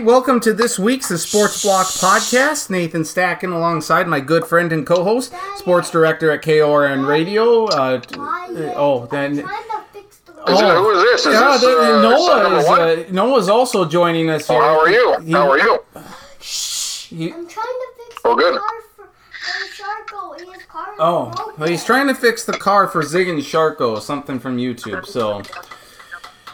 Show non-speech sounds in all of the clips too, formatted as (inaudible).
Welcome to this week's The Sports Block Podcast. Nathan Stacken alongside my good friend and co-host, sports director at KORN Radio. Uh, oh, then Trying to fix the Is it- who is this? Is yeah, this, uh, Noah is uh, Noah's also joining us here. Oh, how are you? He- How are you? he- I'm trying to fix Oh, the good. car for, for Sharko. His car oh, well, he's trying to fix the car for Zig and Sharko, something from YouTube. So,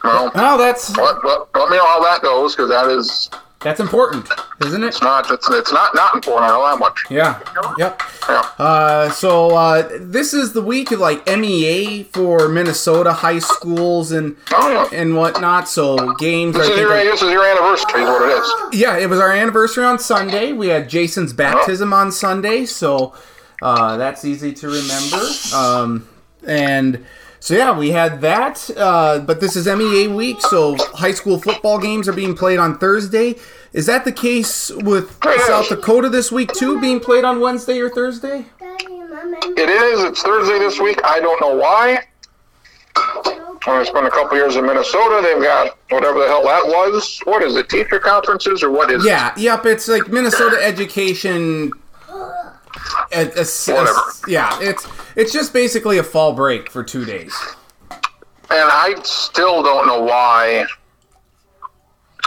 Well, oh, that's let, let, let me know how that goes because that is that's important, isn't it? It's not it's, it's not not important. I know that much. Yeah. Yep. Yeah. Uh, so uh, this is the week of like MEA for Minnesota high schools and Oh yeah. and whatnot. So games. I This is your are- this is your anniversary. Is what it is. yeah, it was our anniversary on Sunday. We had Jason's baptism on Sunday, so uh, that's easy to remember. Um, and so yeah, we had that. Uh, but this is MEA week, so high school football games are being played on Thursday. Is that the case with South Dakota this week too, being played on Wednesday or Thursday? It is. It's Thursday this week. I don't know why. When I spent a couple years in Minnesota. They've got whatever the hell that was. What is it? Teacher conferences or what is? it? Yeah, yep. It's like Minnesota education. A- Whatever. yeah, it's it's just basically a fall break for two days. And I still don't know why.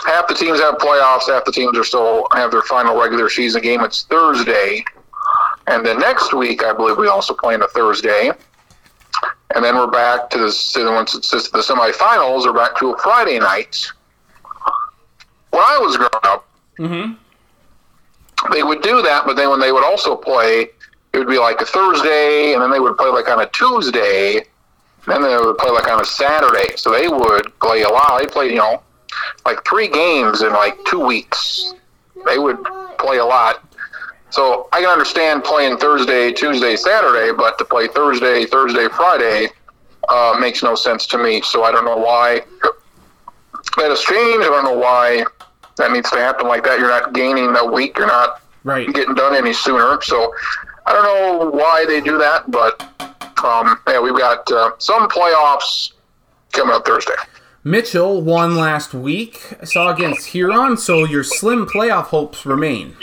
Half the teams have playoffs. Half the teams are still have their final regular season game. It's Thursday, and then next week I believe we also play on a Thursday, and then we're back to the to once it's just the semifinals. We're back to a Friday night. When I was growing up, mm-hmm. They would do that, but then when they would also play, it would be like a Thursday, and then they would play like on a Tuesday, and then they would play like on a Saturday. So they would play a lot. They played, you know, like three games in like two weeks. They would play a lot. So I can understand playing Thursday, Tuesday, Saturday, but to play Thursday, Thursday, Friday uh, makes no sense to me. So I don't know why that has changed. I don't know why that needs to happen like that. You're not gaining a week. You're not Right. getting done any sooner. So I don't know why they do that, but um, yeah, we've got uh, some playoffs coming up Thursday. Mitchell won last week. I saw against Huron, so your slim playoff hopes remain.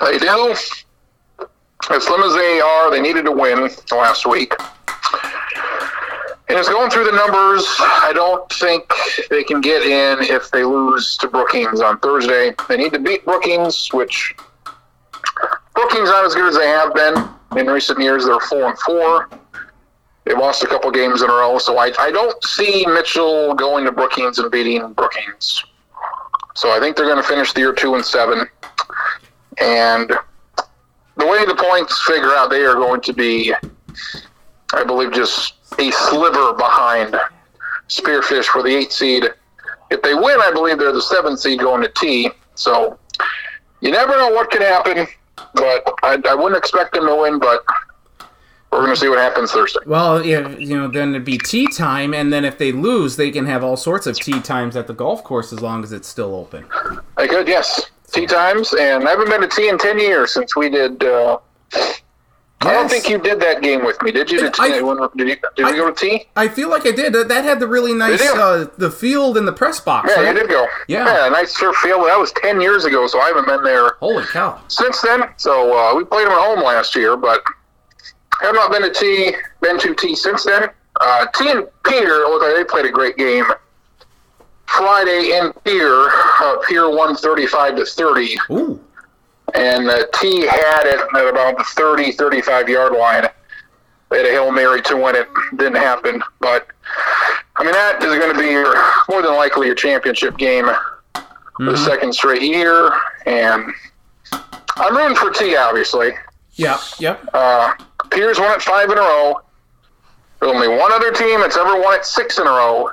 They do. As slim as they are, they needed to win last week. And it's going through the numbers. I don't think they can get in if they lose to Brookings on Thursday. They need to beat Brookings, which Brookings not as good as they have been in recent years. They're four and four. They lost a couple games in a row, so I, I don't see Mitchell going to Brookings and beating Brookings. So I think they're going to finish the year two and seven. And the way the points figure out, they are going to be, I believe, just a sliver behind Spearfish for the eight seed. If they win, I believe they're the seventh seed going to Tea. So you never know what could happen, but I, I wouldn't expect them to win. But we're going to see what happens Thursday. Well, yeah, you know, then it'd be tea time, and then if they lose, they can have all sorts of tea times at the golf course as long as it's still open. I could, yes, T times, and I haven't been to Tea in ten years since we did. Uh, I don't think you did that game with me, did you? Did, I- when- did you? Did I- we go to Tea? I feel like I did. That that had the really nice uh, the field and the press box. Yeah, right? you did go. Yeah. Yeah, nice surf field. That was ten years ago, so I haven't been there Holy cow! since then. So uh, we played them at home last year, but I have not been to Tea. Been to Tea since then. Uh, Tea and Pierre look like they played a great game. Friday in Pierre, uh, Pierre one thirty five to thirty, Ooh, and uh, Tea had it at about the 30, 35 yard line. They had a hail mary to win it. Didn't happen, but I mean that is going to be your, more than likely your championship game for the second straight year, and I'm rooting for Tea. Obviously, yep, yep. uh, Pierre's won it five in a row. There's only one other team that's ever won it six in a row.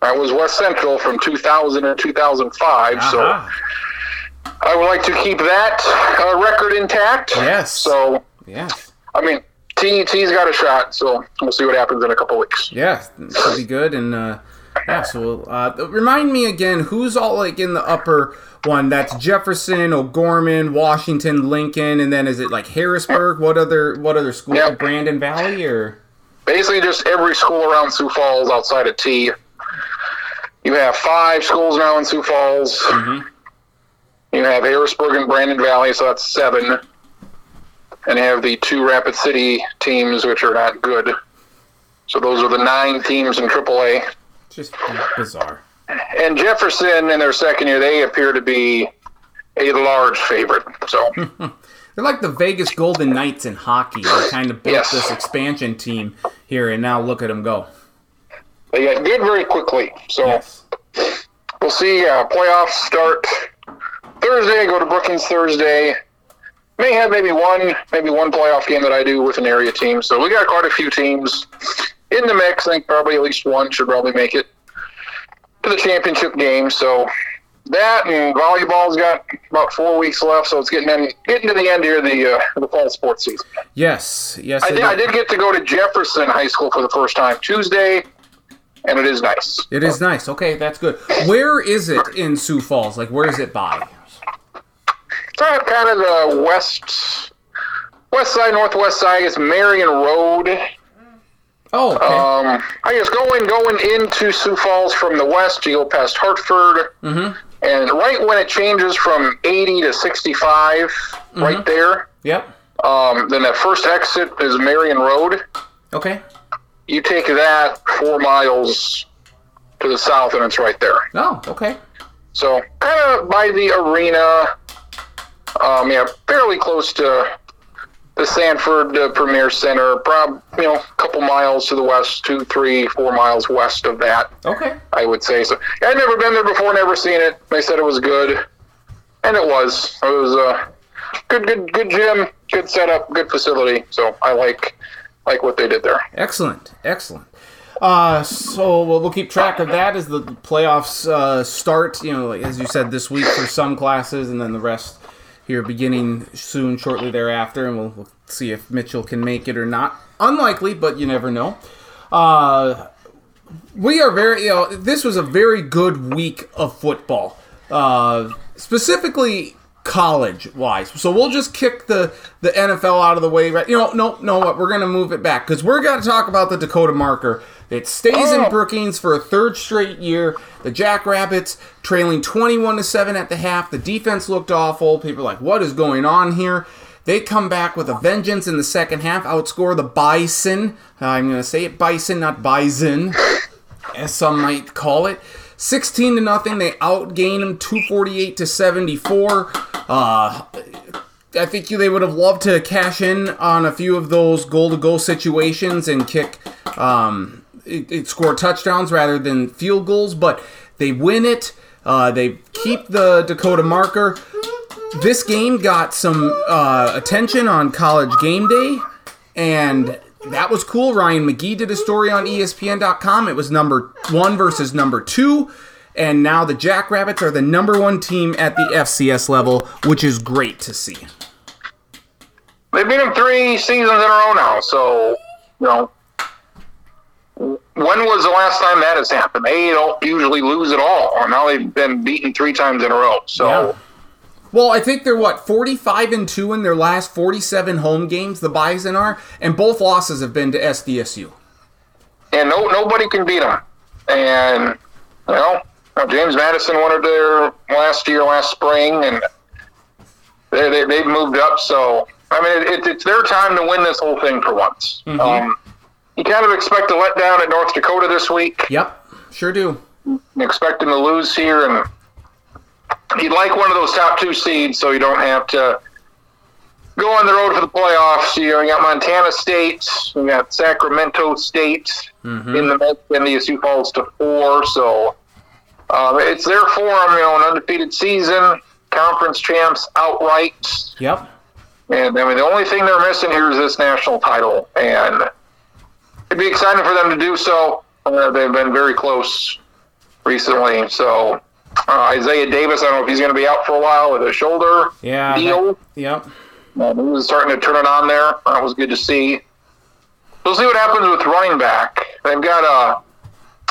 That was West Central from 2000 and 2005. So Aha. I would like to keep that uh, record intact. Yes. So yes, I mean, Tea Tea's got a shot. So we'll see what happens in a couple weeks. yeah, should be good. And uh, yeah, so uh, remind me again, who's all like in the upper one? That's Jefferson, O'Gorman, Washington, Lincoln, and then is it like Harrisburg? What other what other school? Yeah. Brandon Valley or Basically, just every school around Sioux Falls outside of Tea. You have five schools now in Sioux Falls. You have Harrisburg and Brandon Valley, so that's seven. And you have the two Rapid City teams, which are not good. So those are the nine teams in AAA. Just bizarre. And Jefferson, in their second year, they appear to be a large favorite. So (laughs) They're like the Vegas Golden Knights in hockey. They kind of built Yes. this expansion team here, and now look at them go. they got good very quickly. So Yes. we'll see. Uh, playoffs start Thursday. I go to Brookings Thursday. May have maybe one, maybe one playoff game that I do with an area team. So we got quite a few teams in the mix. I think probably at least one should probably make it to the championship game. So that and volleyball's got about four weeks left. So it's getting in, getting to the end here of the uh, the fall sports season. Yes. Yes. I did, I did get to go to Jefferson High School for the first time Tuesday, and it is nice. It is nice. Okay, that's good. Where is it in Sioux Falls? Like, where is it by? On kind of the west west side, northwest side. It's Marion Road. Oh, okay. Um, I guess going going into Sioux Falls from the west, you go past Hartford, mm-hmm. and right when it changes from 80 to 65, right there. Yep. Um, then that first exit is Marion Road. Okay. You take that four miles to the south, and it's right there. Oh, okay. So kind of by the arena. Um, yeah, fairly close to the Sanford uh, Premier Center. Prob, you know, a couple miles to the west, two, three, four miles west of that. Okay. I would say so. I'd never been there before, never seen it. They said it was good, and it was. It was a good, good, good gym, good setup, good facility. So I like like what they did there. Excellent. Excellent. Uh, so we'll, we'll keep track of that as the playoffs uh, start. You know, as you said, this week for some classes, and then the rest here beginning soon, shortly thereafter, and we'll, we'll see if Mitchell can make it or not. Unlikely, but you never know. Uh, we are very, you know, this was a very good week of football, uh, specifically college wise. So we'll just kick the the NFL out of the way. Right? You know, no, no, what we're gonna move it back because we're gonna talk about the Dakota Marker. It stays in Oh. Brookings for a third straight year. The Jackrabbits trailing 21 to 7 at the half. The defense looked awful. People are like, what is going on here? They come back with a vengeance in the second half, outscore the Bison. I'm going to say it Bison, not Bison, (laughs) as some might call it. 16 to nothing. They outgain them 248 to 74. Uh, I think they would have loved to cash in on a few of those goal to goal situations and kick, um, it, it score touchdowns rather than field goals, but they win it. Uh, they keep the Dakota marker. This game got some uh, attention on College Game Day, and that was cool. Ryan McGee did a story on ESPN.com. It was number one versus number two. And now the Jackrabbits are the number one team at the FCS level, which is great to see. They've been in three seasons in a row now, so you know. When was the last time that has happened? They don't usually lose at all. Now they've been beaten three times in a row. So Yeah. Well, I think they're what forty-five and two in their last forty-seven home games. The Bison are, and both losses have been to SDSU. and no nobody can beat them. And you know, James Madison won it there last year, last spring, and they, they they've moved up. So I mean, it, it's their time to win this whole thing for once. Um, you kind of expect a letdown at North Dakota this week. Yep, sure do. You expect them to lose here, and you'd like one of those top two seeds, so you don't have to go on the road for the playoffs. You know, you got Montana State, you got Sacramento State in the and the Sioux Falls to four. So um, it's their forum, you know, an undefeated season, conference champs outright. Yep. And I mean, the only thing they're missing here is this national title, and it'd be exciting for them to do so. Uh, they've been very close recently. So uh, Isaiah Davis, I don't know if he's going to be out for a while with a shoulder Yeah. deal. that- yep. Uh, he was starting to turn it on there. That was good to see. We'll see what happens with running back. They've got a,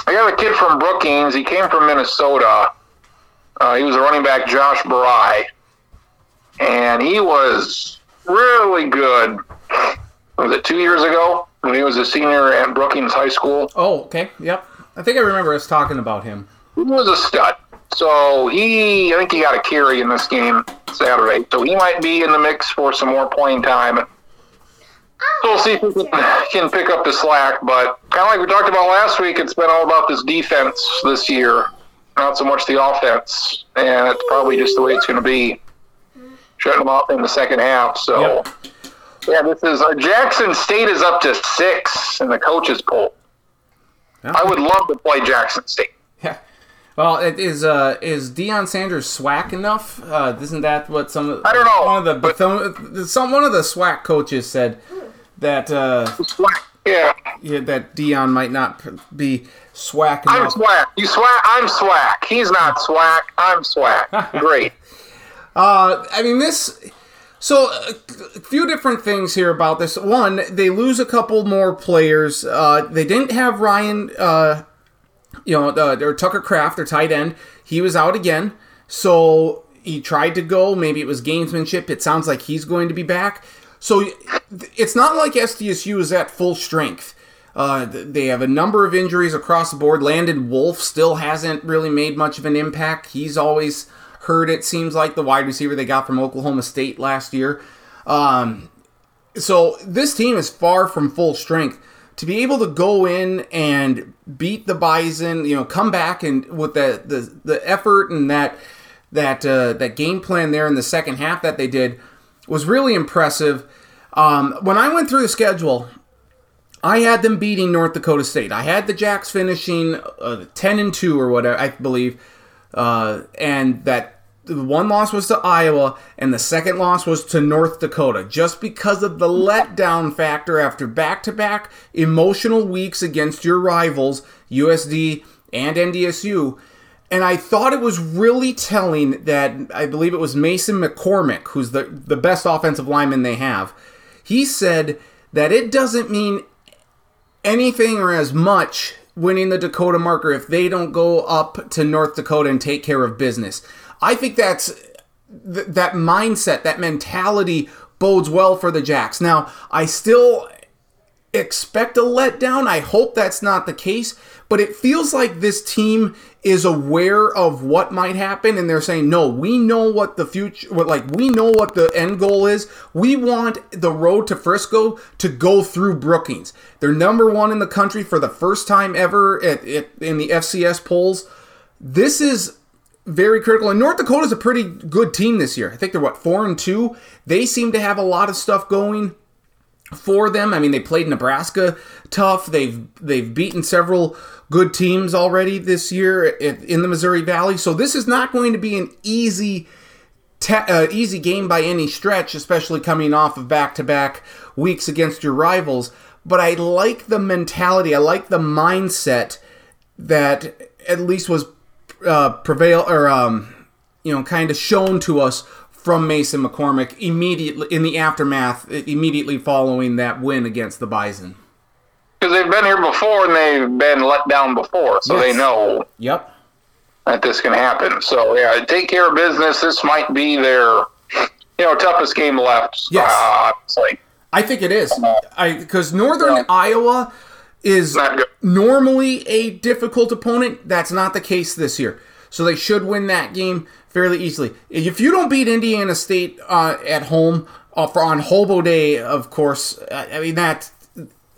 they got a kid from Brookings. He came from Minnesota. Uh, he was a running back, Josh Barai, and he was really good. Was it two years ago when he was a senior at Brookings High School? Oh, okay. Yep. I think I remember us talking about him. he was a stud. So he, I think he got a carry in this game Saturday. So he might be in the mix for some more playing time. So we'll see if he can, (laughs) can pick up the slack. But kind of like we talked about last week, it's been all about this defense this year, not so much the offense. And it's probably just the way it's going to be, shutting them off in the second half. So, Yep. yeah, this is uh, Jackson State is up to six in the coaches poll. I would love to play Jackson State. Well, it is uh is Deion Sanders SWAC enough? Uh, isn't that what some of I don't know, one of the but- some, one of the SWAC coaches said that uh Yeah, yeah, that Deion might not be SWAC I'm enough. swag. You swag. I'm swag. He's not swag. I'm swag. (laughs) Great. Uh, I mean this. So a a few different things here about this. One, they lose a couple more players. Uh, they didn't have Ryan. Uh, you know, uh, or Tucker Kraft, their tight end. He was out again. So he tried to go. Maybe it was gamesmanship. It sounds like he's going to be back. So it's not like SDSU is at full strength. Uh, they have a number of injuries across the board. Landon Wolf still hasn't really made much of an impact. He's always hurt, it seems like, the wide receiver they got from Oklahoma State last year. Um, so this team is far from full strength. To be able to go in and beat the Bison, you know, come back and with the the, the effort and that that uh, that game plan there in the second half that they did was really impressive. Um, when I went through the schedule, I had them beating North Dakota State. I had the Jacks finishing uh, ten and two or whatever I believe, uh, and that the one loss was to Iowa and the second loss was to North Dakota, just because of the letdown factor after back-to-back emotional weeks against your rivals USD and NDSU. And I thought it was really telling that I believe it was Mason McCormick, who's the, the best offensive lineman they have. He said that it doesn't mean anything or as much winning the Dakota marker if they don't go up to North Dakota and take care of business. I think that's th- that mindset, that mentality bodes well for the Jacks. Now, I still expect a letdown. I hope that's not the case, but it feels like this team is aware of what might happen and they're saying, "No, we know what the future what like we know what the end goal is. We want the road to Frisco to go through Brookings. They're number 1 in the country for the first time ever at, at, in the FCS polls. This is very critical. And North Dakota's a pretty good team this year. I think they're what, 4 and 2. They seem to have a lot of stuff going for them. I mean, they played Nebraska tough. They've they've beaten several good teams already this year in the Missouri Valley. So this is not going to be an easy te- uh, easy game by any stretch, especially coming off of back-to-back weeks against your rivals. But I like the mentality. I like the mindset that at least was uh, prevail or um, you know kind of shown to us from Mason McCormick immediately in the aftermath, immediately following that win against the Bison. Because they've been here before and they've been let down before, so they know Yep. that this can happen. So yeah, take care of business. This might be their, you know, toughest game left. Yes. Uh, like I think it is. I because Northern Yeah. Iowa is normally a difficult opponent. That's not the case this year. So they should win that game fairly easily. If you don't beat Indiana State uh, at home uh, for on Hobo Day, of course, I I mean that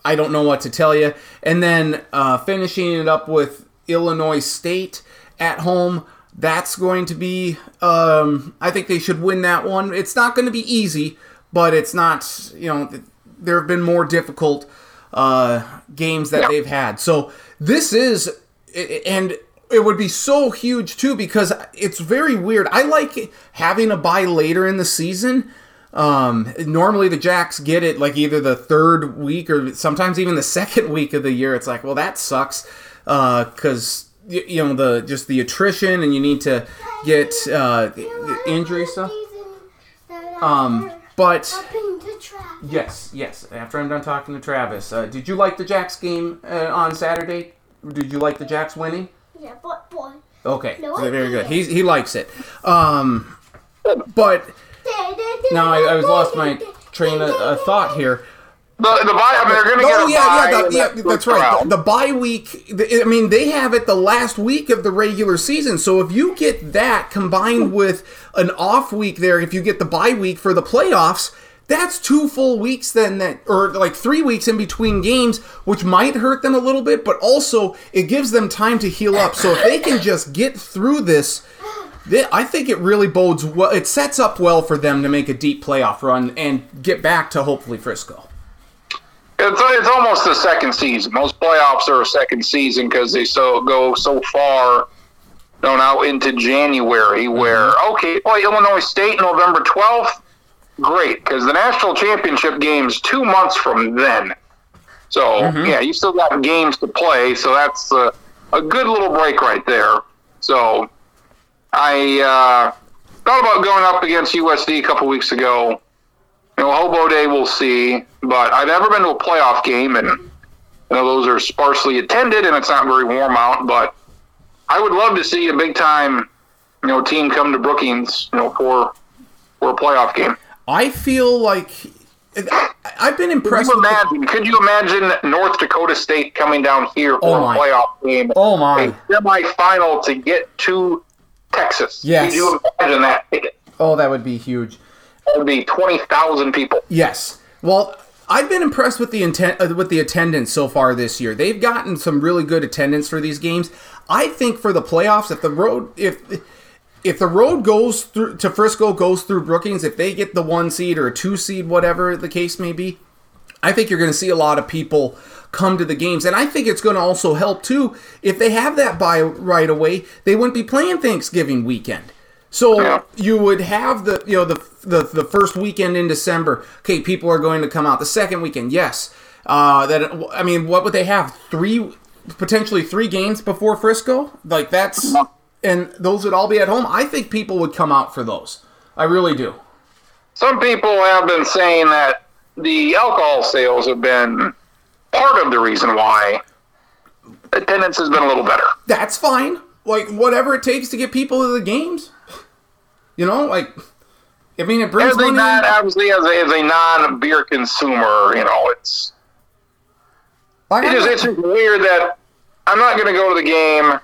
I don't know what to tell you. And then uh, finishing it up with Illinois State at home. That's going to be. Um, I think they should win that one. It's not going to be easy, but it's not. You know, there have been more difficult uh, games that Yeah. they've had. So this is, i- i- and it would be so huge too because it's very weird. I like having a buy later in the season. Um, normally the Jacks get it like either the third week or sometimes even the (laughs) second week of the year. It's like, well, that sucks because y- you know the just the attrition and you need to get uh, injury stuff. Um, but Up in the yes, yes. After I'm done talking to Travis, uh, did you like the Jacks game uh, on Saturday? Did you like the Jacks winning? Yeah, but boy. Okay, No, I very good. didn't. He likes it. Um, but now I, I was lost my train of uh, thought here. The the bye. I mean, they're going to get yeah, yeah, the, yeah. that That's right. The, the bye week. The, I mean, they have it the last week of the regular season. So if you get that combined hmm. with an off week there, if you get the bye week for the playoffs, that's two full weeks. Then that, or like three weeks in between games, which might hurt them a little bit, but also it gives them time to heal up. So if they can just get through this. they- I think it really bodes well. It sets up well for them to make a deep playoff run and get back to hopefully Frisco. It's, it's almost the second season. Most playoffs are a second season because they so go so far, you know, now into January. Where okay, play Illinois State November twelfth, great because the national championship game's two months from then. So yeah, you still got games to play. So that's a, a good little break right there. So I uh, thought about going up against USD a couple weeks ago. Know, Hobo Day we'll see, but I've never been to a playoff game, and you know those are sparsely attended, and it's not very warm out. But I would love to see a big time, you know, team come to Brookings, you know, for for a playoff game. I feel like I've been Could impressed. you With the, imagine? Could you imagine North Dakota State coming down here for Oh a playoff game? oh my! A semifinal to get to Texas. Yes. Could you imagine that? Oh, that would be huge. Be twenty thousand people. Yes. Well, I've been impressed with the intent uh, with the attendance so far this year. They've gotten some really good attendance for these games. I think for the playoffs, if the road if if the road goes through to Frisco goes through Brookings, if they get the one seed or a two seed, whatever the case may be, I think you're going to see a lot of people come to the games, and I think it's going to also help too if they have that buy right away. They wouldn't be playing Thanksgiving weekend, so Yeah. you would have the you know the, the the first weekend in December. Okay, people are going to come out. The second weekend, yes. Uh, that I mean, what would they have? Three potentially three games before Frisco. Like that's and those would all be at home. I think people would come out for those. I really do. Some people have been saying that the alcohol sales have been part of the reason why attendance has been a little better. that's fine. Like whatever it takes to get people to the games. You know, like I mean, it brings As a money. non, obviously, as a, as a non-beer consumer, you know, it's I it is it's just weird that I'm not going to go to the game.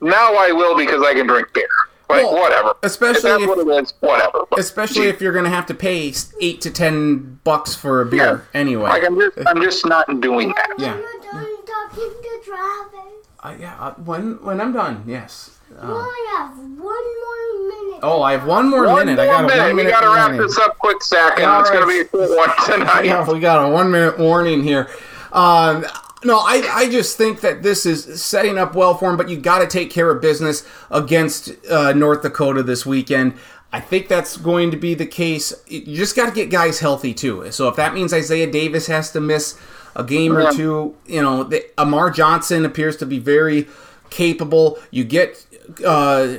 Now I will because I can drink beer. Like Well, whatever. especially if that's if- what it is, whatever. But, especially if you're going to have to pay eight to ten bucks for a beer anyway. like I'm just I'm just not doing that. Yeah. When you're done talking to Travis, Uh, yeah, uh, when when I'm done, yes. you Uh, only have one more minute. Oh, I have one more One minute. I more got a minute. one We got to wrap warning. this up quick, Sack, and it's going to be a short one tonight. Yeah, we got a one minute warning here. Um, no, I, I just think that this is setting up well for him, but you got to take care of business against uh, North Dakota this weekend. I think that's going to be the case. You just got to get guys healthy too. So if that means Isaiah Davis has to miss a game or two, you know, the, Amar Johnson appears to be very capable. You get uh,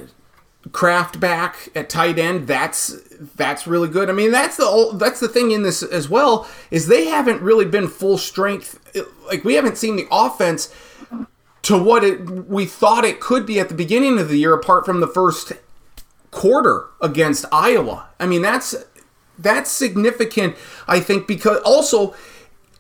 Kraft back at tight end. That's that's really good. I mean, that's the that's the thing in this as well is they haven't really been full strength. Like we haven't seen the offense to what it we thought it could be at the beginning of the year, apart from the first quarter against Iowa. I mean, that's that's significant. I think because also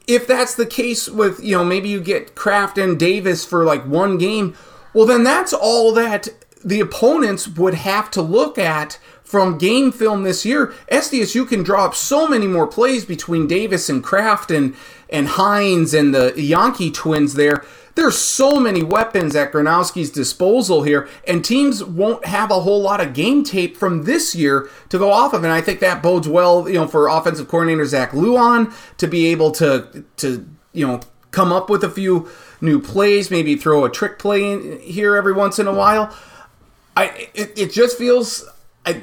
if that's the case with you know maybe you get Kraft and Davis for like one game, well then that's all that the opponents would have to look at from game film this year. SDSU can draw up so many more plays between Davis and Kraft and and Heins and the Janke twins there. There's so many weapons at Gronowski's disposal here, and teams won't have a whole lot of game tape from this year to go off of. And I think that bodes well, you know, for offensive coordinator Zach Lujan to be able to to you know come up with a few new plays, maybe throw a trick play in here every once in a while. I it, it just feels I,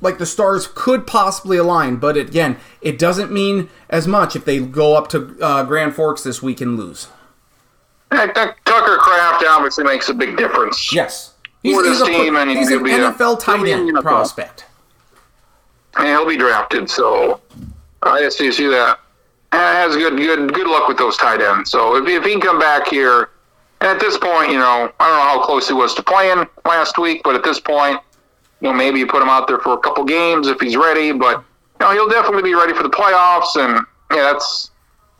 like the stars could possibly align, but again, it doesn't mean as much if they go up to uh, Grand Forks this week and lose. Yeah, Tucker Kraft obviously makes a big difference. Yes. He's, he's a, team, and he's he'll an be a- NFL tight end prospect. And he'll be drafted, so I just see see that. And has good good good luck with those tight ends. So if, if he can come back here, and at this point, you know, I don't know how close he was to playing last week, but at this point, you know, maybe you put him out there for a couple games if he's ready. But you know, he'll definitely be ready for the playoffs, and yeah, that's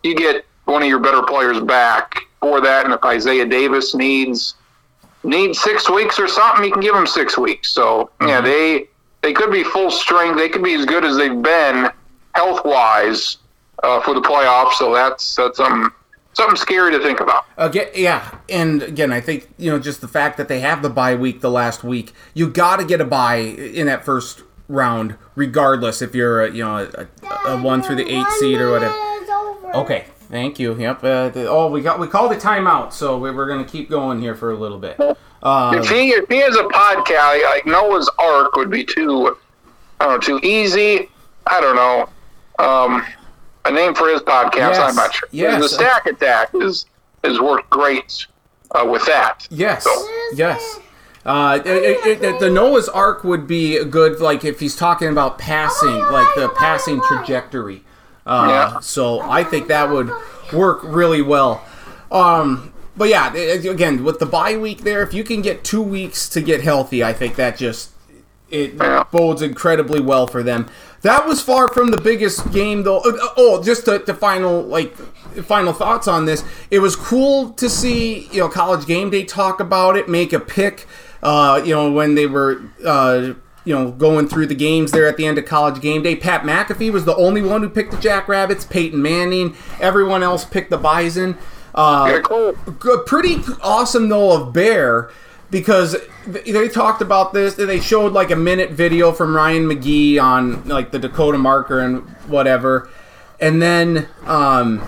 you get one of your better players back for that, and if Isaiah Davis needs needs six weeks or something, you can give him six weeks. So yeah, they they could be full strength. They could be as good as they've been health wise uh, for the playoffs. So that's that's um something scary to think about. Again, yeah, and again, I think you know just the fact that they have the bye week the last week, you got to get a bye in that first round, regardless if you're a, you know a, a, a one through the eight seed or whatever. Okay, thank you. Yep. Uh, the, oh, we got we called a timeout, so we, we're gonna keep going here for a little bit. Um, If he if he has a podcast, like Noah's Ark would be too, I don't know, too easy. I don't know. Um, a name for his podcast, Yes, I'm not sure. yes. The Stack Attack is has worked great uh, with that. Yes. So- Yes. Uh, it, it, it, the Noah's Ark would be good, like if he's talking about passing, like the passing trajectory. Uh, Yeah. So I think that would work really well. Um, but yeah, again, with the bye week there, if you can get two weeks to get healthy, I think that just it Yeah. bodes incredibly well for them. That was far from the biggest game, though. Uh, Oh, just the, the final like final thoughts on this. It was cool to see you know College Game Day talk about it, make a pick. Uh, you know when they were uh, you know going through the games there at the end of College Game Day. Pat McAfee was the only one who picked the Jackrabbits. Peyton Manning, everyone else picked the Bison. Uh, Yeah, cool. pretty awesome though of Bear because they talked about this. They showed like a minute video from Ryan McGee on like the Dakota marker and whatever, and then um,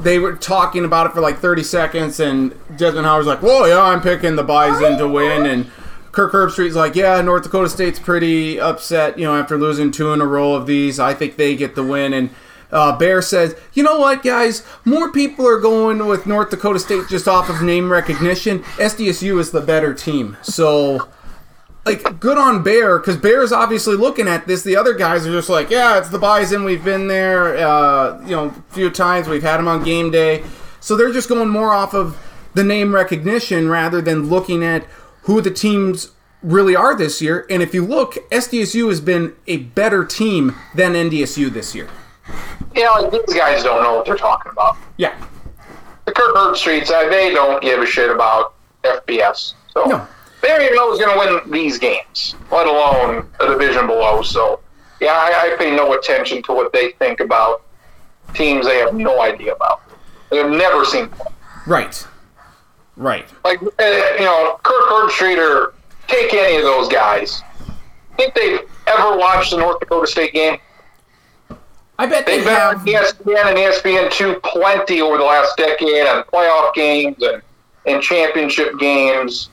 they were talking about it for like 30 seconds, and Desmond Howard's like, "Whoa, yeah, I'm picking the Bison to win," and Kirk Herbstreit's like, "Yeah, North Dakota State's pretty upset, you know, after losing two in a row of these. I think they get the win." And uh, Bear says, "You know what, guys? More people are going with North Dakota State just off of name recognition. SDSU is the better team, so." Like good on Bear because Bear's obviously looking at this. The other guys are just like, yeah, it's the Bison. We've been there, uh, you know, a few times. We've had them on game day, so they're just going more off of the name recognition rather than looking at who the teams really are this year. And if you look, SDSU has been a better team than NDSU this year. Yeah, like these guys don't know what they're talking about. Yeah, The Kirk Herbstreits, uh, they don't give a shit about FBS. So No. they don't even know who's going to win these games, let alone a division below. So yeah, I, I pay no attention to what they think about teams they have no idea about. They've never seen. play. right, right. Like uh, you know, Kirk Herbstreit or take any of those guys. Think they've ever watched the North Dakota State game? I bet they They've been on. ESPN and ESPN two plenty over the last decade on playoff games and, and championship games.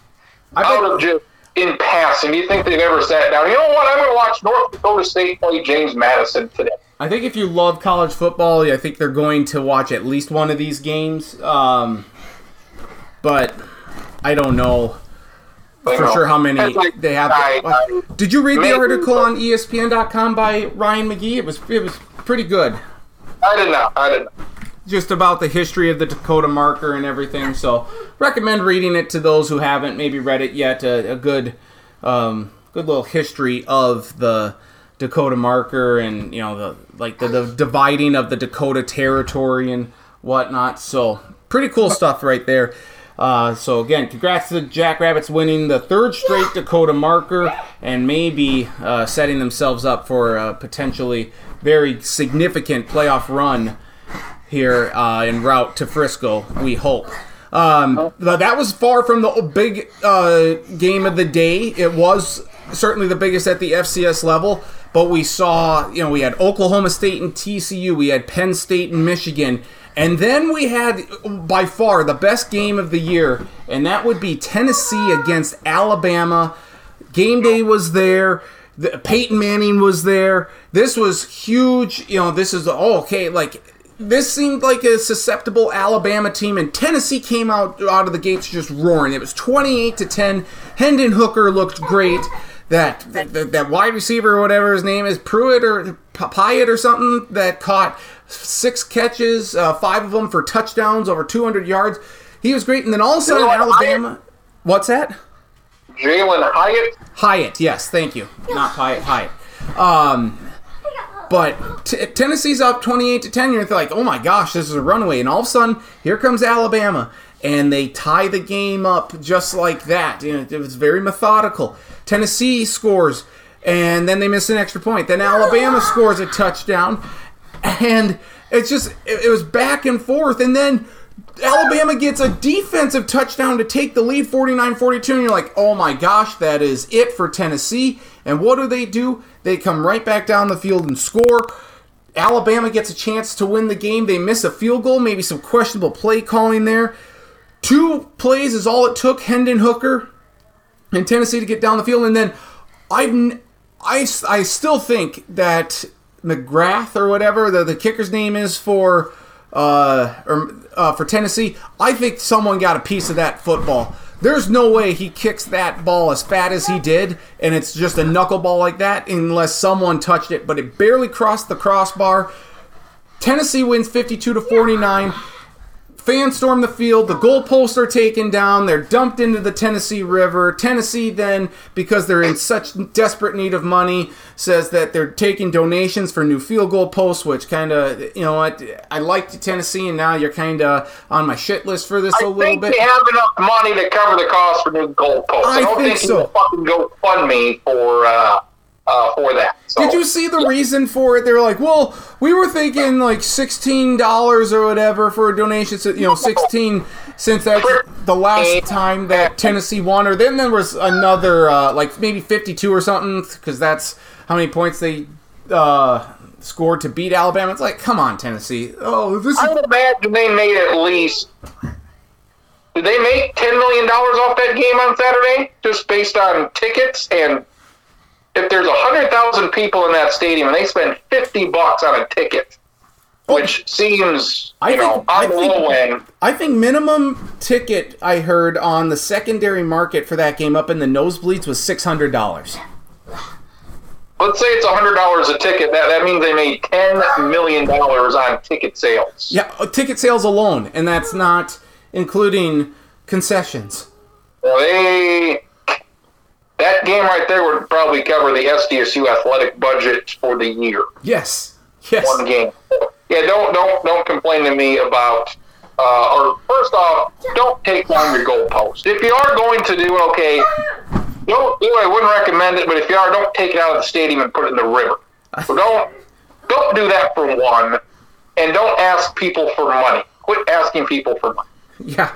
I Out bet, of just in passing, do you think they've ever sat down? You know what? I'm going to watch North Dakota State play James Madison today. I think if you love college football, I think they're going to watch at least one of these games. Um, but I don't know for know, sure how many like, they have. I- I- Did you read the article on ESPN.com by Ryan McGee? It was it was pretty good, I did not. Know. I did not. Know. Just about the history of the Dakota marker and everything. So recommend reading it to those who haven't maybe read it yet. A, a good, um, good little history of the Dakota marker and you know the like the, the dividing of the Dakota territory and whatnot. So pretty cool stuff right there. Uh, so again, congrats to the Jackrabbits winning the third straight Dakota marker and maybe uh, setting themselves up for a potentially very significant playoff run here uh, en route to Frisco. We hope. Um, that was far from the big uh, game of the day. It was certainly the biggest at the FCS level, but we saw, you know, we had Oklahoma State and TCU, we had Penn State and Michigan, and then we had by far the best game of the year, and that would be Tennessee against Alabama. Game day was there. The, Peyton Manning was there. This was huge. You know, this is oh, okay. Like this seemed like a susceptible Alabama team, and Tennessee came out out of the gates just roaring. It was twenty-eight to ten. Hendon Hooker looked great. That that, that, that wide receiver or whatever his name is, Pruitt or Pyatt or something, that caught six catches, uh, five of them for touchdowns, over two hundred yards. He was great, and then all of a sudden Jalen Alabama. What's that? Jalen Hyatt. Hyatt, yes, thank you. Not Hyatt, Hyatt. Um, But t- Tennessee's up 28 to 10. You're like, oh my gosh, this is a runaway. And all of a sudden, here comes Alabama. And they tie the game up just like that. You know, it was very methodical. Tennessee scores, and then they miss an extra point. Then Alabama scores a touchdown. And it's just, it, it was back and forth. And then Alabama gets a defensive touchdown to take the lead 49 42. And you're like, oh my gosh, that is it for Tennessee. And what do they do? They come right back down the field and score. Alabama gets a chance to win the game. They miss a field goal, maybe some questionable play calling there. Two plays is all it took, Hendon Hooker and Tennessee to get down the field. And then I've, I, I still think that McGrath or whatever the, the kicker's name is for uh, or, uh, for Tennessee, I think someone got a piece of that football. There's no way he kicks that ball as fat as he did, and it's just a knuckleball like that unless someone touched it, but it barely crossed the crossbar. Tennessee wins 52 to 49 fans storm the field. The goalposts are taken down. They're dumped into the Tennessee River. Tennessee then, because they're in such desperate need of money, says that they're taking donations for new field goal posts, which kind of, you know what, I liked Tennessee, and now you're kind of on my shit list for this I a little think bit. they have enough money to cover the cost for new goalposts. I I, don't think think, so. fucking go fund me for uh, uh, for that. So, Did you see the reason for it? They were like, "Well, we were thinking like sixteen dollars or whatever for a donation. So, you know, sixteen since that's the last time that Tennessee won." Or then there was another uh, like maybe fifty-two or something because that's how many points they uh, scored to beat Alabama. It's like, come on, Tennessee. Oh, this I is would imagine they made at least. Did they make ten million dollars off that game on Saturday, just based on tickets? And if there's hundred thousand people in that stadium and they spend fifty bucks on a ticket, which seems I you know think- I think- low end. I think minimum ticket I heard on the secondary market for that game up in the nosebleeds was six hundred dollars. Let's say it's hundred dollars a ticket. That that means they made ten million dollars on ticket sales. Yeah, uh, ticket sales alone, and that's not including concessions. Well, they that game right there would probably cover the SDSU athletic budget for the year. Yes, yes. One game. Yeah, don't don't don't complain to me about. Uh, or first off, don't take down your goalpost. If you are going to do okay, don't do it. I wouldn't recommend it. But if you are, don't take it out of the stadium and put it in the river. So don't don't do that for one, and don't ask people for money. Quit asking people for money. Yeah,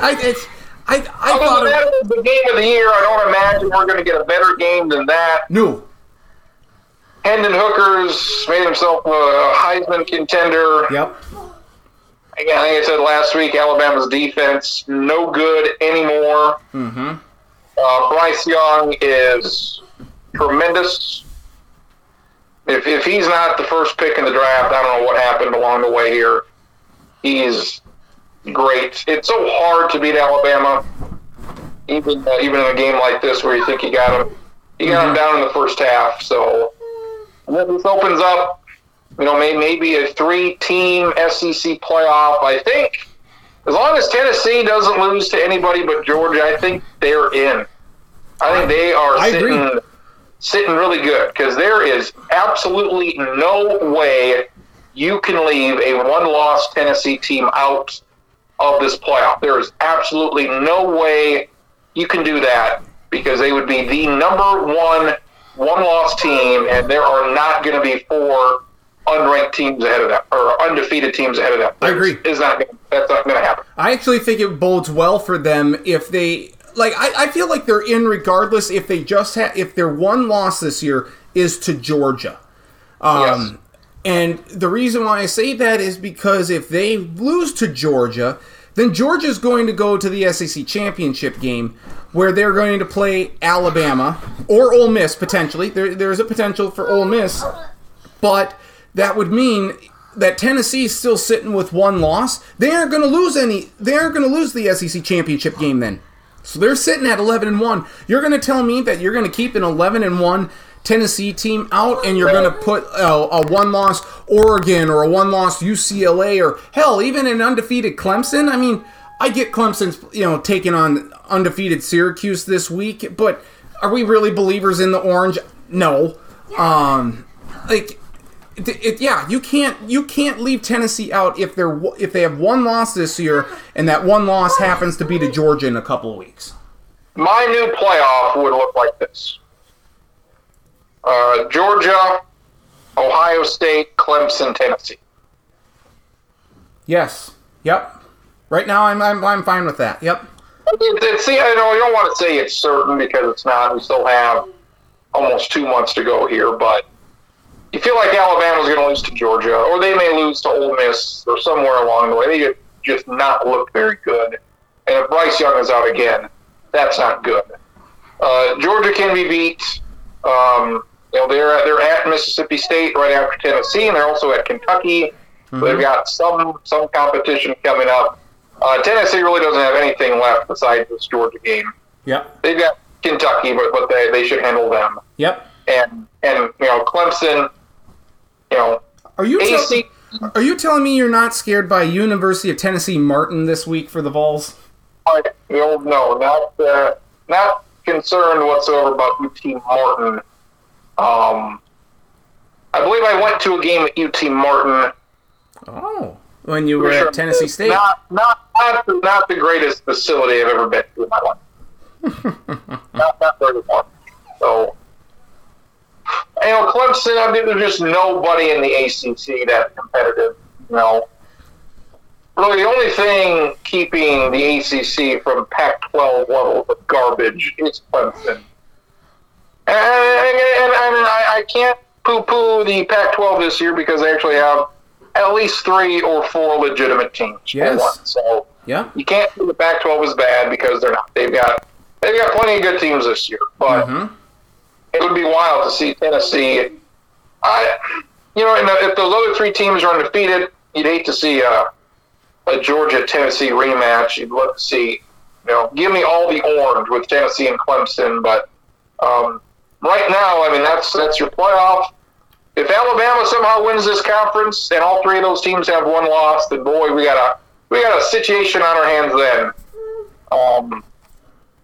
I it's, I I Other thought that, the game of the year. I don't imagine we're going to get a better game than that. no. Hendon Hooker's made himself a Heisman contender. Yep. Again, I think I said last week, Alabama's defense no good anymore. Mm-hmm. Uh, Bryce Young is tremendous. If, if he's not the first pick in the draft, I don't know what happened along the way here. He's great. It's so hard to beat Alabama, even uh, even in a game like this where you think you got him. You got him down in the first half. So this opens up, you know, may, maybe a three-team SEC playoff. I think as long as Tennessee doesn't lose to anybody but Georgia, I think they're in. I think they are I sitting agree. sitting really good because there is absolutely no way you can leave a one-loss Tennessee team out of this playoff. There is absolutely no way you can do that because they would be the number one one-loss team, and there are not going to be four unranked teams ahead of them or undefeated teams ahead of them. I agree. Is not that's not going to happen. I actually think it bodes well for them if they like. I, I feel like they're in regardless if they just have if their one loss this year is to Georgia. Um, And the reason why I say that is because if they lose to Georgia, then Georgia's going to go to the SEC championship game where they're going to play Alabama or Ole Miss potentially. There, there's a potential for Ole Miss, but that would mean that Tennessee's still sitting with one loss. They aren't going to lose any. They aren't going to lose the SEC championship game then. So they're sitting at 11 and 1. You're going to tell me that you're going to keep an 11 and 1 Tennessee team out and you're going to put a, one loss Oregon or a one loss UCLA or hell, even an undefeated Clemson? I mean, I get Clemson's, you know, taking on undefeated Syracuse this week, but are we really believers in the orange? No. Um like it, it- yeah, you can't you can't leave Tennessee out if they're if they have one loss this year and that one loss happens to be to Georgia in a couple of weeks. My new playoff would look like this: uh, Georgia, Ohio State, Clemson, Tennessee. Yes. Yep. Right now, I'm I'm, I'm fine with that. Yep. See, I know you don't want to say it's certain because it's not. We still have almost two months to go here, but you feel like Alabama's going to lose to Georgia, or they may lose to Ole Miss, or somewhere along the way. They just- just not look very good. And if Bryce Young is out again, that's not good. Uh, Georgia can be beat. Um, you know, they're they're at Mississippi State right after Tennessee, and they're also at Kentucky. So they've got some some competition coming up. Uh, Tennessee really doesn't have anything left besides this Georgia game. Yep. They've got Kentucky, but, but they, they should handle them. Yep. And and you know Clemson, you know Are you tell- AC. are you telling me you're not scared by University of Tennessee Martin this week for the Vols? You know, no, not uh, not concerned whatsoever about UT Martin. Um, I believe I went to a game at UT Martin. Oh, when you were Sure. at Tennessee State. Not not not the, not the greatest facility I've ever been to in my life. (laughs) not not very fun. So, you know, Clemson. I mean, there's just nobody in the ACC that's competitive. You know, really, the only thing keeping the ACC from Pac-12 levels of garbage is Clemson. And, and, and, I, I can't poo-poo the Pac-12 this year because they actually have at least three or four legitimate teams. Yes. one. So Yeah. you can't say the Pac-12 is bad because they're not. They've got they've got plenty of good teams this year, but Mhm. it would be wild to see Tennessee. I, you know, and if those other three teams are undefeated, you'd hate to see a, a Georgia Tennessee rematch. You'd love to see, you know, give me all the orange with Tennessee and Clemson. But um, right now, I mean, that's that's your playoff. If Alabama somehow wins this conference and all three of those teams have one loss, then boy, we got a we got a situation on our hands then. Um,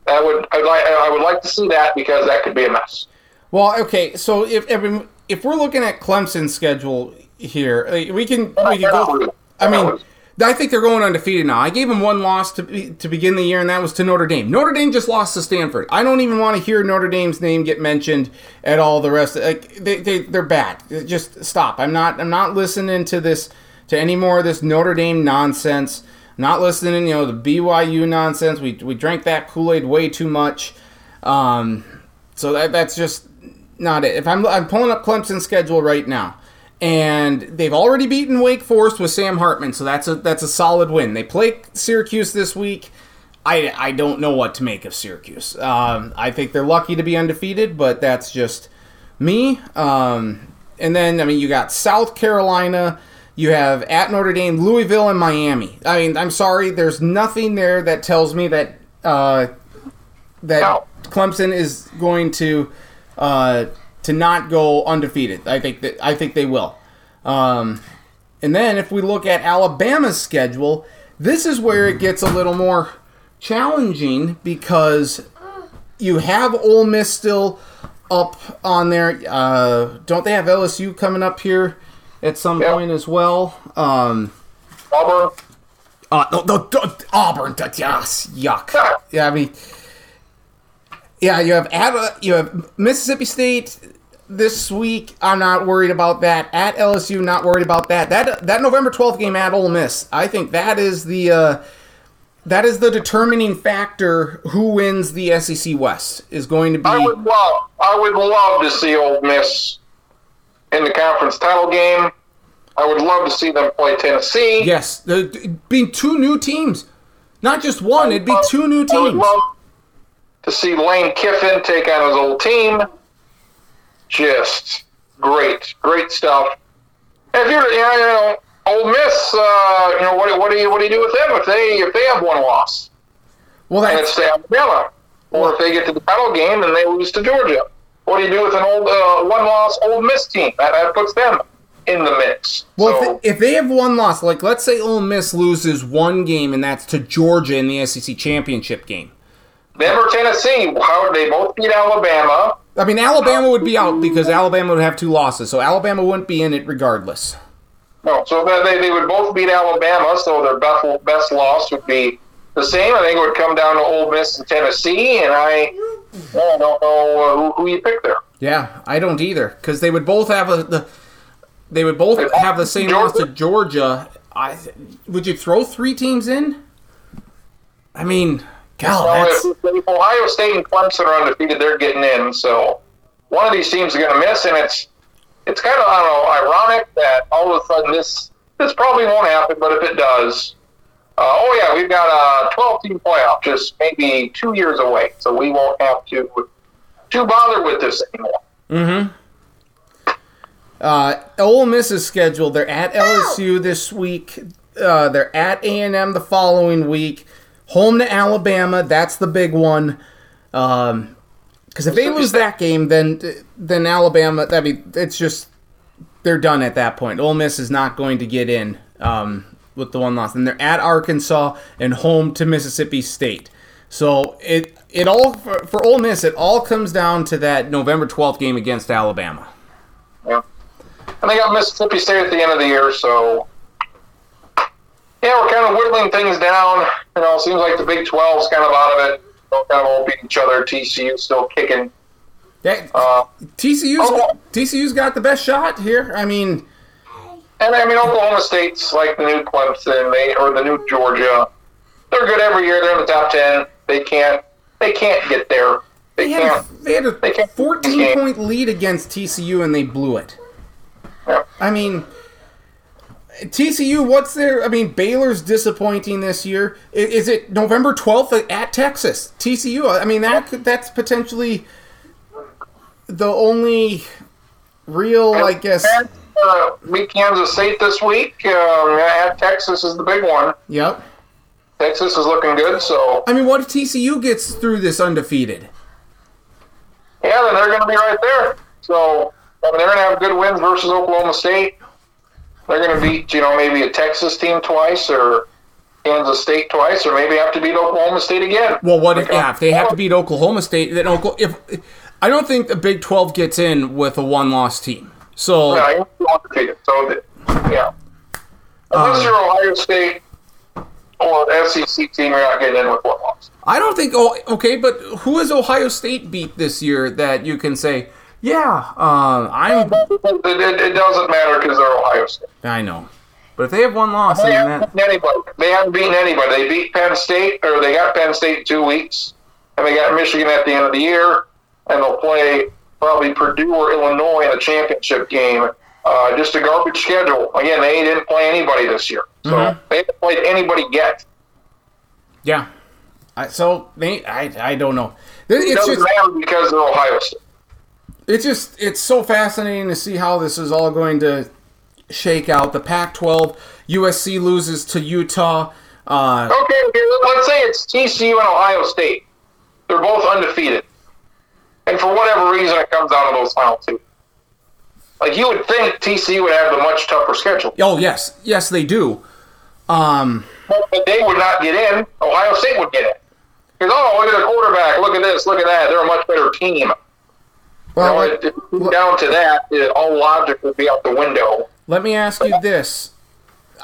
I would I'd like I would like to see that because that could be a mess. Well, okay. So if if, if we're looking at Clemson's schedule here, we can we can go. I mean, I think they're going undefeated now. I gave them one loss to to begin the year, and that was to Notre Dame. Notre Dame just lost to Stanford. I don't even want to hear Notre Dame's name get mentioned at all. The rest, like they they they're bad. Just stop. I'm not I'm not listening to this to any more of this Notre Dame nonsense. Not listening, you know, the BYU nonsense. We we drank that Kool Aid way too much. Um, so that that's just not it. If I'm I'm pulling up Clemson's schedule right now, and they've already beaten Wake Forest with Sam Hartman, so that's a that's a solid win. They play Syracuse this week. I, I don't know what to make of Syracuse. Um, I think they're lucky to be undefeated, but that's just me. Um, and then I mean you got South Carolina. You have at Notre Dame, Louisville, and Miami. I mean, I'm sorry, there's nothing there that tells me that uh, that No. Clemson is going to uh, to not go undefeated. I think that I think they will. Um, and then if we look at Alabama's schedule, this is where it gets a little more challenging because you have Ole Miss still up on there. Uh, don't they have LSU coming up here at some Yep. point as well? Um, Auburn. uh, no, no, no, Auburn, yes, yuck. Yeah, I mean, yeah, you have at, you have Mississippi State this week. I'm not worried about that. At LSU, not worried about that. That that November 12th game at Ole Miss, I think that is the uh, that is the determining factor who wins the SEC West is going to be. I would love, I would love to see Ole Miss in the conference title game. I would love to see them play Tennessee. yes, being two new teams, not just one. It'd be two new I would teams. love to see Lane Kiffin take on his old team. Just great, great stuff. And if you're, you know, you know Ole Miss, uh, you know, what, what do you what do you do with them if they if they have one loss Well, that's and it's Alabama, or if they get to the title game and they lose to Georgia? What do you do with an old uh, one loss Ole Miss team? That, that puts them in the mix. Well, so, if, they, if they have one loss, like let's say Ole Miss loses one game, and that's to Georgia in the SEC championship game. Tennessee, how they both beat Alabama. I mean, Alabama would be out because Alabama would have two losses, so Alabama wouldn't be in it regardless. No, so they, they would both beat Alabama, so their best, best loss would be the same. I think it would come down to Ole Miss and Tennessee, and I, I don't know uh, who, who you pick there. Yeah, I don't either because they would both have a, the they would both have the same loss to Georgia. I would you throw three teams in? I mean, God, that's if, if Ohio State and Clemson are undefeated, they're getting in. So one of these teams is going to miss, and it's it's kind of I don't know ironic that all of a sudden this this probably won't happen, but if it does, uh, oh yeah, we've got a 12 team playoff just maybe two years away, so we won't have to to bother with this anymore. Mm-hmm. Uh, Ole Miss is scheduled. They're at LSU this week. Uh, they're at A and M the following week. Home to Alabama. That's the big one. Because if they lose that game, then then Alabama. I mean, it's just they're done at that point. Ole Miss is not going to get in um, with the one loss, and they're at Arkansas and home to Mississippi State. So it it all for, for Ole Miss. It all comes down to that November twelfth game against Alabama. Yeah. And they got Mississippi State at the end of the year, so yeah, we're kind of whittling things down. You know, it seems like the Big 12's kind of out of it. They'll kind of all beat each other. TCU still kicking. Yeah, Uh, TCU's. TCU's got the best shot here. I mean, and I mean, Oklahoma State's like the new Clemson, they or the new Georgia. They're good every year. They're in the top ten. They can't. They can't get there. They, they had a, can't. they had They a can't- 14 point lead against TCU and they blew it. Yeah. I mean, TCU, what's their? I mean, Baylor's disappointing this year. Is it November 12th at Texas? TCU. I mean, that that's potentially the only real, I guess. Uh, beat Kansas State this week. Um, at Texas is the big one. Yep. Texas is looking good, so I mean, what if TCU gets through this undefeated? Yeah, then they're going to be right there. So I mean, they're going to have good wins versus Oklahoma State. They're going to beat, you know, maybe a Texas team twice or Kansas State twice, or maybe have to beat Oklahoma State again. Well, what if, yeah, if they have to beat Oklahoma State? Then Oklahoma, if I don't think the Big 12 gets in with a one-loss team. So Yeah, you're undefeated. So yeah, unless Um, you're Ohio State or SEC team, you're not getting in with one loss. I don't think. Oh, okay, but who has Ohio State beat this year that you can say, yeah, uh, I'm. It, it, it doesn't matter because they're Ohio State. I know, but if they have one loss, They haven't that, beaten anybody. They haven't beaten anybody. They beat Penn State, or they got Penn State in two weeks, and they got Michigan at the end of the year, and they'll play probably Purdue or Illinois in a championship game. Uh, just a garbage schedule. Again, they didn't play anybody this year, so Mhm. they haven't played anybody yet. yeah. I, so they, I, I don't know. It- It doesn't just, matter because they're Ohio State. It's just, it's so fascinating to see how this is all going to shake out. The Pac-12, USC loses to Utah. Uh, Okay, okay, let's say it's TCU and Ohio State. They're both undefeated. And for whatever reason, it comes out of those final two. Like, you would think TCU would have the much tougher schedule. oh yes, yes they do. Um, But they would not get in. Ohio State would get in. Because, oh, look at the quarterback. Look at this. Look at that. They're a much better team. Well, know, let- it, it, down to that, it, all logic would be out the window. Let me ask you this.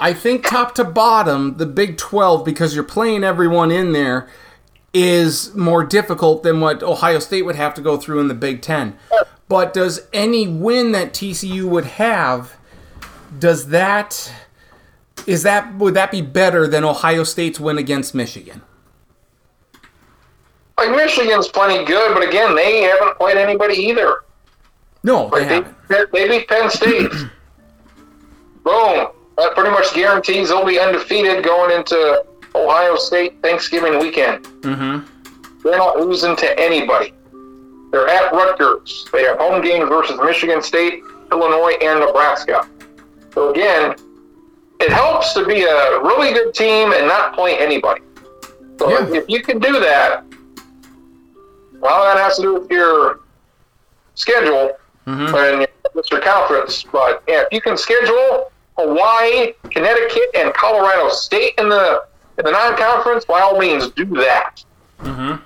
I think top to bottom, the Big 12, because you're playing everyone in there, is more difficult than what Ohio State would have to go through in the Big 10. But does any win that TCU would have, does that is that would that be better than Ohio State's win against Michigan? Like, Michigan's plenty good, but again, they haven't played anybody either. No, they Like, they, haven't. they beat Penn State. (clears throat) Boom. That pretty much guarantees they'll be undefeated going into Ohio State Thanksgiving weekend. Mm-hmm. They're not losing to anybody. They're at Rutgers. They have home games versus Michigan State, Illinois, and Nebraska. So again, it helps to be a really good team and not play anybody. So Yeah. if you can do that, well, that has to do with your schedule Mhm. and your conference. But yeah, if you can schedule Hawaii, Connecticut, and Colorado State in the in the non-conference, by all means, do that Mm-hmm.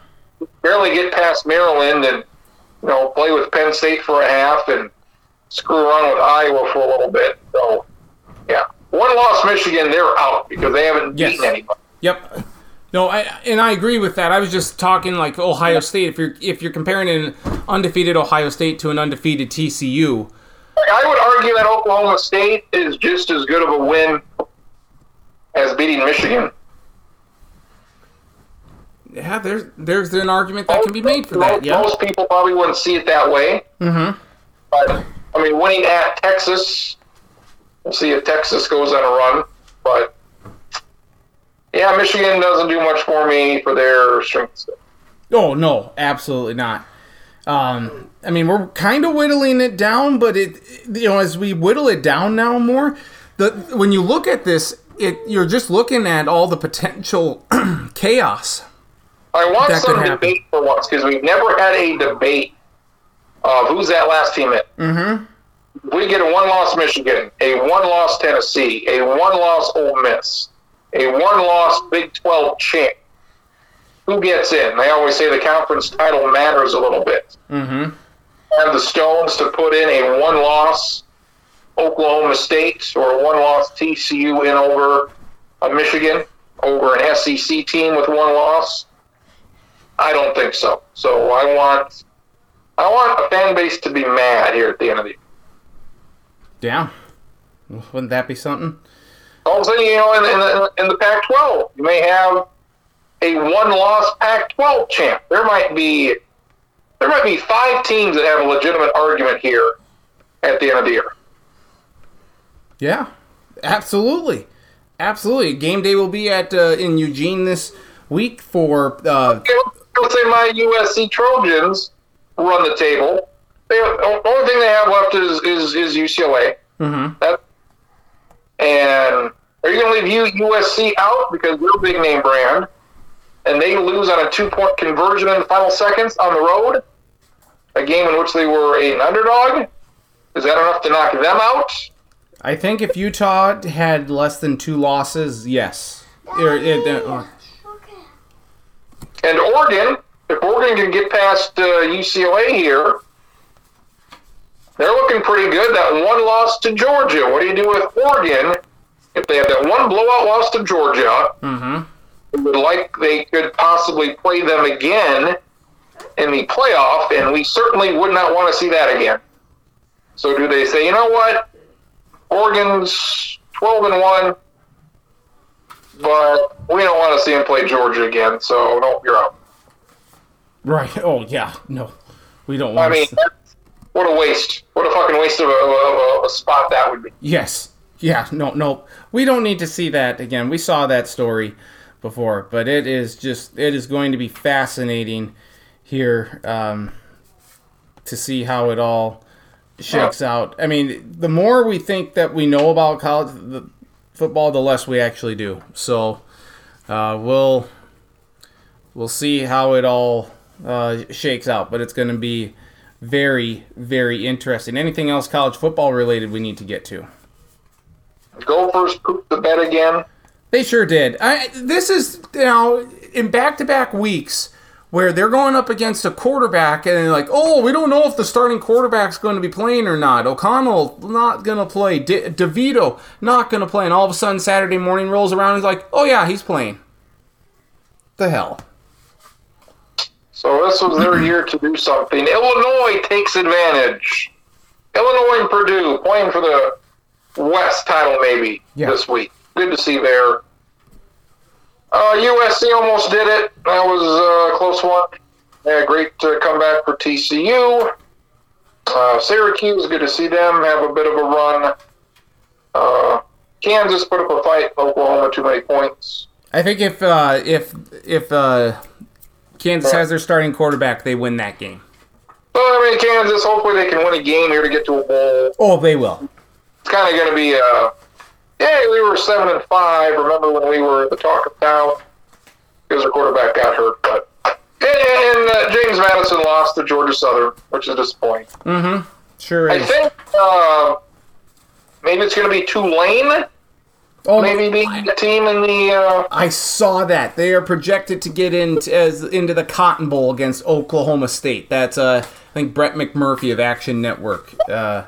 barely get past Maryland, and you know, play with Penn State for a half and screw around with Iowa for a little bit. So, yeah, one loss Michigan, they're out because they haven't Yes. beaten anybody. Yep. No, I and I agree with that. I was just talking like Ohio State. If you're if you're comparing an undefeated Ohio State to an undefeated TCU, I would argue that Oklahoma State is just as good of a win as beating Michigan. yeah, there's there's an argument that can be made for that. Most, Yeah. most people probably wouldn't see it that way. Mm-hmm. But I mean, winning at Texas, we'll see if Texas goes on a run. But yeah, Michigan doesn't do much for me for their strengths. Oh no, absolutely not. Um, I mean, we're kind of whittling it down, but it, you know, as we whittle it down now more, the when you look at this, it you're just looking at all the potential (clears throat) chaos. I want some debate for once because we've never had a debate of who's that last team in. Mm-hmm. We get a one-loss Michigan, a one-loss Tennessee, a one-loss Ole Miss, a one-loss Big 12 champ. Who gets in? They always say the conference title matters a little bit. Mm-hmm. Have the stones to put in a one-loss Oklahoma State or a one-loss TCU in over a Michigan, over an SEC team with one loss? I don't think so. So I want, I want a fan base to be mad here at the end of the year. Yeah. Wouldn't that be something? All of a sudden, you know, in, in, the, in the Pac-12, you may have a one-loss Pac-12 champ. There might be there might be five teams that have a legitimate argument here at the end of the year. Yeah, absolutely, absolutely. Game day will be at uh, in Eugene this week for uh, let's say my USC Trojans run the table. They, the only thing they have left is is, is UCLA. mhm. That and are you going to leave USC out because they're a big name brand, and they lose on a two point conversion in the final seconds on the road, a game in which they were an underdog? Is that enough to knock them out? I think if Utah had less than two losses, yes. It, uh, Okay. And Oregon, if Oregon can get past uh, UCLA here, they're looking pretty good. That one loss to Georgia. What do you do with Oregon if they have that one blowout loss to Georgia? mhm. would like they could possibly play them again in the playoff, and we certainly would not want to see that again. So, do they say, you know what, Oregon's twelve and one, but we don't want to see them play Georgia again, so no, you're out. Right. Oh yeah. No, we don't I want. mean, to what a waste! What a fucking waste of a, of a, a spot that would be. Yes. Yeah. No. No. We don't need to see that again. We saw that story before, but it is just it is going to be fascinating here um, to see how it all shakes out. I mean, the more we think that we know about college the, football, the less we actually do. So uh, we'll we'll see how it all uh, shakes out. But it's going to be very very interesting. Anything else college football related we need to get to? Gophers pooped the bed again. They sure did. I, this is you know in back-to-back weeks where they're going up against a quarterback and they're like, oh, we don't know if the starting quarterback's going to be playing or not. O'Connell not going to play. De- DeVito not going to play. And all of a sudden Saturday morning rolls around and he's like, oh yeah, he's playing. The hell. So this was their (clears throat) year to do something. Illinois takes advantage. Illinois and Purdue playing for the West title maybe Yeah. this week. Good to see there. Uh, USC almost did it. That was a close one. Yeah, great uh, comeback for TCU. Uh, Syracuse, good to see them have a bit of a run. Uh, Kansas put up a fight. Oklahoma too many points. I think if uh, if if uh, Kansas has their starting quarterback, they win that game. But I mean, Kansas. Hopefully, they can win a game here to get to a bowl. Oh, they will. it's kind of going to be uh yeah we were seven and five remember when we were the talk of town because our quarterback got hurt but and, uh, james madison lost to georgia southern which is disappointing Mm-hmm. Sure i think uh, maybe it's going to be tulane Oh, maybe being the team in the. Uh, I saw that they are projected to get into as into the Cotton Bowl against Oklahoma State. That's uh, I think Brett McMurphy of Action Network uh,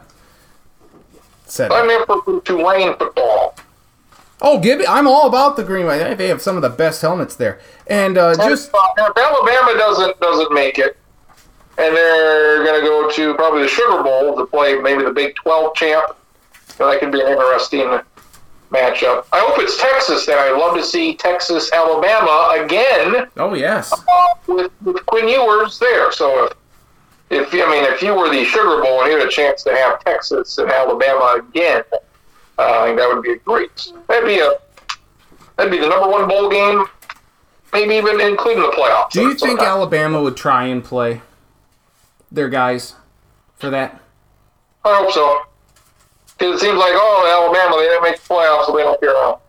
said. I'm in for Tulane football. Oh, give it! I'm all about the Green Wave. They have some of the best helmets there, and uh, just if Alabama doesn't doesn't make it, and they're going to go to probably the Sugar Bowl to play maybe the Big 12 champ, that could be an interesting matchup. I hope it's Texas. Then I'd love to see Texas Alabama again oh yes, uh, with, with Quinn Ewers there. So if if I mean if you were the Sugar Bowl and you had a chance to have Texas and Alabama again, uh, I think that would be great. That'd be a that'd be the number one bowl game, maybe even including the playoffs. do you think. Alabama would try and play their guys for that? I hope so. Because it seems like, oh, Alabama, they didn't make the playoffs, so they don't care. So,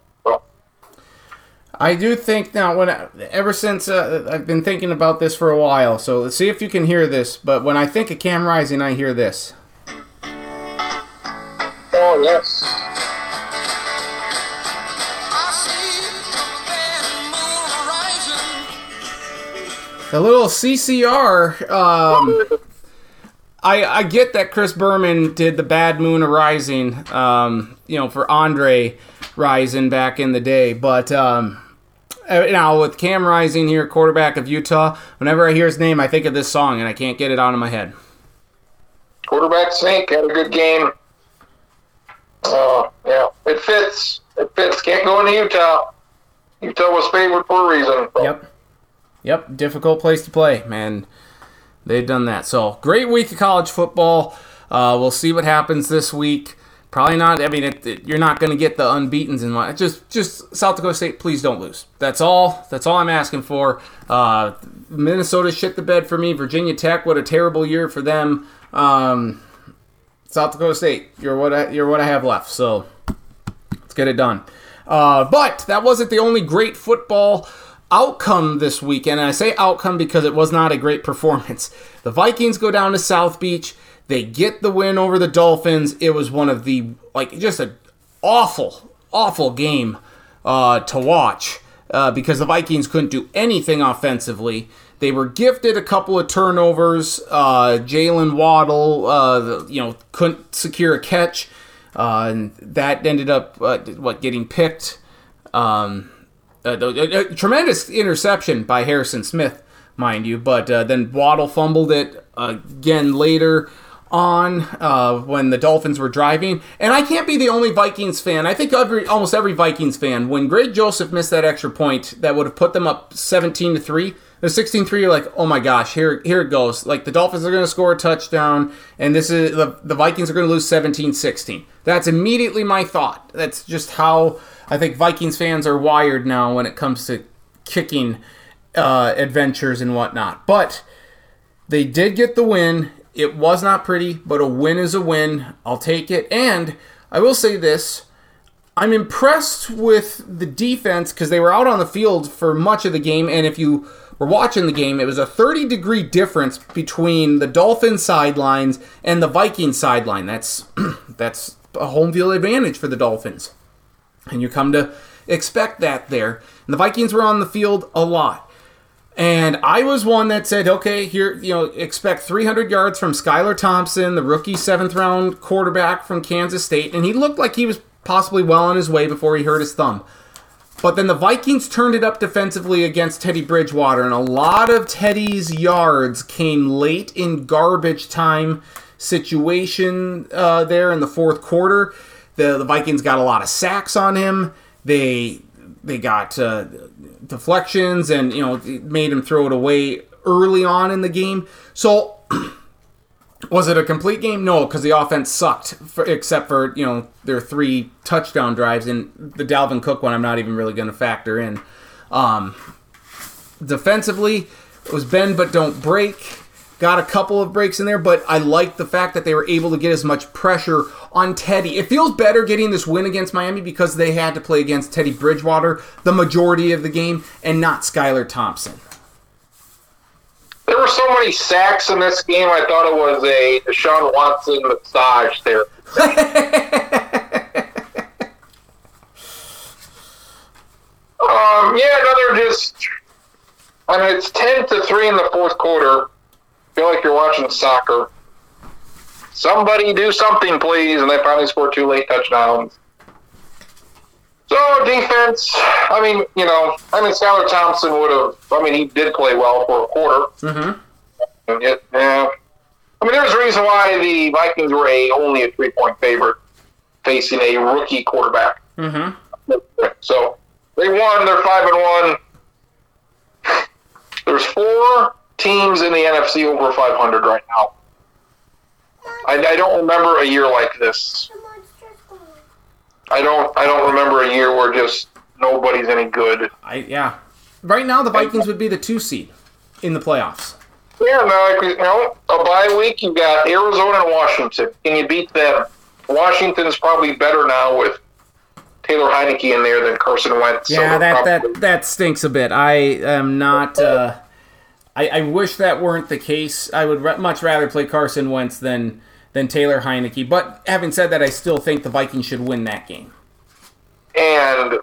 I do think now when I, ever since uh, I've been thinking about this for a while. So let's see if you can hear this. But when I think of Cam Rising, I hear this. oh, yes. I the. The little CCR. Um, I I get that Chris Berman did the Bad Moon Rising, um, you know, for Andre Rison back in the day, but. Um, uh, now with Cam Rising here, quarterback of Utah, whenever I hear his name, I think of this song and I can't get it out of my head. Quarterback Snake had a good game. Uh, yeah, it fits. It fits. Can't go into Utah. Utah was favored for a reason. So, Yep. Yep. Difficult place to play, man. They've done that. So great week of college football. Uh, we'll see what happens this week. Probably not. I mean, it, it- you're not going to get the unbeaten's in one. Just, just South Dakota State. Please don't lose. That's all. That's all I'm asking for. Uh, Minnesota shit the bed for me. Virginia Tech. What a terrible year for them. Um, South Dakota State. You're what I, you're what I have left. So let's get it done. Uh, but that wasn't the only great football outcome this weekend. And I say outcome because it was not a great performance. (laughs) The Vikings go down to South Beach. They get the win over the Dolphins. It was one of the like just an awful, awful game uh, to watch uh, because the Vikings couldn't do anything offensively. They were gifted a couple of turnovers. Uh, Jaylen Waddle, uh, you know, couldn't secure a catch. Uh, and that ended up uh, what getting picked. Um, a, a- a tremendous interception by Harrison Smith, mind you, but uh, then Waddle fumbled it again later on uh, when the Dolphins were driving. And I can't be the only Vikings fan. I think every almost every Vikings fan, when Greg Joseph missed that extra point that would have put them up 17 to three. The 16-3, you're like, oh my gosh, here here it goes. Like the Dolphins are going to score a touchdown, and this is the, the Vikings are going to lose 17-16. That's immediately my thought. That's just how I think Vikings fans are wired now when it comes to kicking uh, adventures and whatnot. But they did get the win. It was not pretty, but a win is a win. I'll take it. And I will say this I'm impressed with the defense because they were out on the field for much of the game. And if you were watching the game, it was a 30 degree difference between the Dolphins sidelines and the Vikings sideline. That's, (clears throat) that's a home field advantage for the Dolphins. And you come to expect that there. And the Vikings were on the field a lot. And I was one that said, okay, here, you know, expect 300 yards from Skylar Thompson, the rookie seventh round quarterback from Kansas State. And he looked like he was possibly well on his way before he hurt his thumb. But then the Vikings turned it up defensively against Teddy Bridgewater, and a lot of Teddy's yards came late in garbage time situation uh, there in the fourth quarter. The, the Vikings got a lot of sacks on him. They they got uh, deflections and you know made him throw it away early on in the game. So (clears throat) was it a complete game? No, because the offense sucked, for, except for you know their three touchdown drives and the Dalvin Cook one. I'm not even really going to factor in. Um, defensively, it was bend but don't break. Got a couple of breaks in there, but I like the fact that they were able to get as much pressure on Teddy. It feels better getting this win against Miami because they had to play against Teddy Bridgewater the majority of the game and not Skylar Thompson. There were so many sacks in this game. I thought it was a Deshaun Watson massage there. (laughs) um, yeah, no, they're just. I mean, it's ten to three in the fourth quarter. Feel like you're watching soccer. Somebody do something, please, and they finally scored two late touchdowns. So defense, I mean, you know, I mean, Skylar Thompson would have. I mean, he did play well for a quarter. Mm-hmm. Yeah. I mean, there's a reason why the Vikings were a only a three point favorite facing a rookie quarterback. Mm-hmm. So they won. They're five and one. There's four teams in the NFC over 500 right now. I, I don't remember a year like this. The monster's gone. I don't. I don't remember a year where just nobody's any good. I yeah. Right now, the Vikings would be the two seed in the playoffs. Yeah, no, you know, a bye week. You got Arizona and Washington. Can you beat them? Washington's probably better now with Taylor Heinicke in there than Carson Wentz. Yeah, they're that probably- that that stinks a bit. I am not. Uh, I, I wish that weren't the case. I would re- much rather play Carson Wentz than than Taylor Heinicke. But having said that, I still think the Vikings should win that game. and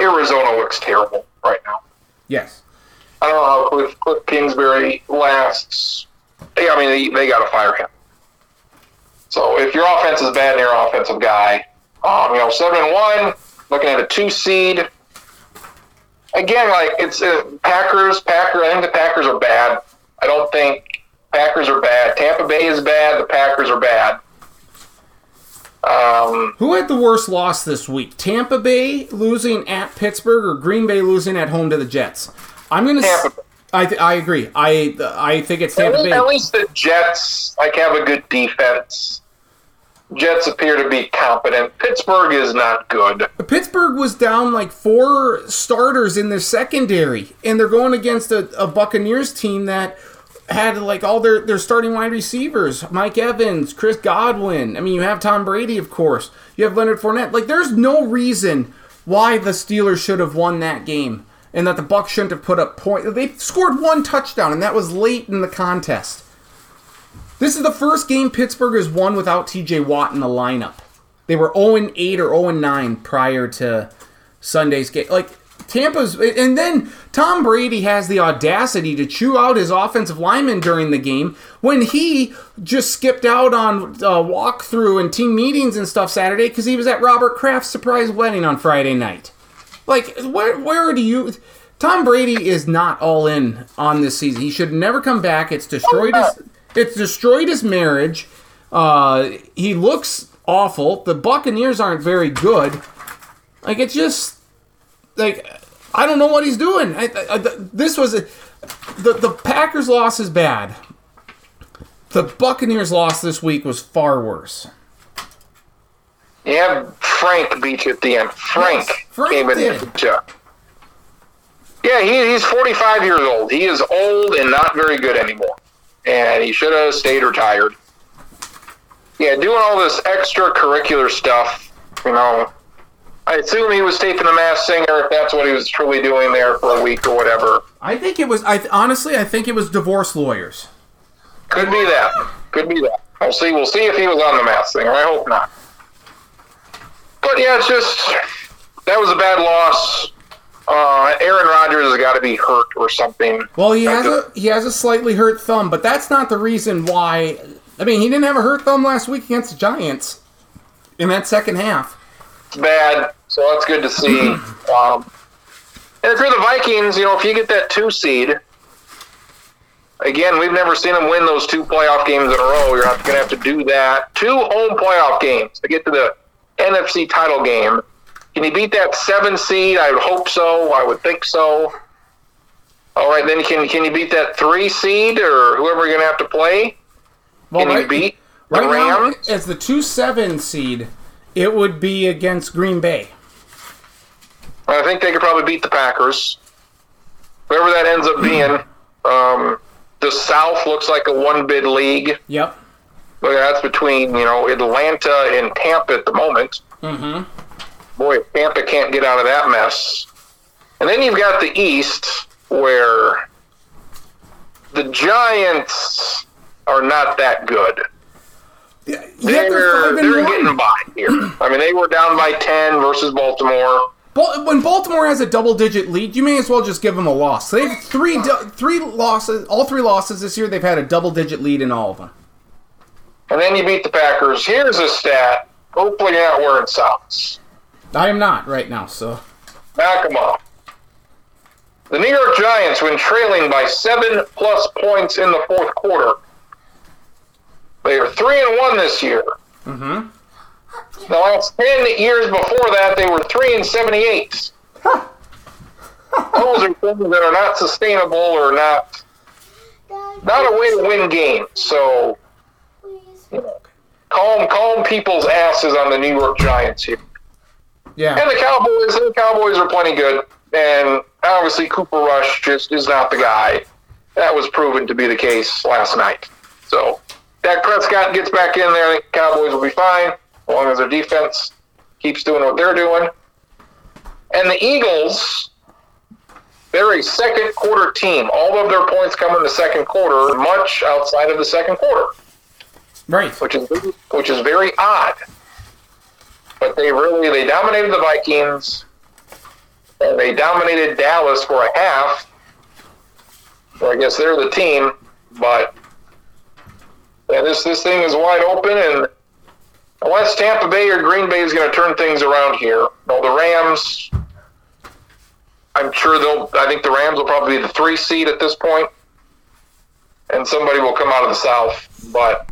Arizona looks terrible right now. Yes. I don't know how Kliff, Kliff Kingsbury lasts. Yeah, I mean, they, they got to fire him. So if your offense is bad and you're an offensive guy, um, you know, seven and one, looking at a two seed. Again, like it's uh, Packers. Packer. I think the Packers are bad. I don't think Packers are bad. Tampa Bay is bad. The Packers are bad. Um, Who had the worst loss this week? Tampa Bay losing at Pittsburgh or Green Bay losing at home to the Jets? I'm gonna. s- I th- I agree. I I think it's At Tampa least, Bay. at least the Jets like have a good defense. Jets appear to be competent. Pittsburgh is not good. Pittsburgh was down like four starters in their secondary, and they're going against a, a Buccaneers team that had like all their, their starting wide receivers Mike Evans, Chris Godwin. I mean, you have Tom Brady, of course. You have Leonard Fournette. Like, there's no reason why the Steelers should have won that game and that the Bucks shouldn't have put up point. They scored one touchdown, and that was late in the contest. This is the first game Pittsburgh has won without TJ Watt in the lineup. They were 0 8 or 0 9 prior to Sunday's game. Like Tampa's, and then Tom Brady has the audacity to chew out his offensive lineman during the game when he just skipped out on uh, walkthrough and team meetings and stuff Saturday because he was at Robert Kraft's surprise wedding on Friday night. Like, where where do you? Tom Brady is not all in on this season. He should never come back. It's destroyed his. It's destroyed his marriage. Uh, he looks awful. The Buccaneers aren't very good. Like it's just like I don't know what he's doing. I, I, this was a, the the Packers loss is bad. The Buccaneers loss this week was far worse. Yeah, Frank beat you at the end. Frank, Yes, Frank came in did. and you. Yeah, he, he's 45 years old. He is old and not very good anymore. And he should have stayed retired. Yeah, doing all this extracurricular stuff, you know. I assume he was taping the Masked Singer if that's what he was truly doing there for a week or whatever. I think it was. I honestly, I think it was divorce lawyers. Could be that. Could be that. We'll see. We'll see if he was on the Masked Singer. I hope not. But yeah, it's just that was a bad loss. Uh, Aaron Rodgers has got to be hurt or something. Well, he has a he has a slightly hurt thumb, but that's not the reason why. I mean, he didn't have a hurt thumb last week against the Giants in that second half. It's bad, so that's good to see. um, and if you're the Vikings, you know if you get that two seed, again, we've never seen them win those two playoff games in a row. You're going to have to do that. Two home playoff games to get to the NFC title game. Can you beat that seven seed? I would hope so. I would think so. All right, then can can you beat that three seed or whoever you're going to have to play? Well, Can you right, beat the right now, as the two seven seed, it would be against Green Bay. I think they could probably beat the Packers. Whoever that ends up being. Um, the South looks like a one bid league. Yep. But that's between, you know, Atlanta and Tampa at the moment. Mm-hmm. Boy, Tampa can't get out of that mess. And then you've got the East, where the Giants are not that good. Yeah, They're, they're they're getting by here. I mean, they were down by 10 versus Baltimore. When Baltimore has a double-digit lead, you may as well just give them a loss. They have three three losses, all three losses this year. They've had a double-digit lead in all of them. And then you beat the Packers. Here's a stat. Hopefully you're not wearing socks. I am not right now, so off. The New York Giants, when trailing by seven plus points in the fourth quarter, they are three and one this year. Mhm. The last ten years before that, they were three and seventy-eight. Those are things that are not sustainable or not not a way to win games. So calm calm people's asses on the New York Giants here. yeah. And the Cowboys, the Cowboys are plenty good. And obviously, Cooper Rush just is not the guy. That was proven to be the case last night. So, Dak Prescott gets back in there. The Cowboys will be fine as long as their defense keeps doing what they're doing. And the Eagles, they're a second quarter team. All of their points come in the second quarter, much outside of the second quarter Right. which is which is very odd. But they really they dominated the Vikings. And they dominated Dallas for a half. So I guess they're the team, but yeah, this this thing is wide open, and unless Tampa Bay or Green Bay is going to turn things around here, well, the Rams. I'm sure they'll. I think the Rams will probably be the three seed at this point. and somebody will come out of the South. But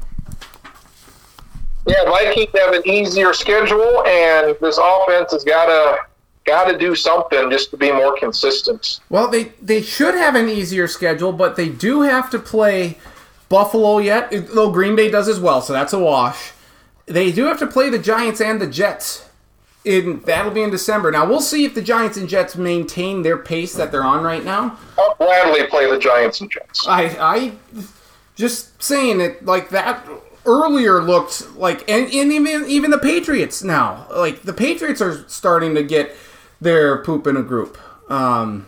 yeah, Vikings have an easier schedule, and this offense has got to got to do something just to be more consistent. Well, they they should have an easier schedule, but they do have to play Buffalo yet. Though Green Bay does as well, so that's a wash. They do have to play the Giants and the Jets. In that'll be in December. Now we'll see if the Giants and Jets maintain their pace that they're on right now. I'll gladly play the Giants and Jets. I I just saying it like that earlier looked like and, and even even the Patriots now like the Patriots are starting to get their poop in a group. Um,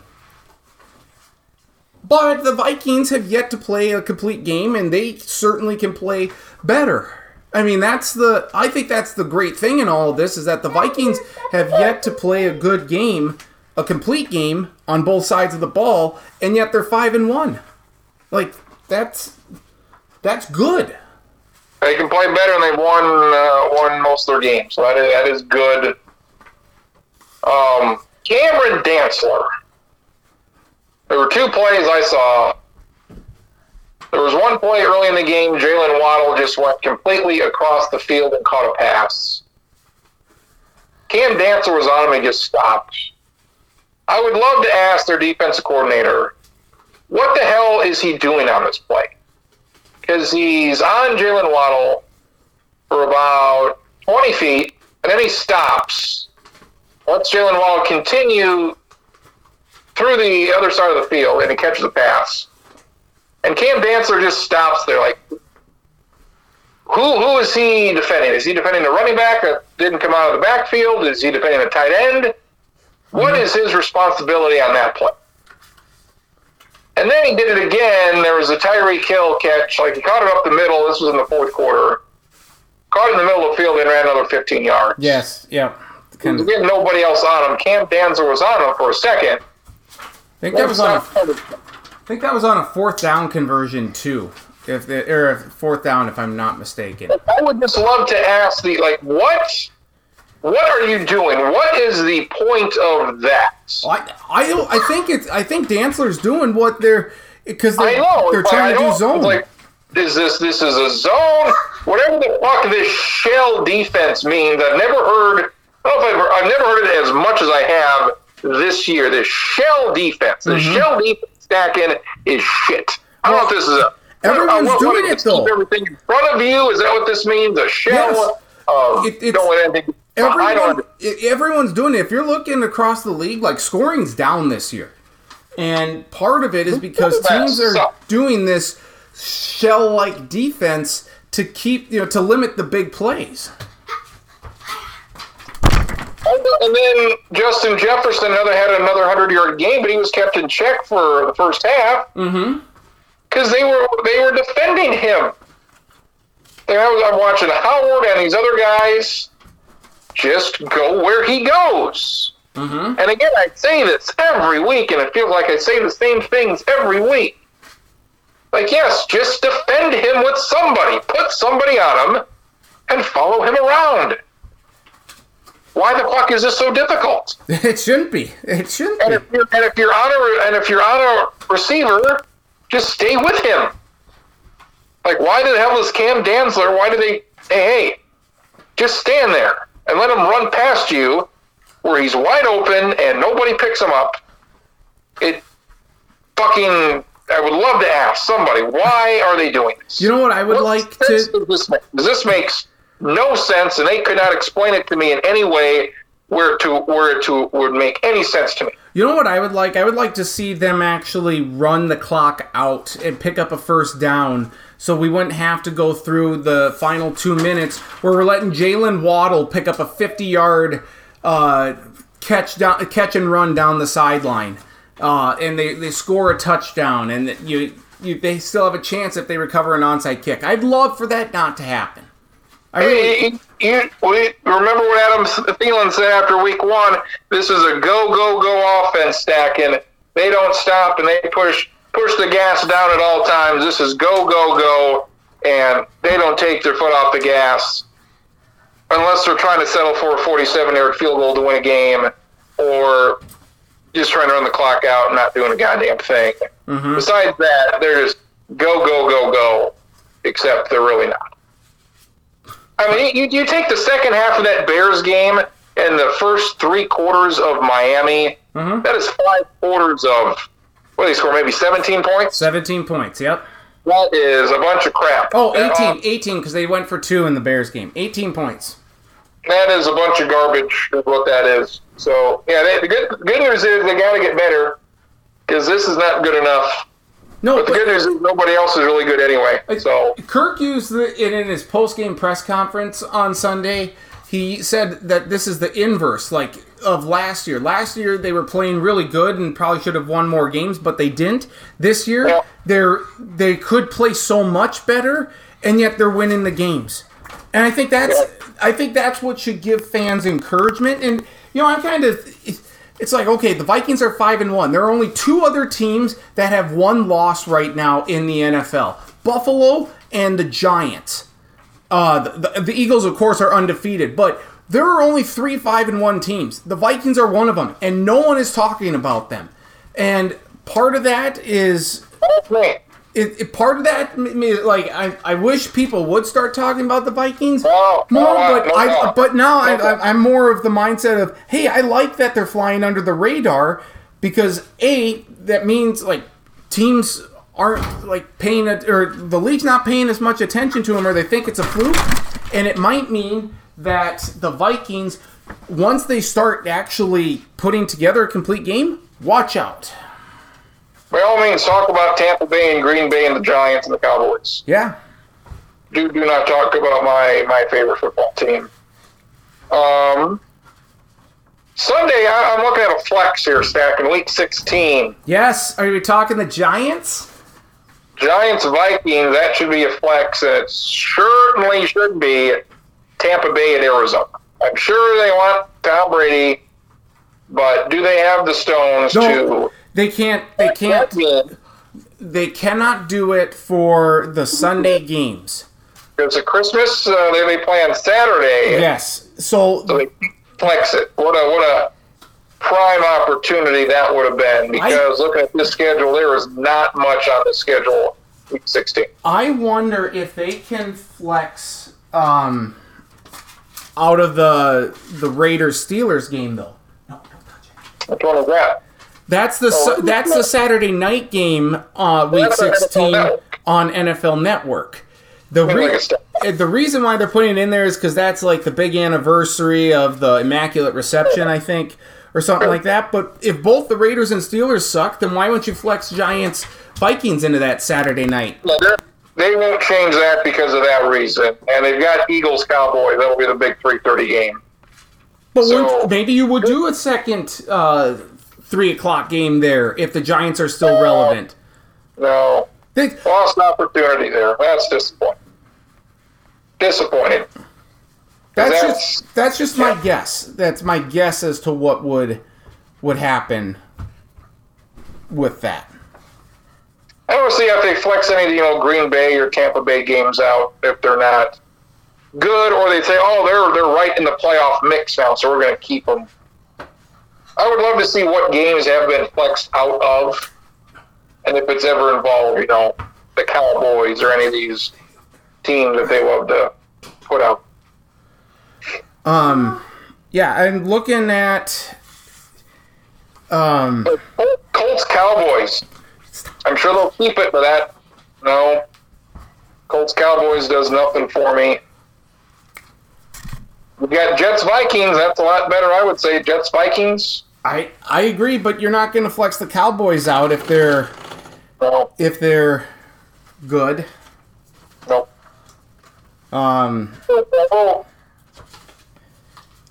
but the Vikings have yet to play a complete game, and they certainly can play better. I mean, that's the. I think that's the great thing in all of this is that the Vikings have yet to play a good game, a complete game on both sides of the ball, and yet they're five and one. Like that's that's good. They can play better, and they've won uh, won most of their games. So that is, that is good. Um, Cameron Dantzler. There were two plays I saw. There was one play early in the game. Jaylen Waddle just went completely across the field and caught a pass. Cam Dantzler was on him and just stopped. I would love to ask their defensive coordinator, what the hell is he doing on this play? Because he's on Jaylen Waddle for about 20 feet, and then he stops. Lets Jaylen Waddle continue through the other side of the field, and he catches a pass. And Cam Dantzler just stops there, like, who who is he defending? Is he defending the running back that didn't come out of the backfield? Is he defending the tight end? What mm-hmm. is his responsibility on that play? And then he did it again. There was a Tyreek Hill catch. Like he caught it up the middle. This was in the fourth quarter. Caught it in the middle of the field and ran another 15 yards. Yes. Yeah. Kind of, nobody else on him. Cam Dantzler was on him for a second. think that was on. A, I think that was on a fourth down conversion too. If the, or a fourth down, if I'm not mistaken. I would just love to ask the like, what? What are you doing? What is the point of that? I I don't. I think it's. I think Dantzler's doing what they're because they're, know. they're trying to do zone. Like, is this this is a zone? Whatever the fuck this shell defense means, I've never heard. I don't know if I've, I've never heard it as much as I have this year. This shell defense, the Mm-hmm. shell defense stacking is shit. I don't know if this is a. Everyone's uh, what- what doing is it, though. Everything in front of you. Is that what this means? A shell. Yes. Uh, It- it's- don't anything. I Everyone, don't. everyone's doing it. If you're looking across the league, like scoring's down this year, and part of it is because teams are doing this shell-like defense to keep you know to limit the big plays. And then Justin Jefferson another had another hundred yard game, but he was kept in check for the first half. Mm-hmm. because they were they were defending him. And I was, I'm watching Howard and these other guys just go where he goes. And again, I say this every week, and it feels like I say the same things every week. Like, yes, just defend him with somebody. Put somebody on him and follow him around. Why the fuck is this so difficult? (laughs) It shouldn't be. It shouldn't And be. if you're and if you're on a and if you're on a receiver, just stay with him. Like, why the hell is Cam Dantzler? Why do they? Hey, hey, just stand there and let him run past you, where he's wide open and nobody picks him up. It fucking. I would love to ask somebody why are they doing this? You know what I would What like to. does this make? Does this makes no sense, and they could not explain it to me in any way where to where it to would make any sense to me. You know what I would like? I would like to see them actually run the clock out and pick up a first down so we wouldn't have to go through the final two minutes where we're letting Jaylen Waddle pick up a 50 yard uh, catch, down, catch and run down the sideline. Uh, and they, they score a touchdown, and you, you they still have a chance if they recover an onside kick. I'd love for that not to happen. I really, You, we, remember what Adam Thielen said after week one? This is a go, go, go offense stack, and they don't stop and they push push the gas down at all times. This is go, go, go, and they don't take their foot off the gas unless they're trying to settle for a 47 yard field goal to win a game or just trying to run the clock out and not doing a goddamn thing. Mm-hmm. Besides that, they're just go, go, go, go, except they're really not. I mean, you, you take the second half of that Bears game and the first three quarters of Miami, that is five quarters of, what they score, maybe 17 points? 17 points, yep. That is a bunch of crap. Oh, That, 18, uh, 18, because they went for two in the Bears game. 18 points. that is a bunch of garbage, is what that is. So, yeah, they, the good, good news is they got to get better because this is not good enough. No, But the good news is nobody else is really good anyway. So, Kirk used it in his post-game press conference on Sunday. He said that this is the inverse, like of last year. Last year they were playing really good and probably should have won more games, but they didn't. This year Yeah. they're they could play so much better, and yet they're winning the games. And I think that's I think that's what should give fans encouragement. And you know, I'm kind of it's like okay, the Vikings are five and one. There are only two other teams that have one loss right now in the NFL: Buffalo and the Giants. Uh, the, the, the Eagles, of course, are undefeated, but there are only three five and one teams. The Vikings are one of them, and no one is talking about them. And part of that is man, it, it- part of that like I, I wish people would start talking about the Vikings No, more no, but no, I but now I, No. I, I'm more of the mindset of hey I like that they're flying under the radar because a that means like teams aren't like paying it or the league's not paying as much attention to them or they think it's a fluke. And it might mean that the Vikings once they start actually putting together a complete game watch out by all means, talk about Tampa Bay and Green Bay and the Giants and the Cowboys. yeah do do not talk about my my favorite football team. Um, Sunday, I, I'm looking at a flex here, stacking week 16. yes are we talking the Giants Giants Vikings. That should be a flex. It certainly should be Tampa Bay at Arizona. I'm sure they want Tom Brady, but do they have the stones No, to? They can't. They can't. They cannot do it for the Sunday games. Because a Christmas, uh, they, they play on Saturday. Yes. So So they flex it. What a what a prime opportunity that would have been. Because looking at this schedule, there is not much on the schedule. Week 16. I wonder if they can flex um, out of the the Raiders Steelers game though. No, don't touch it. Which one is that? That's the Oh, that's the Saturday night game, uh, week sixteen on NFL Network. The re- like a step. Uh, the reason why they're putting it in there is because that's like the big anniversary of the Immaculate Reception, I think, or something like that. But if both the Raiders and Steelers suck, then why won't you flex Giants Vikings into that Saturday night? They're- won't change that because of that reason. And they've got Eagles Cowboys. That'll be the big 3:30 game. But So- maybe you would do a second uh, three o'clock game there if the Giants are still relevant. No, They, lost opportunity there. That's disappointing. Disappointing. That's That's- just that's just my guess. That's my guess as to what would would happen with that. I don't see if they flex any, of you know, Green Bay or Tampa Bay games out if they're not good, or they say, oh, they're they're right in the playoff mix now, so we're going to keep them. I would love to see what games have been flexed out of, and if it's ever involved, you know, the Cowboys or any of these teams that they love to put out. Um, yeah, I'm looking at. Um, Colts Cowboys. I'm sure they'll keep it, for that no. Colts Cowboys does nothing for me. We got Jets Vikings. That's a lot better, I would say. Jets Vikings. I I agree, but you're not going to flex the Cowboys out if they're No, if they're good. no. Um,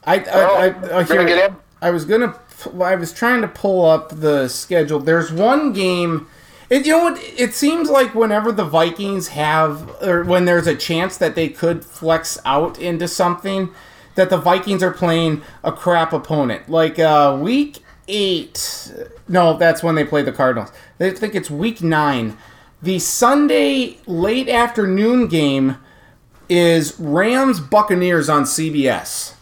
I I, I, I, get in? I was gonna. I was trying to pull up the schedule. There's one game. It, you know what? It seems like whenever the Vikings have, or when there's a chance that they could flex out into something, that the Vikings are playing a crap opponent. Like uh, week eight. No, that's when they play the Cardinals. They think it's week nine. The Sunday late afternoon game is Rams Buccaneers on CBS.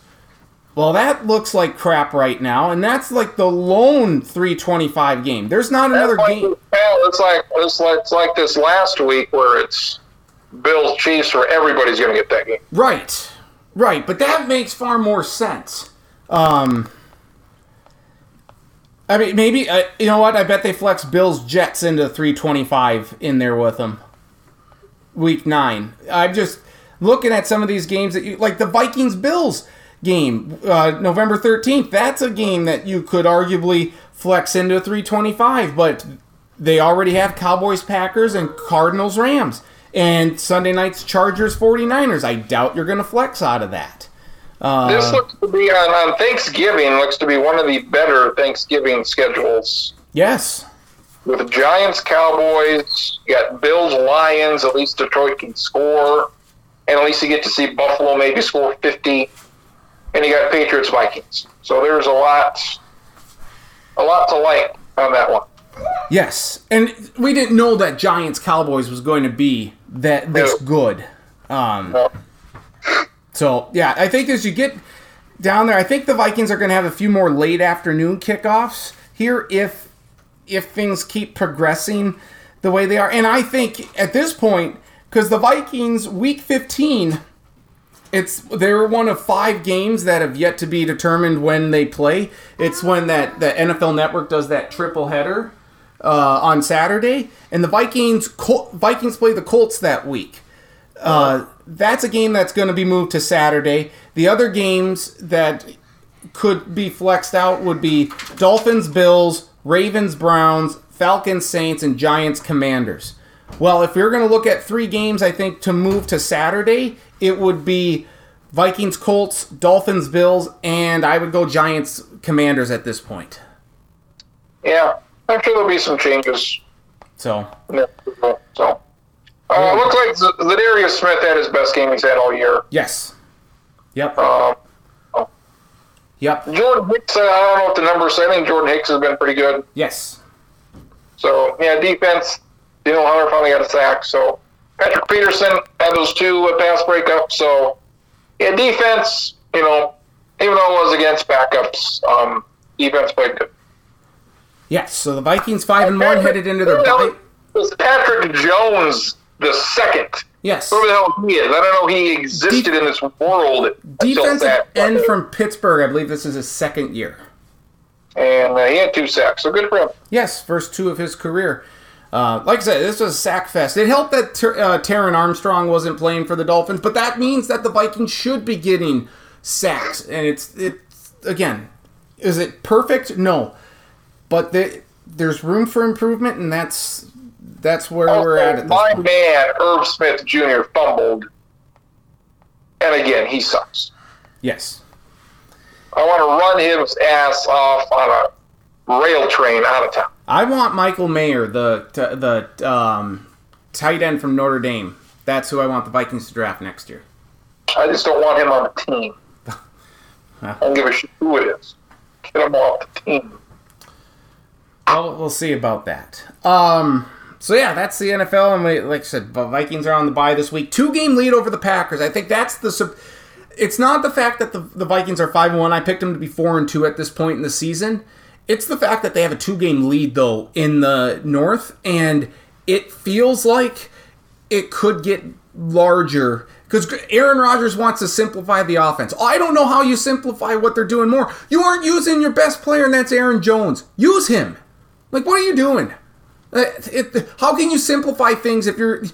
Well, that looks like crap right now, and that's like the lone 325 game. There's not another like- game. well, it's like it's like it's like this last week where it's Bills Chiefs, where everybody's going to get that game. Right, right, but that makes far more sense. Um, I mean, maybe uh, you know what? I bet they flex Bills Jets into 325 in there with them. Week nine. I'm just looking at some of these games that you like the Vikings Bills game, uh, November 13th. That's a game that you could arguably flex into 325, but they already have Cowboys Packers and Cardinals Rams. And Sunday night's Chargers 49ers. I doubt you're going to flex out of that. Uh, This looks to be on, on Thanksgiving. Looks to be one of the better Thanksgiving schedules. yes. with the Giants, Cowboys, you got Bills, Lions. At least Detroit can score, and at least you get to see Buffalo maybe score fifty. And you got Patriots, Vikings. So there's a lot, a lot to like on that one. Yes. And we didn't know that Giants Cowboys was going to be that this No. good. Um. So yeah, I think as you get down there, I think the Vikings are going to have a few more late afternoon kickoffs here if if things keep progressing the way they are. And I think at this point, because the Vikings week fifteen, it's they're one of five games that have yet to be determined when they play. It's when that the NFL Network does that triple header uh, on Saturday, and the Vikings Col- Vikings play the Colts that week. Uh, that's a game that's going to be moved to Saturday. The other games that could be flexed out would be Dolphins, Bills, Ravens, Browns, Falcons, Saints, and Giants, Commanders. Well, if you're going to look at three games, I think to move to Saturday, it would be Vikings, Colts, Dolphins, Bills, and I would go Giants, Commanders at this point. Yeah, I'm sure there'll be some changes. So, Yeah, So, uh, it looks like Za'Darius Smith had his best game he's had all year. yes. Yep. Um, Yep. Jordan Hicks, uh, I don't know what the numbers say. I think Jordan Hicks has been pretty good. Yes. So yeah, defense. Danielle Hunter finally got a sack. So Patrick Peterson had those two uh, pass breakups. So yeah, defense. You know, even though it was against backups, um, defense played good. Yes. So the Vikings five and one headed into their bye. was Patrick Jones the second. Yes. Who the hell he is? I don't know. He existed in this world. Defensive end from Pittsburgh. I believe this is his second year. and uh, he had two sacks. So good for him. Yes, first two of his career. Uh, like I said, this was a sack fest. It helped that Ter- uh, Terron Armistead wasn't playing for the Dolphins, but that means that the Vikings should be getting sacks. And it's it's again, is it perfect? No, but the, there's room for improvement, and that's that's where we're at. at this My point. man, Irv Smith Jr. fumbled, and again he sucks. Yes. I want to run his ass off on a rail train out of town. I want Michael Mayer, the the um, tight end from Notre Dame. That's who I want the Vikings to draft next year. I just don't want him on the team. (laughs) I don't give a shit who it is. Get him off the team. Well, we'll see about that. Um, so yeah, that's the NFL, and we, like I said, the Vikings are on the bye this week. Two game lead over the Packers. I think that's the. It's not the fact that the, the Vikings are five and one. I picked them to be four and two at this point in the season. It's the fact that they have a two game lead though in the North, and it feels like it could get larger because Aaron Rodgers wants to simplify the offense. I don't know how you simplify what they're doing more. You aren't using your best player, and that's Aaron Jones. Use him. Like, what are you doing? Uh, It, how can you simplify things if you're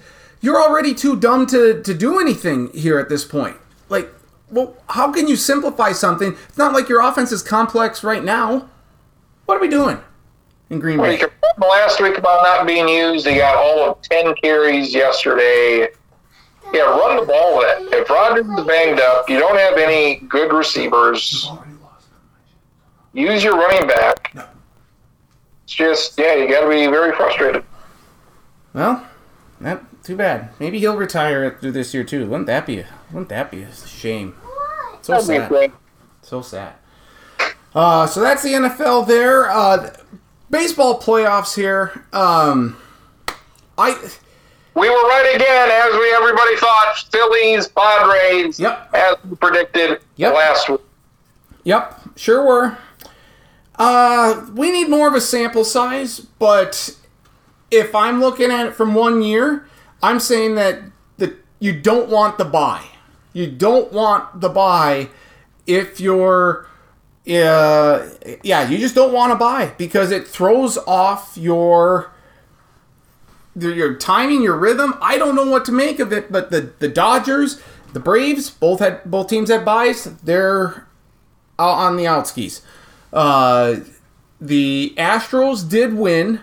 you're already too dumb to, to do anything here at this point? Like, well, how can you simplify something? It's not like your offense is complex right now. What are we doing in Green Bay? complained last week about not being used. He got all of 10 carries yesterday. Yeah, run the ball then. If Rodgers is banged up, you don't have any good receivers. Use your running back. It's just, yeah, you got to be very frustrated. Well, that too bad. Maybe he'll retire through this year too. Wouldn't that be? Wouldn't that be a shame? So That'd sad. So sad. Uh, so that's the NFL there. Uh, baseball playoffs here. Um, I We were right again, as we everybody thought. Phillies, Padres, Yep. as we predicted Yep. last week. Yep, sure were. Uh, we need more of a sample size, but if I'm looking at it from one year, I'm saying that the you don't want the bye. You don't want the bye if you're uh, yeah, you just don't want to bye because it throws off your your timing, your rhythm. I don't know what to make of it, but the the Dodgers, the Braves, both had both teams had byes. They're on the outskis. Uh, the Astros did win.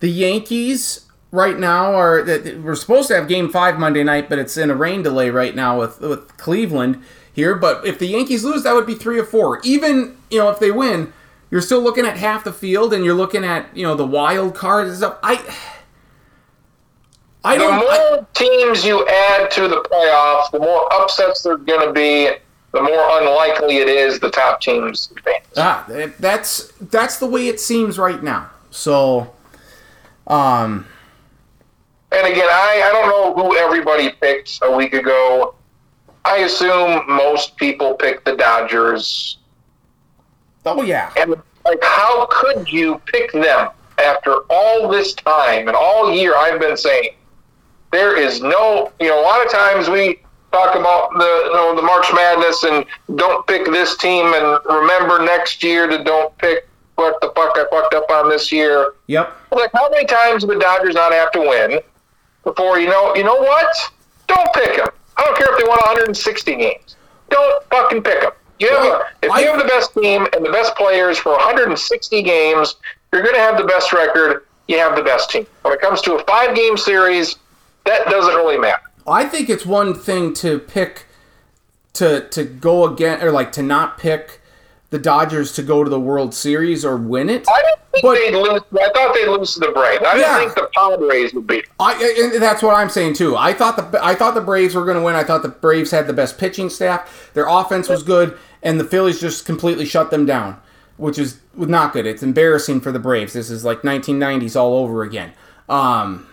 The Yankees right now are that we're supposed to have Game Five Monday night, but it's in a rain delay right now with with Cleveland here. But if the Yankees lose, that would be three or four. Even you know if they win, you're still looking at half the field, and you're looking at you know the wild cards and stuff. I I The don't. I- more teams you add to the playoffs, the more upsets there's going to be, the more unlikely it is the top teams advance. Ah, that's that's the way it seems right now. So, um, And again, I, I don't know who everybody picked a week ago. I assume most people picked the Dodgers. oh yeah, And like, how could you pick them after all this time and all year I've been saying there is no, you know, a lot of times we talk about the, you know, the March Madness and don't pick this team and remember next year to don't pick what the fuck I fucked up on this year. yep, Like, how many times do the Dodgers not have to win before you know? You know what? Don't pick them. I don't care if they won 160 games. Don't fucking pick them. You have Well, a, if I- you have the best team and the best players for 160 games, you're going to have the best record. You have the best team. When it comes to a five-game series, that doesn't really matter. I think it's one thing to pick to to go again or like to not pick the Dodgers to go to the World Series or win it. I didn't think But- they'd lose. I thought they'd lose to the Braves. I didn't think the Padres would beat. them. I and that's what I'm saying too. I thought the I thought the Braves were going to win. I thought the Braves had the best pitching staff. Their offense was good, and the Phillies just completely shut them down, which is not good. It's embarrassing for the Braves. This is like 1990s all over again. Um,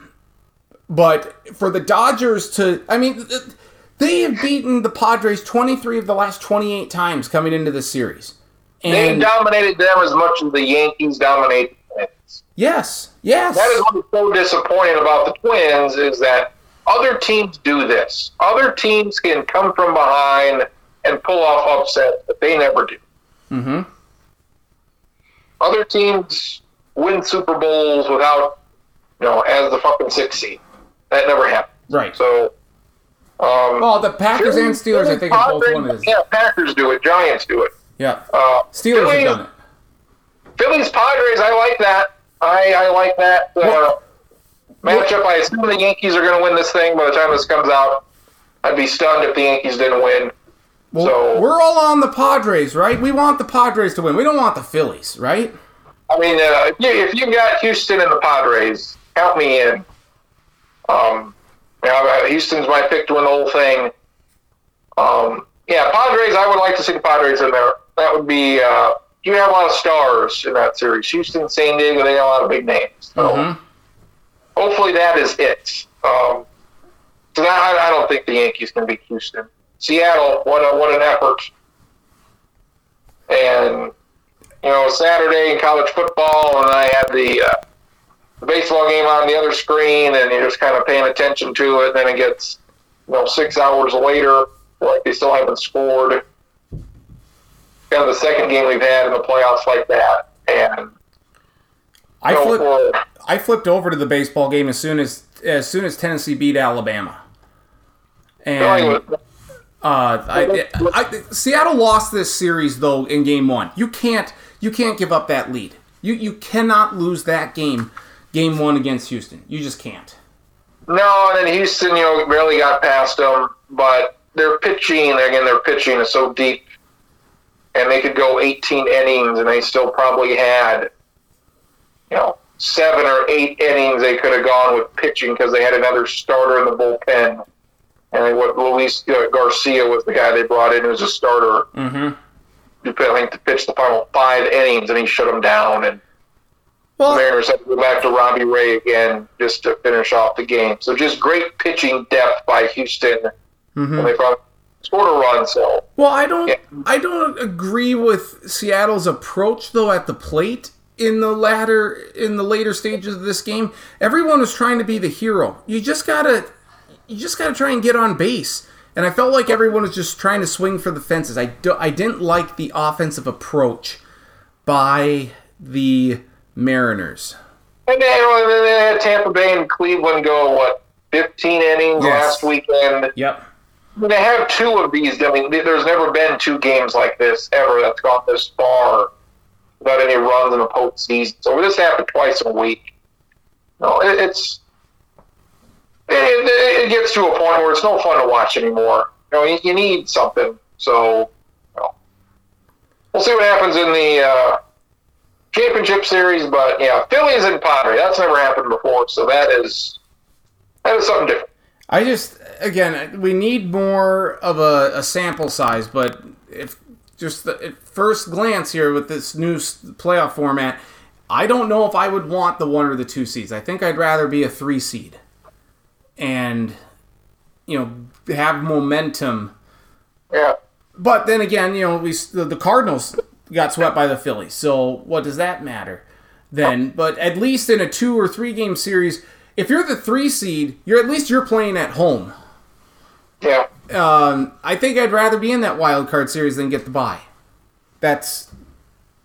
but for the Dodgers to, I mean, they have beaten the Padres 23 of the last 28 times coming into this series. And They dominated them as much as the Yankees dominated the Twins. yes, yes, That is what's so disappointing about the Twins is that other teams do this. Other teams can come from behind and pull off upsets, but they never do. hmm Other teams win Super Bowls without, you know, as the fucking sixth seed. That never happens. right. So, um, Well, the Packers and Steelers, I think, both won this. Yeah, Packers do it. Giants do it. Yeah, Uh, Steelers Phillies, have done it. Phillies Padres, I like that. I, I like that uh, matchup. I assume the Yankees are going to win this thing by the time this comes out. I'd be stunned if the Yankees didn't win. Well, So- we're all on the Padres, right? We want the Padres to win. We don't want the Phillies, right? I mean, uh, if, you, if you got Houston and the Padres, count me in. Um, know, uh, Houston's my pick to win the whole thing. Um, yeah, Padres. I would like to see the Padres in there. That would be. Uh, you have a lot of stars in that series. Houston, San Diego. They got a lot of big names. So Mhm. hopefully that is it. Um, so that, I, I don't think the Yankees can beat Houston. Seattle. What a what an effort. And you know, Saturday in college football, and I had the, uh, the baseball game on the other screen, and you're just kind of paying attention to it. And Then it gets, you know, six hours later, like they still haven't scored. Kind of the second game we've had in the playoffs like that, and I know, flipped. for- I flipped over to the baseball game as soon as as soon as Tennessee beat Alabama. And uh, I, I, Seattle lost this series though in game one. You can't you can't give up that lead. You you cannot lose that game, game one against Houston. You just can't. No, and then Houston, you know, barely got past them, but their pitching, again, their pitching is so deep, and they could go 18 innings, and they still probably had, you know, seven or eight innings they could have gone with pitching because they had another starter in the bullpen. And what Luis uh, Garcia was the guy they brought in as a starter. Mm-hmm. I think to pitch the final five innings, and he shut them down. And Well, Mariners had to go back to Robbie Ray again just to finish off the game. So just great pitching depth by Houston. mhm. And they finally scored a run. So Well, I don't Yeah. I don't agree with Seattle's approach though at the plate in the latter in the later stages of this game. Everyone was trying to be the hero. You just got to you just got to try and get on base. And I felt like everyone was just trying to swing for the fences. I do, I didn't like the offensive approach by the Mariners. and then, they had Tampa Bay and Cleveland go what 15 innings Yes. last weekend. Yep. They have two of these. I mean, there's never been two games like this ever that's gone this far without any runs in a postseason. So this happened twice a week. No, it, it's it, it, it gets to a point where it's no fun to watch anymore. You know, you, you need something. So, you know, we'll see what happens in the uh, championship series. But yeah, Phillies and Padres. That's never happened before. So that is that is something different. I just again we need more of a, a sample size, but if just the, at first glance here with this new playoff format, I don't know if I would want the one or the two seeds. I think I'd rather be a three seed, and you know have momentum. Yeah. But then again, you know we the Cardinals got swept by the Phillies, so what does that matter? Then, but at least in a two or three game series, if you're the three seed, you're at least you're playing at home. Yeah. Um, I think I'd rather be in that wild card series than get the bye. That's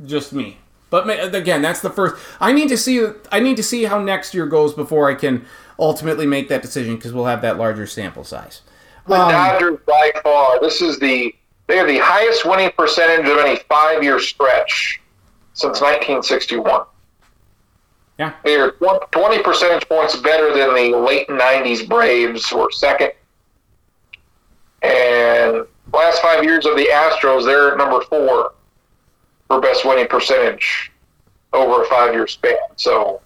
just me. But again, that's the first. I need to see. I need to see how next year goes before I can ultimately make that decision because we'll have that larger sample size. The Um, Dodgers by far. This is the they have the highest winning percentage of any five year stretch since 1961. Yeah. They are 20 percentage points better than the late 90s Braves, who were second. And last five years of the Astros, they're number four for best winning percentage over a five year span. So,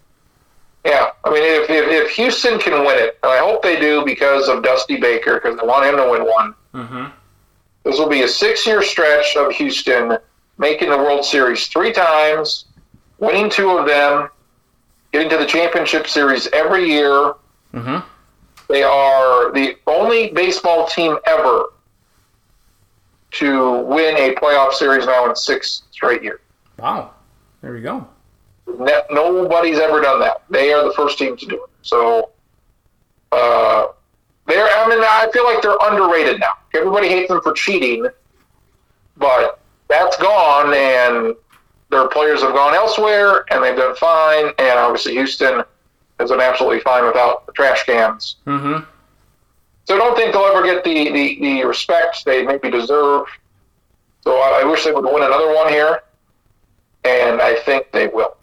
yeah, I mean, if, if, if Houston can win it, and I hope they do because of Dusty Baker, because they want him to win one, mhm. This will be a six year stretch of Houston making the World Series three times, winning two of them, getting to the championship series every year. Mhm. They are the only baseball team ever to win a playoff series now in six straight years. Wow. There we go. Nobody's ever done that. They are the first team to do it. So, uh, they're. I mean, I feel like they're underrated now. Everybody hates them for cheating, but that's gone, and their players have gone elsewhere, and they've done fine. And obviously, Houston has done absolutely fine without the trash cans. Mm-hmm. So I don't think they'll ever get the, the, the respect they maybe deserve. So I, I wish they would win another one here, and I think they will.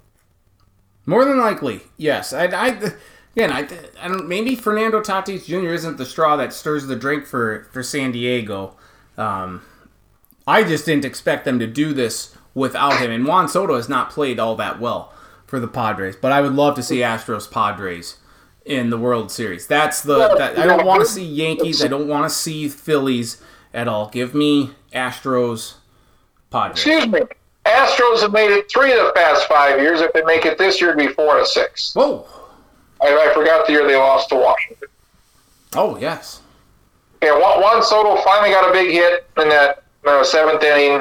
More than likely, yes. I, I again, I, I don't. Maybe Fernando Tatis Jr. isn't the straw that stirs the drink for for San Diego. Um, I just didn't expect them to do this without him. And Juan Soto has not played all that well for the Padres, but I would love to see Astros Padres in the World Series. That's the. That, I don't want to see Yankees. I don't want to see Phillies. at all. Give me Astros, Padres. Excuse me. Astros have made it three of the past five years. If they make it this year, it'd be four to six. Whoa. I, I forgot the year they lost to Washington. Oh yes. Yeah, Juan, Juan Soto finally got a big hit in that uh, seventh inning.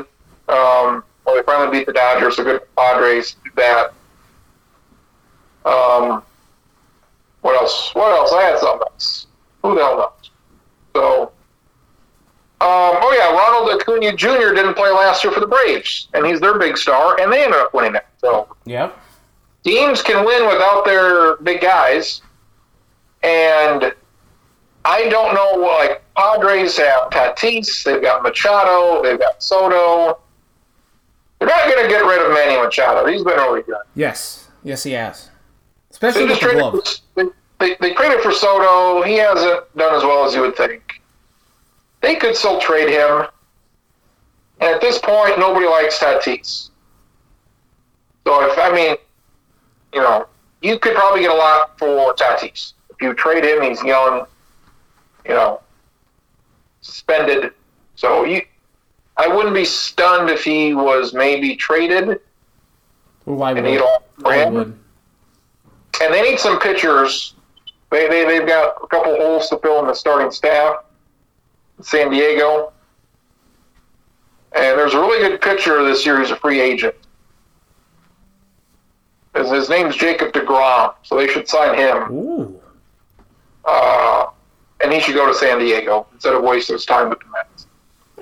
Um, well, they finally beat the Dodgers. So good Padres did that. Um, what else? What else? I had something else. Who the hell knows? So, um, oh yeah, Ronald Acuna Jr. didn't play last year for the Braves, and he's their big star, and they ended up winning it. So Yep. Teams can win without their big guys, and I don't know. Like Padres have Tatis, they've got Machado, they've got Soto. They're not going to get rid of Manny Machado. He's been really good. Yes. Yes, he has. They Especially with the glove. For, they, they, they traded for Soto. He hasn't done as well as you would think. They could still trade him. And at this point, nobody likes Tatis. So if I mean, you know, you could probably get a lot for Tatis if you trade him. He's young, you know, suspended. So you, I wouldn't be stunned if he was maybe traded Well, why would? and all Why would? and they need some pitchers. They, they, they've got a couple holes to fill in the starting staff in San Diego. And there's a really good pitcher this year who's a free agent. His, his name's Jacob DeGrom, so they should sign him. Ooh. Uh, and he should go to San Diego instead of wasting his time with the Mets.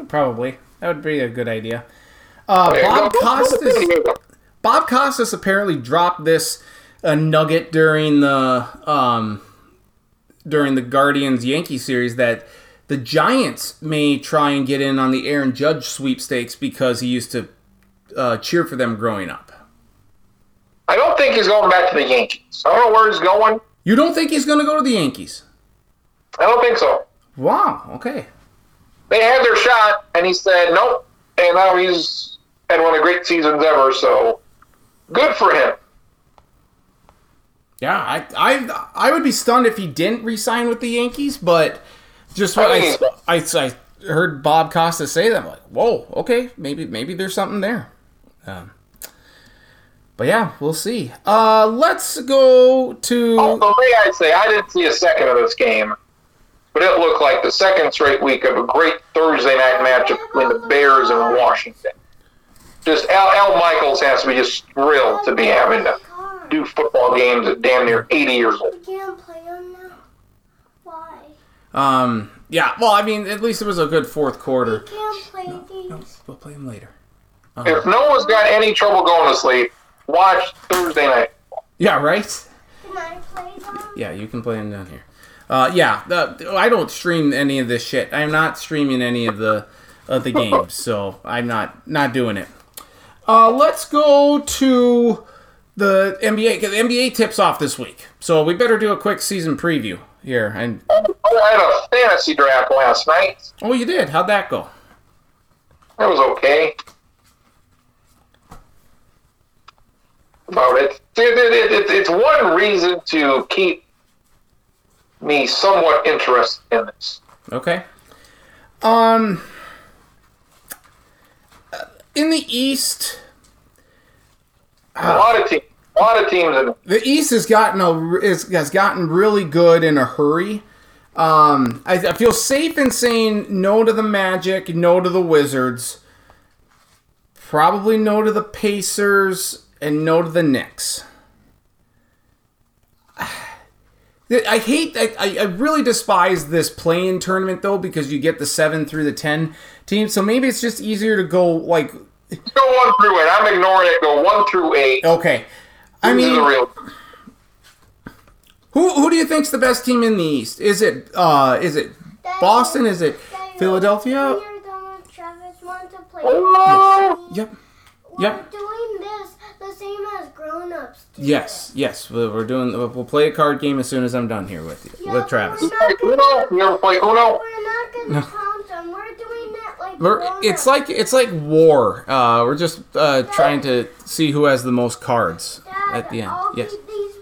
Probably. That would be a good idea. Uh, Bob go- go to San Costas. Bob Costas apparently dropped this uh, nugget during the um, during the Guardians Yankee series that the Giants may try and get in on the Aaron Judge sweepstakes because he used to uh, cheer for them growing up. I don't think he's going back to the Yankees. I don't know where he's going. You don't think he's going to go to the Yankees? I don't think so. Wow. Okay. they had their shot, and he said nope. And now he's had one of the great seasons ever. So good for him. Yeah, I, I I would be stunned if he didn't re-sign with the Yankees, but just what I I, I, I heard Bob Costa say that, I'm like, whoa, okay, maybe maybe there's something there. Um, but yeah, we'll see. Uh, let's go to Although may I say, I didn't see a second of this game, but it looked like the second straight week of a great Thursday night matchup between the Bears and Washington. Just Al, Al Michaels has to be just thrilled to be having to do football games at damn near 80 years old. Can't play them now. Why? um, yeah. Well, I mean, at least it was a good fourth You quarter. can't play these. We'll play them later. If no one's got any trouble going to sleep, watch Thursday night. Yeah, right. Can I play them? Yeah, you can play them down here. Uh, yeah, the, I don't stream any of this shit. I'm not streaming any of the of the games, (laughs) so I'm not not doing it. Uh, let's go to the NBA. 'cause The NBA tips off this week, so we better do a quick season preview here. And oh, I had a fantasy draft last night. oh, you did? How'd that go? That was okay. About it. It- it- it- it- It's one reason to keep me somewhat interested in this. Okay. Um, in the East, A lot of teams, a lot of teams, in the East has gotten a is, has gotten really good in a hurry. Um, I, I feel safe in saying no to the Magic, no to the Wizards, probably no to the Pacers, and no to the Knicks. (sighs) I hate I, I I really despise this play-in tournament though because you get the seven through the ten teams. So maybe it's just easier to go like go one through eight. I'm ignoring it. Go one through eight. okay. I This mean, real. Who who do you think's the best team in the East? Is it uh is it Boston? Is it Philadelphia? When you're done with Travis, want to play. Oh, Yep. We're Yep. doing this the same as grown-ups. do Yes. Yes. We're we're doing. We'll play a card game as soon as I'm done here with you Yeah, with Travis. we're like not gonna- You ever play Uno? We're not gonna count them. We're doing it like We're, it's like it's like war. Uh, we're just uh, trying to see who has the most cards Dad, at the end. I'll Yes. these.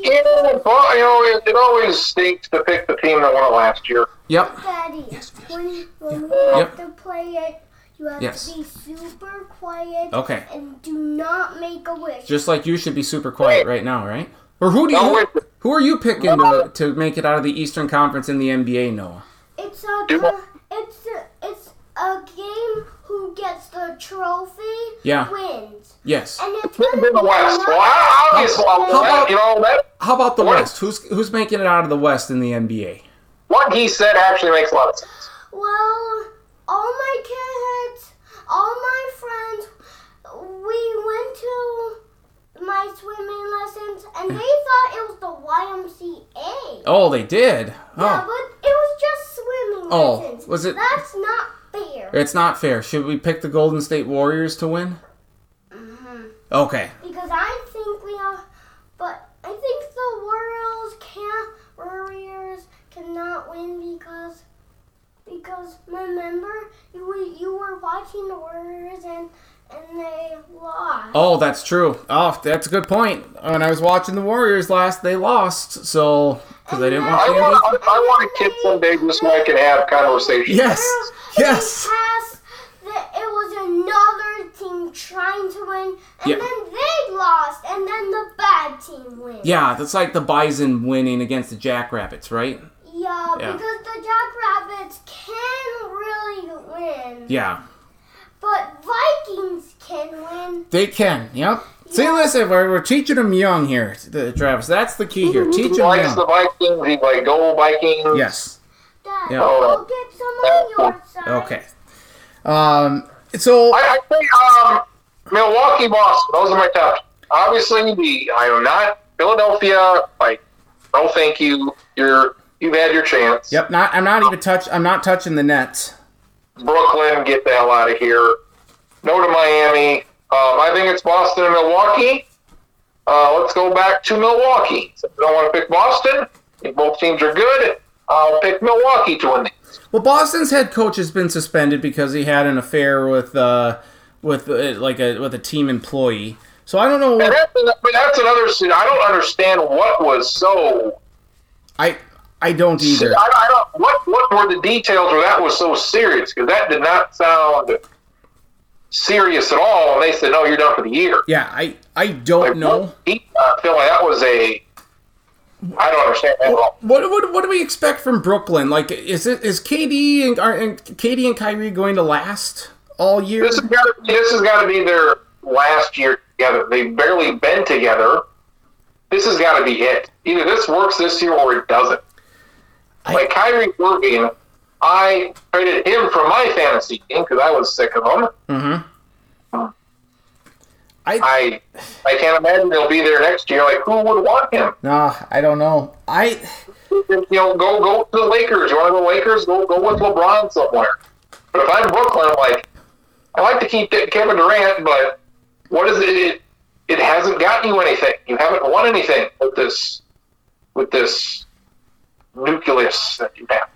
Yeah, but, you know, it, it always stinks to pick the team that won it last year. Yep. Daddy, Yes, yes. when, when we have Yep. to play it, you have Yes. to be super quiet Okay. and do not make a wish. Just like you should be super quiet right now, right? Or who do you? Who, who are you picking to, to make it out of the Eastern Conference in the NBA, Noah? It's a it's a, it's a game who gets the trophy Yeah. wins. Yes. And it's the be West. not- Well, I- obviously, How about- you know, that, How about the What? West? Who's who's making it out of the West in the NBA? what he said actually makes a lot of sense. Well, all my kids, all my friends, we went to my swimming lessons and they (laughs) thought it was the YMCA. Oh, they did. Yeah, Oh, but it was just swimming Oh, lessons. was it- That's not fair. it's not fair. Should we pick the Golden State Warriors to win? Mhm. Okay. Because I think we are, but I think the Warriors can't, Warriors cannot win because, because remember you were, you were watching the Warriors and and they lost. Oh, that's true. Oh, that's a good point. When I was watching the Warriors last, they lost. So because I didn't I watch the want, NBA. I, I want a kid someday just so I can have conversation. Yes. Yes. Past that it was another team trying to win, and Yeah. then they lost, and then the bad team wins. Yeah, that's like the Bison winning against the Jackrabbits, right? Yeah, Yeah. because the Jackrabbits can really win. Yeah, But Vikings can win. they can. Yep. See, listen, we're, we're teaching them young here, the- Travis. That's the key here. Teach He them likes the. Vikings. He's like, go Vikings. Yes. Dad, Yeah. I'll get some on your side. Okay. Um. So I, I think um, Milwaukee, Boston. Those are my top. Obviously, the I am not Philadelphia. Like, no, thank you. You're you've had your chance. Yep. Not. I'm not even touch. I'm not touching the Nets. Brooklyn, get the hell out of here. No to Miami. Um, I think it's Boston and Milwaukee. Uh, let's go back to Milwaukee. Since I don't want to pick Boston. If both teams are good, I'll pick Milwaukee to win. these. Well, Boston's head coach has been suspended because he had an affair with uh with uh, like a with a team employee. So I don't know what that's another. I don't understand what was so I I don't either. I, I don't. What what were the details where that was so serious? Because that did not sound serious at all. And they said, "No, you're done for the year." Yeah, I I don't Like, know. what- I uh, feel like that was a. I don't understand that at all. What, what what do we expect from Brooklyn? Like, is it is KD and, are, and KD and Kyrie going to last all year? This has got. This has got to be their last year together. They've barely been together. This has got to be it. Either this works this year or it doesn't. Like Kyrie Irving, I traded him for my fantasy team because I was sick of him. Mm-hmm. I I I can't imagine he'll be there next year. Like who would want him? no, I don't know. I You know, go go to the Lakers. You want to go Lakers? Go go with LeBron somewhere. But if I'm Brooklyn, I'm like, I like to keep Kevin Durant, but what is it? It, it hasn't gotten you anything. You haven't won anything with this with this nucleus that you have.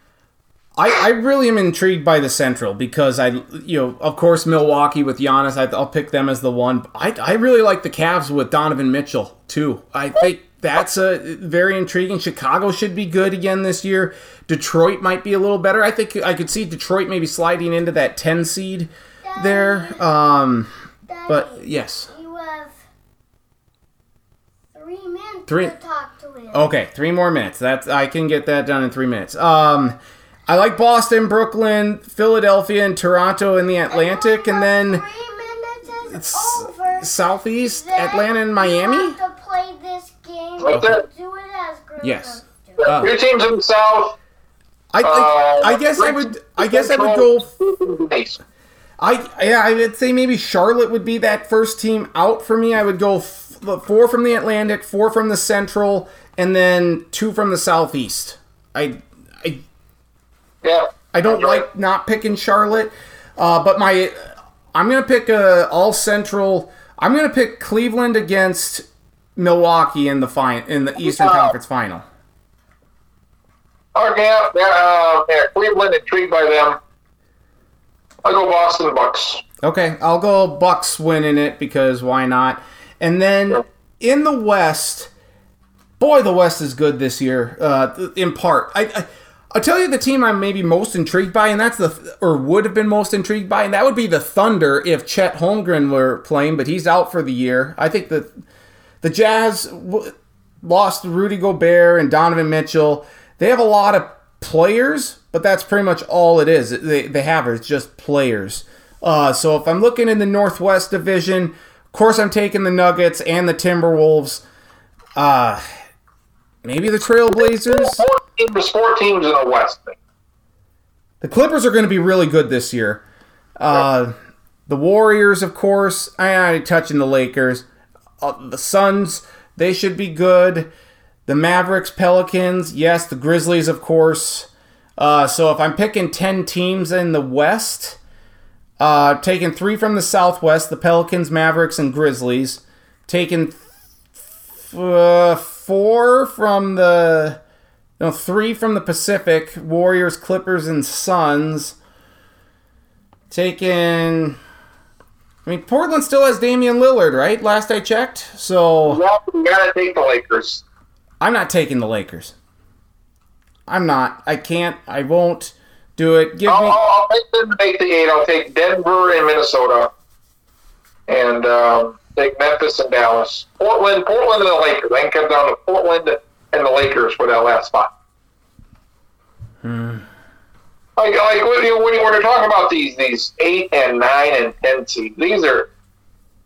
I, I really am intrigued by the Central because I you know of course Milwaukee with Giannis I, I'll pick them as the one. I, I really like the Cavs with Donovan Mitchell too. I think that's a very intriguing. Chicago should be good again this year. Detroit might be a little better. I think I could see Detroit maybe sliding into that ten seed there. Um, but yes, you have three minutes Three- to talk to him. okay, three more minutes. That's I can get that done in three minutes. Um, I like Boston, Brooklyn, Philadelphia, and Toronto in the Atlantic, and then. three minutes is S- over. Southeast, Then Atlanta, and We Miami. have to play this game. That's and. Do it as Yes. ups do. Uh, Your teams in the South. I, I, Uh, I guess I would. I guess I would go. I yeah, I would say maybe Charlotte would be that first team out for me. I would go f- four from the Atlantic, four from the Central, and then two from the Southeast. I I Yeah. I don't Right. like not picking Charlotte, uh, but my I'm gonna pick a all Central. I'm gonna pick Cleveland against Milwaukee in the fine in the Eastern Wow. Conference Final. Okay, yeah, yeah, uh, yeah, Cleveland intrigued by them. I'll go Boston Bucks. Okay, I'll go Bucks winning it because why not? And then in the West, boy, the West is good this year. Uh, in part, I, I I'll tell you the team I'm maybe most intrigued by, and that's the or would have been most intrigued by, and that would be the Thunder if Chet Holmgren were playing, but he's out for the year. I think that the Jazz w- lost Rudy Gobert and Donovan Mitchell. They have a lot of players, but that's pretty much all it is. They, they have it's just players. Uh, so if I'm looking in the Northwest Division, course I'm taking the Nuggets and the Timberwolves. Uh, maybe the Trailblazers. Teams, four teams in the West. The Clippers are going to be really good this year. Uh, the Warriors, of course. I ain't touching the Lakers. Uh, the Suns, they should be good. The Mavericks, Pelicans, yes. The Grizzlies, of course. Uh, so if I'm picking 10 teams in the West, uh, taking three from the Southwest, the Pelicans, Mavericks, and Grizzlies. Taking uh, four from the no, three from the Pacific Warriors, Clippers, and Suns. Taking. I mean, Portland still has Damian Lillard, right? Last I checked. So Well, you gotta take the Lakers. I'm not taking the Lakers. I'm not. I can't. I won't do it. Give I'll, me. I'll, them make the eight. I'll take Denver and Minnesota, and um, take Memphis and Dallas. Portland, Portland and the Lakers. I can come down to Portland and the Lakers for that last spot. Like, like when, you, when you were talking about these these eight and nine and ten seeds, these are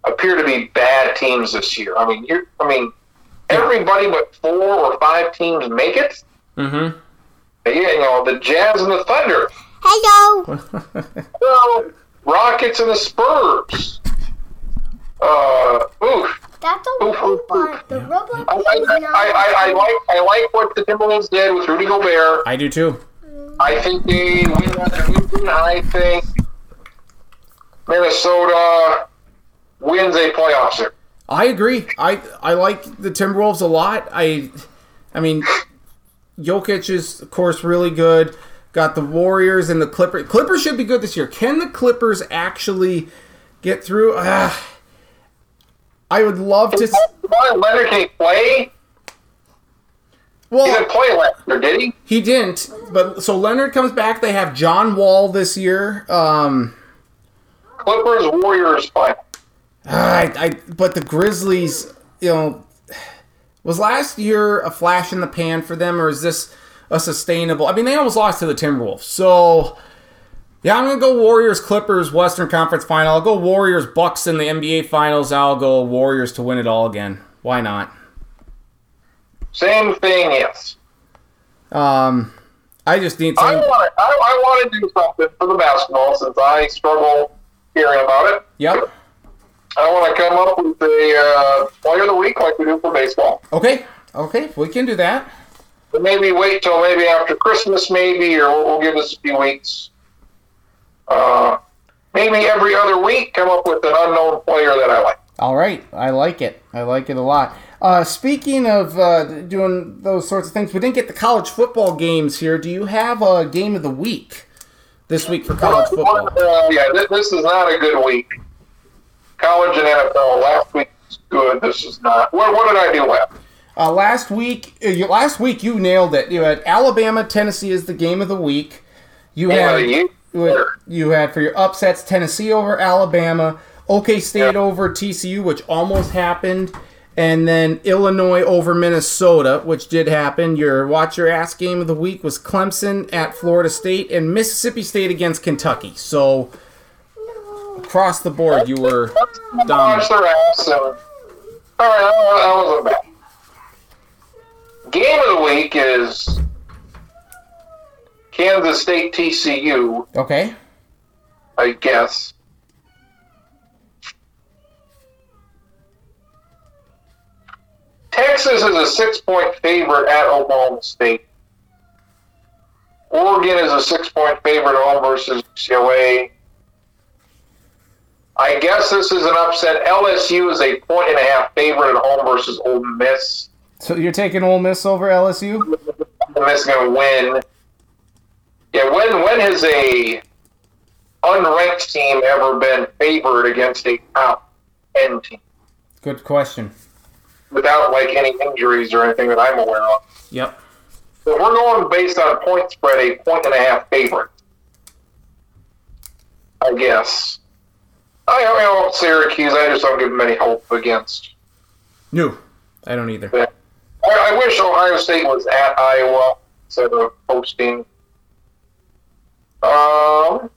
appear to be bad teams this year. I mean, you I mean, everybody but four or five teams make it. Mm-hmm. Yeah, you know, the Jazz and the Thunder. Hello. (laughs) Well, Rockets and the Spurs. Uh, oof. That's a robot. The robot I, I, I. I, I like I like what the Timberwolves did with Rudy Gobert. I do too. I think they win that division. I think Minnesota wins a playoff series. I agree. I I like the Timberwolves a lot. I I mean Jokic is of course really good. Got the Warriors and the Clippers. Clippers should be good this year. Can the Clippers actually get through? Uh, I would love to. Kawhi Leonard can he play? He Well, didn't play last year, did he? he didn't. But so Leonard comes back. They have John Wall this year. Um, Clippers Warriors final. I, I but the Grizzlies, you know, was last year a flash in the pan for them, or is this a sustainable? I mean, they almost lost to the Timberwolves, so yeah, I'm gonna go Warriors Clippers Western Conference Final. I'll go Warriors Bucks in the NBA Finals. I'll go Warriors to win it all again. Why not? Same thing, yes. Um, I just need I some. want I, I want to do something for the basketball since I struggle hearing about it. Yep. I want to come up with a uh, player of the week like we do for baseball. Okay. Okay. We can do that. But maybe wait till maybe after Christmas, maybe, or we'll, we'll give this a few weeks. Uh, maybe every other week, come up with an unknown player that I like. All right, I like it. I like it a lot. Uh, speaking of uh, doing those sorts of things, we didn't get the college football games here. Do you have a game of the week this week for college football? Uh, yeah, this, this is not a good week. College and NFL. Last week was good. This is not. What, what did I do last? Uh, last week, uh, last week you nailed it. You had Alabama, Tennessee is the game of the week. You Yeah, had you- you had for your upsets Tennessee over Alabama, OK State Yeah. over TCU, which almost happened, and then Illinois over Minnesota, which did happen. Your watch your ass game of the week was Clemson at Florida State and Mississippi State against Kentucky. So across the board, you were dominant. their ass. And, all right, that, that wasn't bad. Game of the week is Kansas State TCU, Okay. I guess. Texas is a six point favorite at Oklahoma State. Oregon is a six point favorite at home versus UCLA. I guess this is an upset. LSU is a point and a half favorite at home versus Ole Miss. So you're taking Ole Miss over LSU? Ole Miss is going to win. Yeah, when when has a unranked team ever been favored against a top ten team? Good question. without like any injuries or anything that I'm aware of. Yep. So we're going based on point spread, a point and a half favorite. I guess. I don't know Syracuse. I just don't give them any hope against. No, I don't either. I, I wish Ohio State was at Iowa instead of hosting. Um,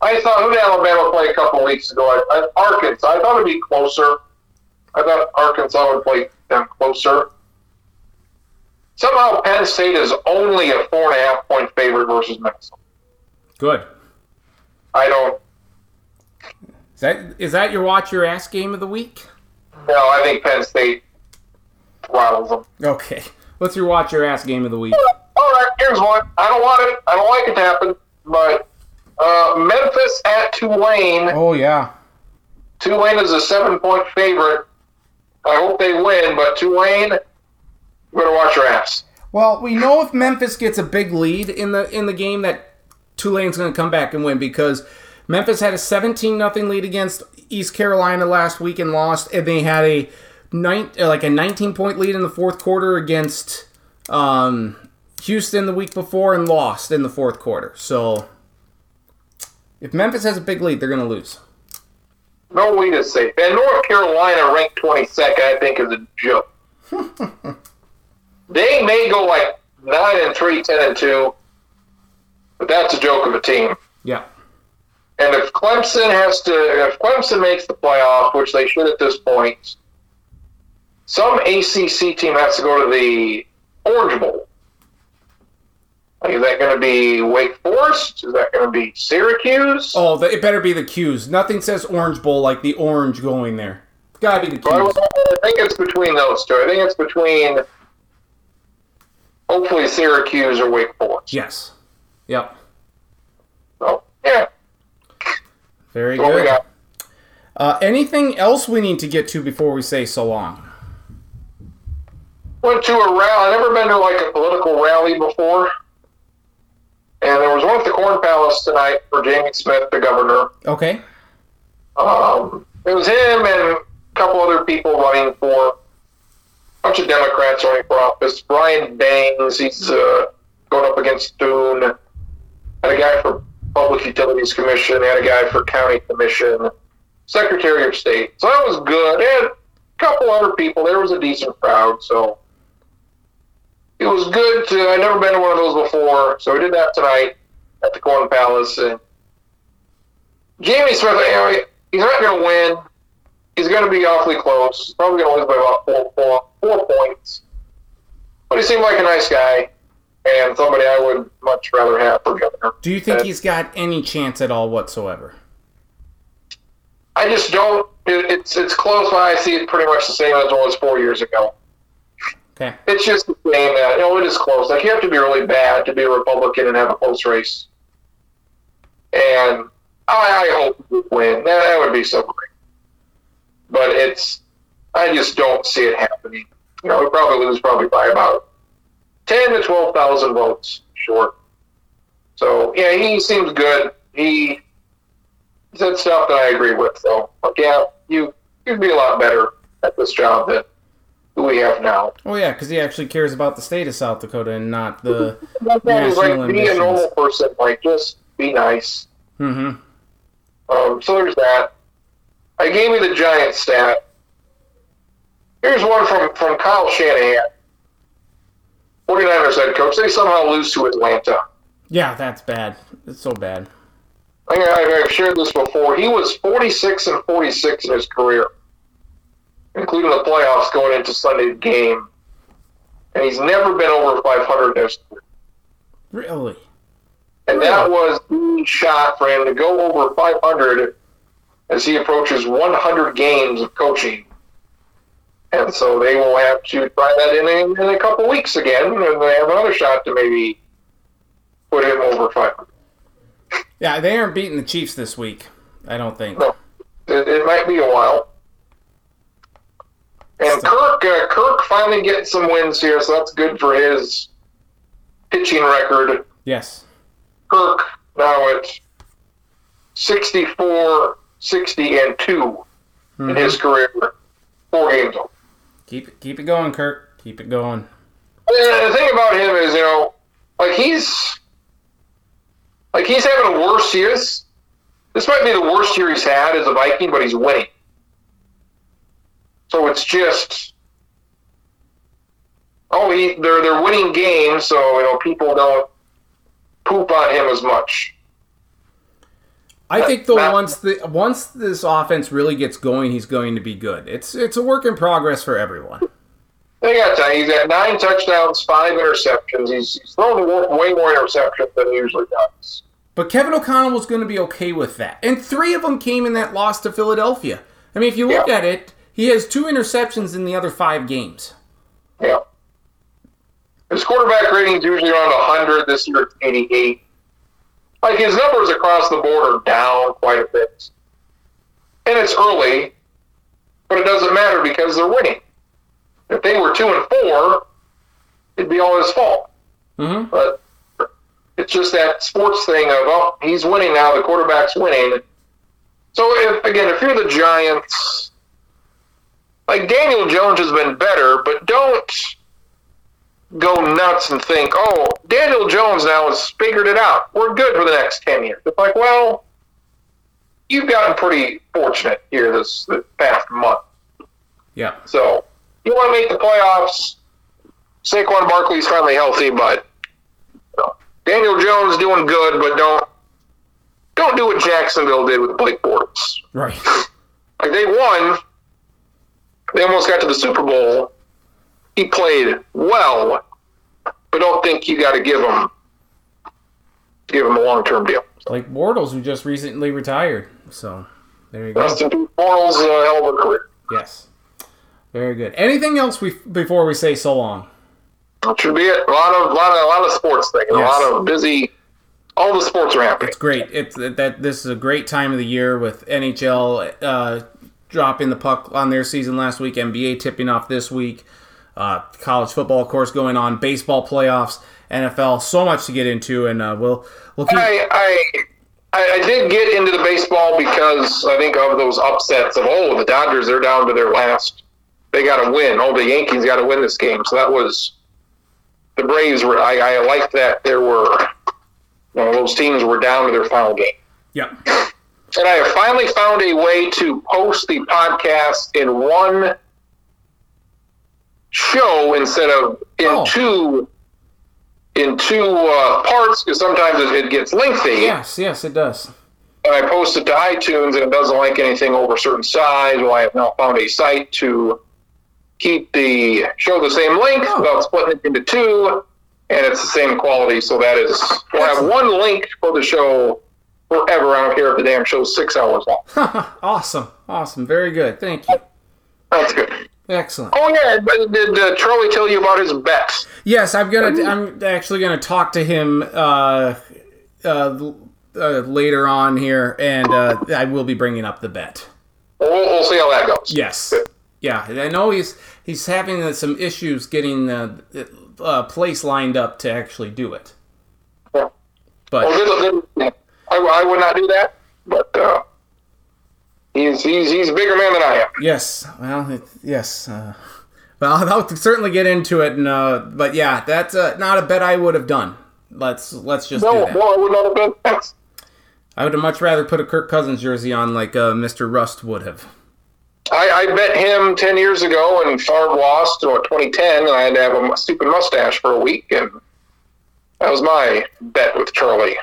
I thought who did Alabama play a couple weeks ago? I, I, Arkansas. I thought it'd be closer. I thought Arkansas would play them closer. Somehow Penn State is only a four and a half point favorite versus Minnesota. Good. I don't. Is that is that your watch your ass game of the week? No, I think Penn State rattles them. Okay. What's your watch your ass game of the week? All right, here's one. I don't want it. I don't like it to happen, but uh, Memphis at Tulane. Oh yeah. Tulane is a seven-point favorite. I hope they win, but Tulane, you better watch your ass. Well, we know if Memphis gets a big lead in the in the game that Tulane's going to come back and win because Memphis had a 17 nothing lead against East Carolina last week and lost, and they had a nine, uh, like a 19 point lead in the fourth quarter against um, Houston the week before and lost in the fourth quarter. So if Memphis has a big lead, they're going to lose. No lead is safe. And North Carolina ranked 22nd, I think, is a joke. (laughs) they may go like 9 and 3, 10 and 2, but that's a joke of a team. Yeah. And if Clemson has to, if Clemson makes the playoff, which they should at this point, some ACC team has to go to the Orange Bowl. Is that going to be Wake Forest? Is that going to be Syracuse? Oh, it better be the 'Cuse. Nothing says Orange Bowl like the orange going there. It's Gotta be the Well, 'Cuse. I think it's between those two. I think it's between hopefully Syracuse or Wake Forest. Yes. Yep. So, yeah, Very good. Uh, anything else we need to get to before we say so long? Went to a rally. I've never been to like a political rally before. And there was one at the Corn Palace tonight for Jamie Smith, the governor. Okay. Um, it was him and a couple other people running for a bunch of Democrats running for office. Brian Bengs, he's uh, going up against Thune. Had a guy for Public Utilities Commission. Had a guy for County Commission. Secretary of State. So that was good. And a couple other people. There was a decent crowd. So it was good to. I'd never been to one of those before. So we did that tonight at the Corn Palace. And Jamie Smith, you he's not going to win. He's going to be awfully close. He's probably going to lose by about four, four, four points. But he seemed like a nice guy and somebody I would much rather have for governor. Do you think Uh, he's got any chance at all whatsoever? I just don't. It, it's it's close, but I see it pretty much the same as it was four years ago. Okay. It's just the same that you know it is close. Like you have to be really bad to be a Republican and have a close race. And I, I hope we win. That, that would be so great. But it's I just don't see it happening. You know, we probably lose probably by about ten to twelve thousand votes short. So yeah, he seems good. He said stuff that I agree with. So like, yeah, you you'd be a lot better at this job than who we have now. Oh yeah, because he actually cares about the state of South Dakota and not the. (laughs) Like, National be a normal person. Like, just be nice. Mm-hmm. Um, so there's that. I gave you the giant stat. Here's one from, from Kyle Shanahan. 49ers head coach. They somehow lose to Atlanta. Yeah, that's bad. It's so bad. I think I've I've shared this before. He was 46 and 46 in his career, including the playoffs going into Sunday's game. And he's never been over 500 in his career. Really? And that was the shot for him to go over 500 as he approaches 100 games of coaching. And so they will have to try that in, in, in a couple weeks again, and they have another shot to maybe put him over 500. Yeah, they aren't beating the Chiefs this week. I don't think. No, it, it might be a while. And Kirk, uh, Kirk finally getting some wins here, so that's good for his pitching record. Yes. Kirk now at 64, 60, and 2 in his career. Four games over. Keep it, keep it going, Kirk. Keep it going. And the thing about him is, you know, like he's like he's having a worse year. This, this might be the worst year he's had as a Viking, but he's winning. So it's just oh, he they're they're winning games, so you know people don't poop on him as much. I think though once the once this offense really gets going, he's going to be good. It's it's a work in progress for everyone. They got time. He's got nine touchdowns, five interceptions. He's, he's thrown way more interceptions than he usually does. But Kevin O'Connell was going to be okay with that, and three of them came in that loss to Philadelphia. I mean, if you look Yeah. at it, he has two interceptions in the other five games. Yeah. His quarterback rating is usually around 100. This year it's 88. Like his numbers across the board are down quite a bit. And it's early, but it doesn't matter because they're winning. If they were 2 and 4, it'd be all his fault. Mm-hmm. But it's just that sports thing of, oh, he's winning now, the quarterback's winning. So, if again, if you're the Giants, like Daniel Jones has been better, but don't go nuts and think, oh, Daniel Jones now has figured it out. We're good for the next 10 years. It's like, well, you've gotten pretty fortunate here this, this past month. Yeah. So, you want to make the playoffs. Saquon Barkley's finally healthy, but you know, Daniel Jones doing good, but don't don't do what Jacksonville did with Blake Bortles. Right. (laughs) Like they won, they almost got to the Super Bowl. He played well, but don't think you got to give him give him a long term deal. Like Bortles, who just recently retired. So there you go. Justin Bortles, a hell of a career. Yes. Very good. Anything else we before we say so long? That should be it. A lot of lot of a lot of sports things. Yes. A lot of busy. All the sports are happening. It's great. It's that this is a great time of the year with NHL uh, dropping the puck on their season last week, NBA tipping off this week, uh, college football, of course, going on, baseball playoffs, NFL. So much to get into, and uh, we'll we'll keep. I, I I did get into the baseball because I think of those upsets of oh the Dodgers they're down to their last they got to win oh the Yankees got to win this game so that was the Braves were I, I liked that there were you know, those teams were down to their final game Yeah. and I have finally found a way to post the podcast in one show instead of in Oh. two in two uh, parts because sometimes it, it gets lengthy Yes. Yes, it does. and I post it to iTunes and it doesn't like anything over a certain size. Well, I have now found a site to keep the show the same length Oh. without splitting it into two, and it's the same quality. So that is, we'll have one link for the show forever. I don't care if the damn show's six hours long. (laughs) awesome. Awesome. Very good. Thank you. That's good. Excellent. Oh yeah, but did uh, Charlie tell you about his bet? Yes, I'm gonna. I'm actually gonna talk to him uh, uh, uh, later on here, and uh, I will be bringing up the bet. We'll, we'll see how that goes. Yes. Yeah, I know he's he's having uh, some issues getting the uh, place lined up to actually do it. Yeah. But Well. I, I would not do that, but uh, he's he's he's a bigger man than I am. yes, well, it, yes. Uh, well, (laughs) I'll, certainly get into it, and uh, but yeah, that's uh, not a bet I would have done. Let's let's just do No, that. no, I would not have been. That's, I would have much rather put a Kirk Cousins jersey on like uh, Mr. Rust would have. I, I bet him 10 years ago and Favre lost in what, 2010, and I had to have a stupid mustache for a week, and that was my bet with Charlie.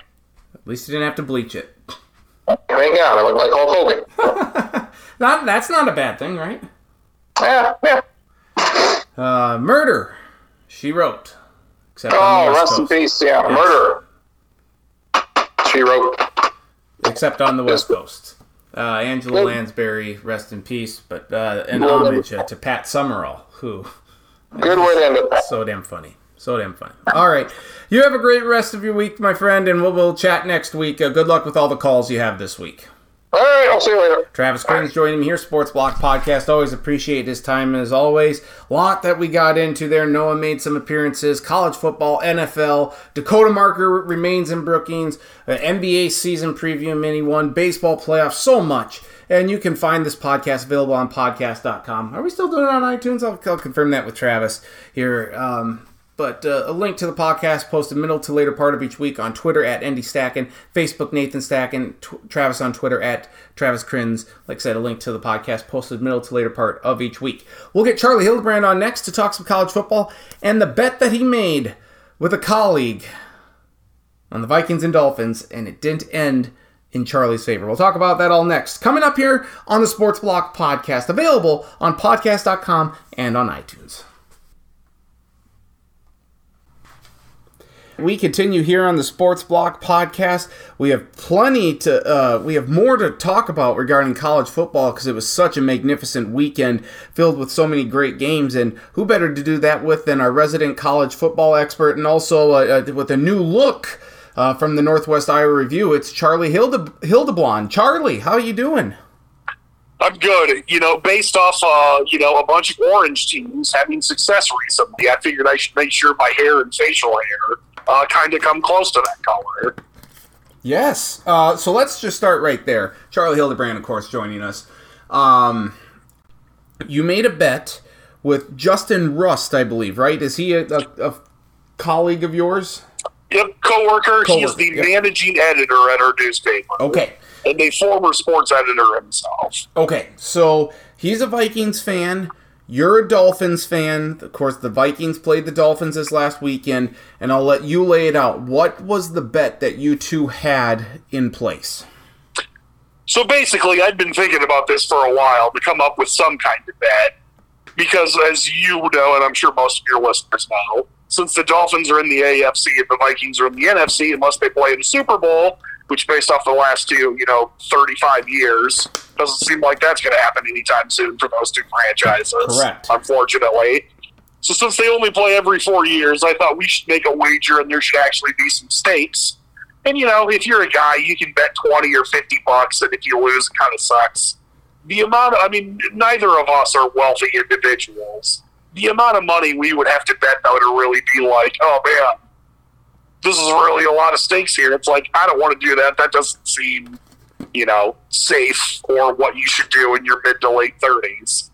At least you didn't have to bleach it. Thank God, I look like Hulk Hogan. (laughs) That's not a bad thing, right? yeah, yeah. Uh, murder, she wrote. Except on Oh, the West rest in Coast. peace, yeah, murderer. She wrote. Except on the West Coast. Uh, Angela Lansbury, rest in peace, but uh, an homage uh, to Pat Summerall, who Good way to end it. so damn funny, so damn funny. All right, you have a great rest of your week, my friend, and we'll, we'll chat next week. Uh, good luck with all the calls you have this week. All right, I'll see you later. Travis Crins joining me here, Sports Block Podcast. Always appreciate his time as always. A Lot that we got into there. Noah made some appearances. College football, NFL. Dakota Marker remains in Brookings. Uh, NBA season preview mini one. Baseball playoffs. So much. And you can find this podcast available on podcast.com. Are we still doing it on iTunes? I'll, I'll confirm that with Travis here. Um, but uh, a link to the podcast posted middle to later part of each week on Twitter at Andy Stacken, Facebook Nathan Stacken, T- Travis on Twitter at Travis Crins. Like I said, a link to the podcast posted middle to later part of each week. We'll get Charlie Hildebrand on next to talk some college football and the bet that he made with a colleague on the Vikings and Dolphins, and it didn't end in Charlie's favor. We'll talk about that all next. Coming up here on the Sports Block podcast, available on podcast.com and on iTunes. We continue here on the Sports Block podcast. We have plenty to, uh, we have more to talk about regarding college football because it was such a magnificent weekend filled with so many great games. And who better to do that with than our resident college football expert and also uh, uh, with a new look uh, from the Northwest Iowa Review? It's Charlie Hilde- Hildeblond. Charlie, how are you doing? I'm good. You know, based off, uh, you know, a bunch of orange teams having success recently, I figured I should make sure my hair and facial hair uh, kind of come close to that color. Yes. Uh, so let's just start right there. Charlie Hildebrand, of course, joining us. Um, you made a bet with Justin Rust, I believe, right? Is he a, a, a colleague of yours? Yep, coworker. Co-worker, He's the yep. managing editor at our newspaper. Okay. And a former sports editor himself. Okay. So he's a Vikings fan. You're a Dolphins fan. Of course, the Vikings played the Dolphins this last weekend, and I'll let you lay it out. What was the bet that you two had in place? So basically, I'd been thinking about this for a while to come up with some kind of bet. Because as you know, and I'm sure most of your listeners know, since the Dolphins are in the AFC and the Vikings are in the NFC, unless they play in the Super Bowl, which based off the last two, you know, 35 years, doesn't seem like that's going to happen anytime soon for those two franchises. Correct. Unfortunately. So since they only play every four years, I thought we should make a wager and there should actually be some stakes. And you know, if you're a guy, you can bet 20 or 50 bucks, and if you lose, it kind of sucks. The amount, I mean, neither of us are wealthy individuals. The amount of money we would have to bet, though, to really be like, oh man, this is really a lot of stakes here. It's like, I don't want to do that. That doesn't seem, you know, safe or what you should do in your mid to late 30s.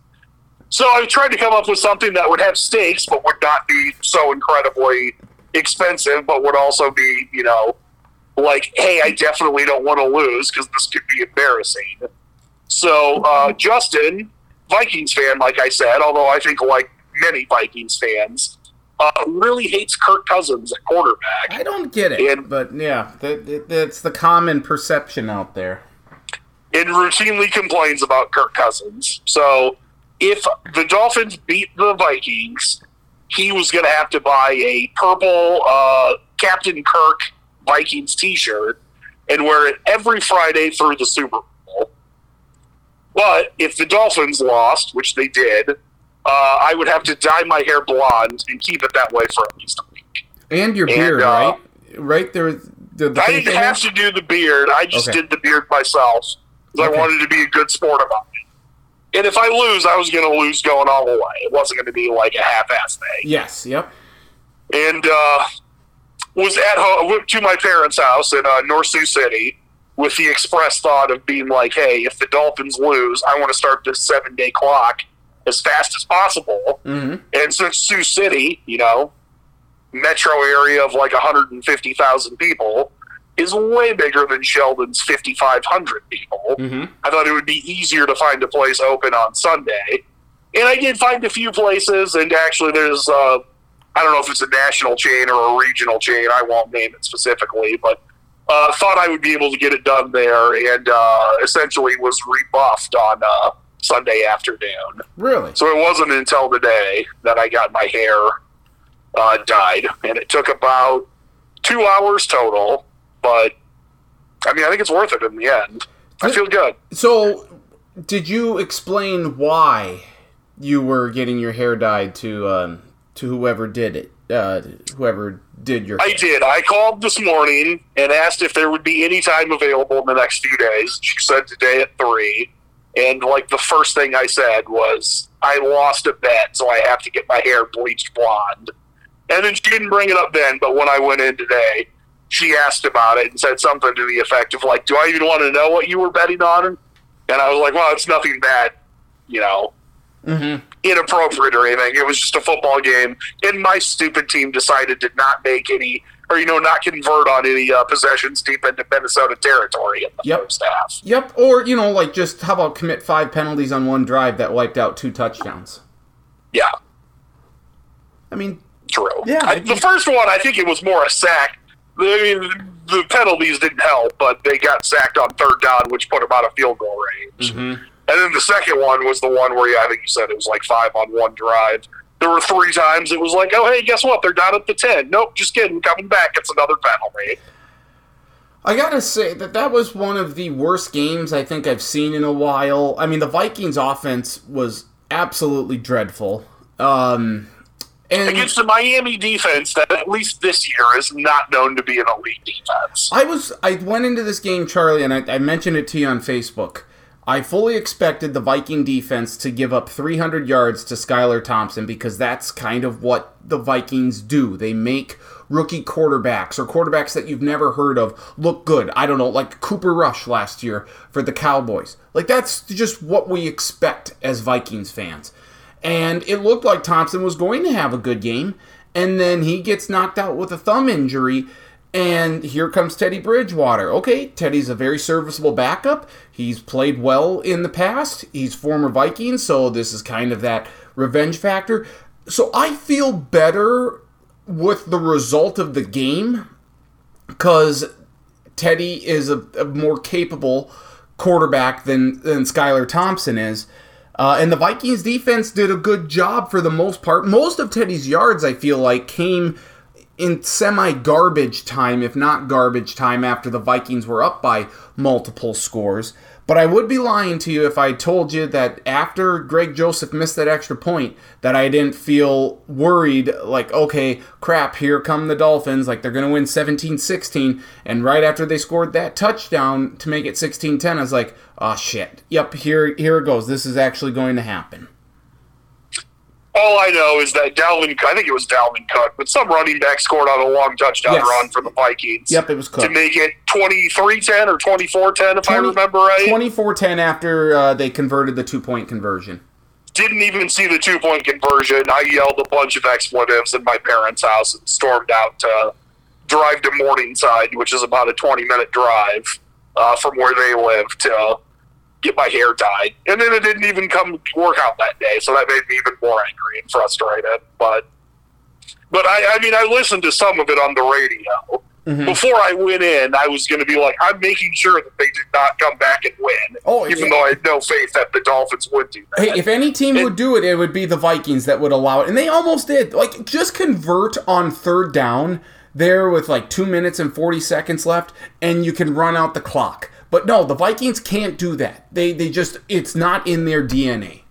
So I tried to come up with something that would have stakes, but would not be so incredibly expensive, but would also be, you know, like, hey, I definitely don't want to lose because this could be embarrassing. So uh, Justin, Vikings fan, like I said, although I think like many Vikings fans, uh, really hates Kirk Cousins at quarterback. I don't get it, And- but yeah, that, that- that's the common perception out there. and routinely complains about Kirk Cousins. So if the Dolphins beat the Vikings, he was going to have to buy a purple uh, Captain Kirk Vikings T-shirt and wear it every Friday through the Super Bowl. But if the Dolphins lost, which they did, uh, I would have to dye my hair blonde and keep it that way for at least a week. And your And, beard, uh, right? Right there. The, the I didn't have to do the beard. I just Okay. did the beard myself because Okay. I wanted to be a good sport about it. And if I lose, I was going to lose going all the way. It wasn't going to be like a half-ass thing. Yes. Yep. And uh, was at home went to my parents' house in uh, North Sioux City with the express thought of being like, "Hey, if the Dolphins lose, I want to start this seven-day clock as fast as possible." hmm And since Sioux City, you know, metro area of like 150,000 people, is way bigger than Sheldon's 5,500 people, hmm I thought it would be easier to find a place open on Sunday. And I did find a few places, and actually, there's, uh, I don't know if it's a national chain or a regional chain, I won't name it specifically, but uh, thought I would be able to get it done there, and uh, essentially was rebuffed on uh, Sunday afternoon. Really? So it wasn't until today that I got my hair uh, dyed, and it took about two hours total. But I mean, I think it's worth it in the end. I feel good. So, did you explain why you were getting your hair dyed to um, to whoever did it? uh, whoever did your. I did. I called this morning and asked if there would be any time available in the next few days. She said today at three. And like the first thing I said was, I lost a bet, so I have to get my hair bleached blonde. And then she didn't bring it up then, but when I went in today, she asked about it and said something to the effect of like, "Do I even want to know what you were betting on?" And I was like, "Well, it's nothing bad, you know, Mhm. inappropriate or anything. It was just a football game, and my stupid team decided to not make any, or you know, not convert on any uh, possessions deep into Minnesota territory in the Yep. first half. Yep. Or you know, like just how about commit five penalties on one drive that wiped out two touchdowns. Yeah, I mean, true. Yeah, I, I the first one, I think it was more a sack. I mean, the penalties didn't help, but they got sacked on third down, which put them out of field goal range. Mhm. And then the second one was the one where yeah, I think you said it was like five on one drive. There were three times it was like, oh hey, guess what? They're down at the ten. Nope, just kidding. Coming back, it's another penalty. I gotta say that that was one of the worst games I think I've seen in a while. I mean, the Vikings' offense was absolutely dreadful. Um, and Against the Miami defense, that at least this year is not known to be an elite defense. I was I went into this game, Charlie, and I, I mentioned it to you on Facebook. I fully expected the Viking defense to give up 300 yards to Skylar Thompson because that's kind of what the Vikings do. They make rookie quarterbacks or quarterbacks that you've never heard of look good. I don't know, like Cooper Rush last year for the Cowboys. Like that's just what we expect as Vikings fans. And it looked like Thompson was going to have a good game, and then he gets knocked out with a thumb injury. And here comes Teddy Bridgewater. Okay, Teddy's a very serviceable backup. He's played well in the past. He's former Viking, so this is kind of that revenge factor. So I feel better with the result of the game because Teddy is a, a more capable quarterback than than Skylar Thompson is. Uh, and the Vikings defense did a good job for the most part. Most of Teddy's yards, I feel like, came in semi garbage time, if not garbage time, after the Vikings were up by multiple scores. But I would be lying to you if I told you that after Greg Joseph missed that extra point, that I didn't feel worried, like, okay, crap, here come the Dolphins, like they're going to win 17 16. And right after they scored that touchdown to make it 16 10, I was like, oh shit, yep, here, here it goes. This is actually going to happen. All I know is that Dalvin, I think it was Dalvin Cook, but some running back scored on a long touchdown Yes. run for the Vikings. Yep, it was To make it 23 10 or 24 10, if I remember right. 24 10 after uh, they converted the two point conversion. Didn't even see the two point conversion. I yelled a bunch of expletives in my parents' house and stormed out to drive to Morningside, which is about a 20 minute drive uh, from where they live, to get my hair dyed. And then it didn't even come work out that day, so that made me even more angry and frustrated. But but I, I mean, I listened to some of it on the radio. Mhm. Before I went in, I was going to be like, I'm making sure that they did not come back and win. Oh, even yeah. though I had no faith that the Dolphins would do that. Hey, if any team would do it, it would be the Vikings that would allow it. And they almost did. Like, just convert on third down there with like two minutes and 40 seconds left, and you can run out the clock. But no, the Vikings can't do that. They, they just, it's not in their DNA.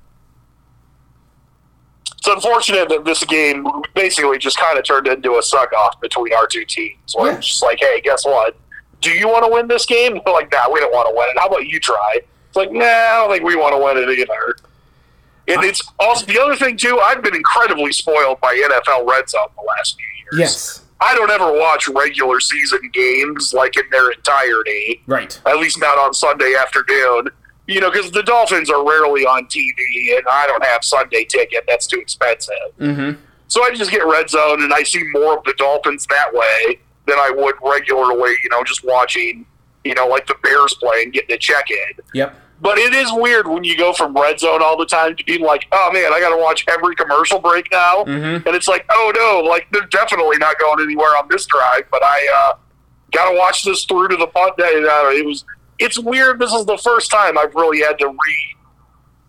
It's unfortunate that this game basically just kind of turned into a suck off between our two teams. Where Yeah. it's just like, hey, guess what? Do you want to win this game? They're (laughs) like, nah, we don't want to win it. How about you try? It's like, nah, I don't think we want to win it either. And it's also the other thing too. I've been incredibly spoiled by NFL Red Zone the last few years. Yes. I don't ever watch regular season games like in their entirety Right. at least not on Sunday afternoon. You know, because the Dolphins are rarely on TV, and I don't have Sunday ticket. That's too expensive. Mm-hmm. So I just get Red Zone, and I see more of the Dolphins that way than I would regularly. You know, just watching, you know, like the Bears play and getting a check in. Yep. But it is weird when you go from Red Zone all the time to being like, oh man, I got to watch every commercial break now. Mhm. And it's like, oh no, like they're definitely not going anywhere on this drive, but I uh, got to watch this through to the punt day. It was, it's weird. This is the first time I've really had to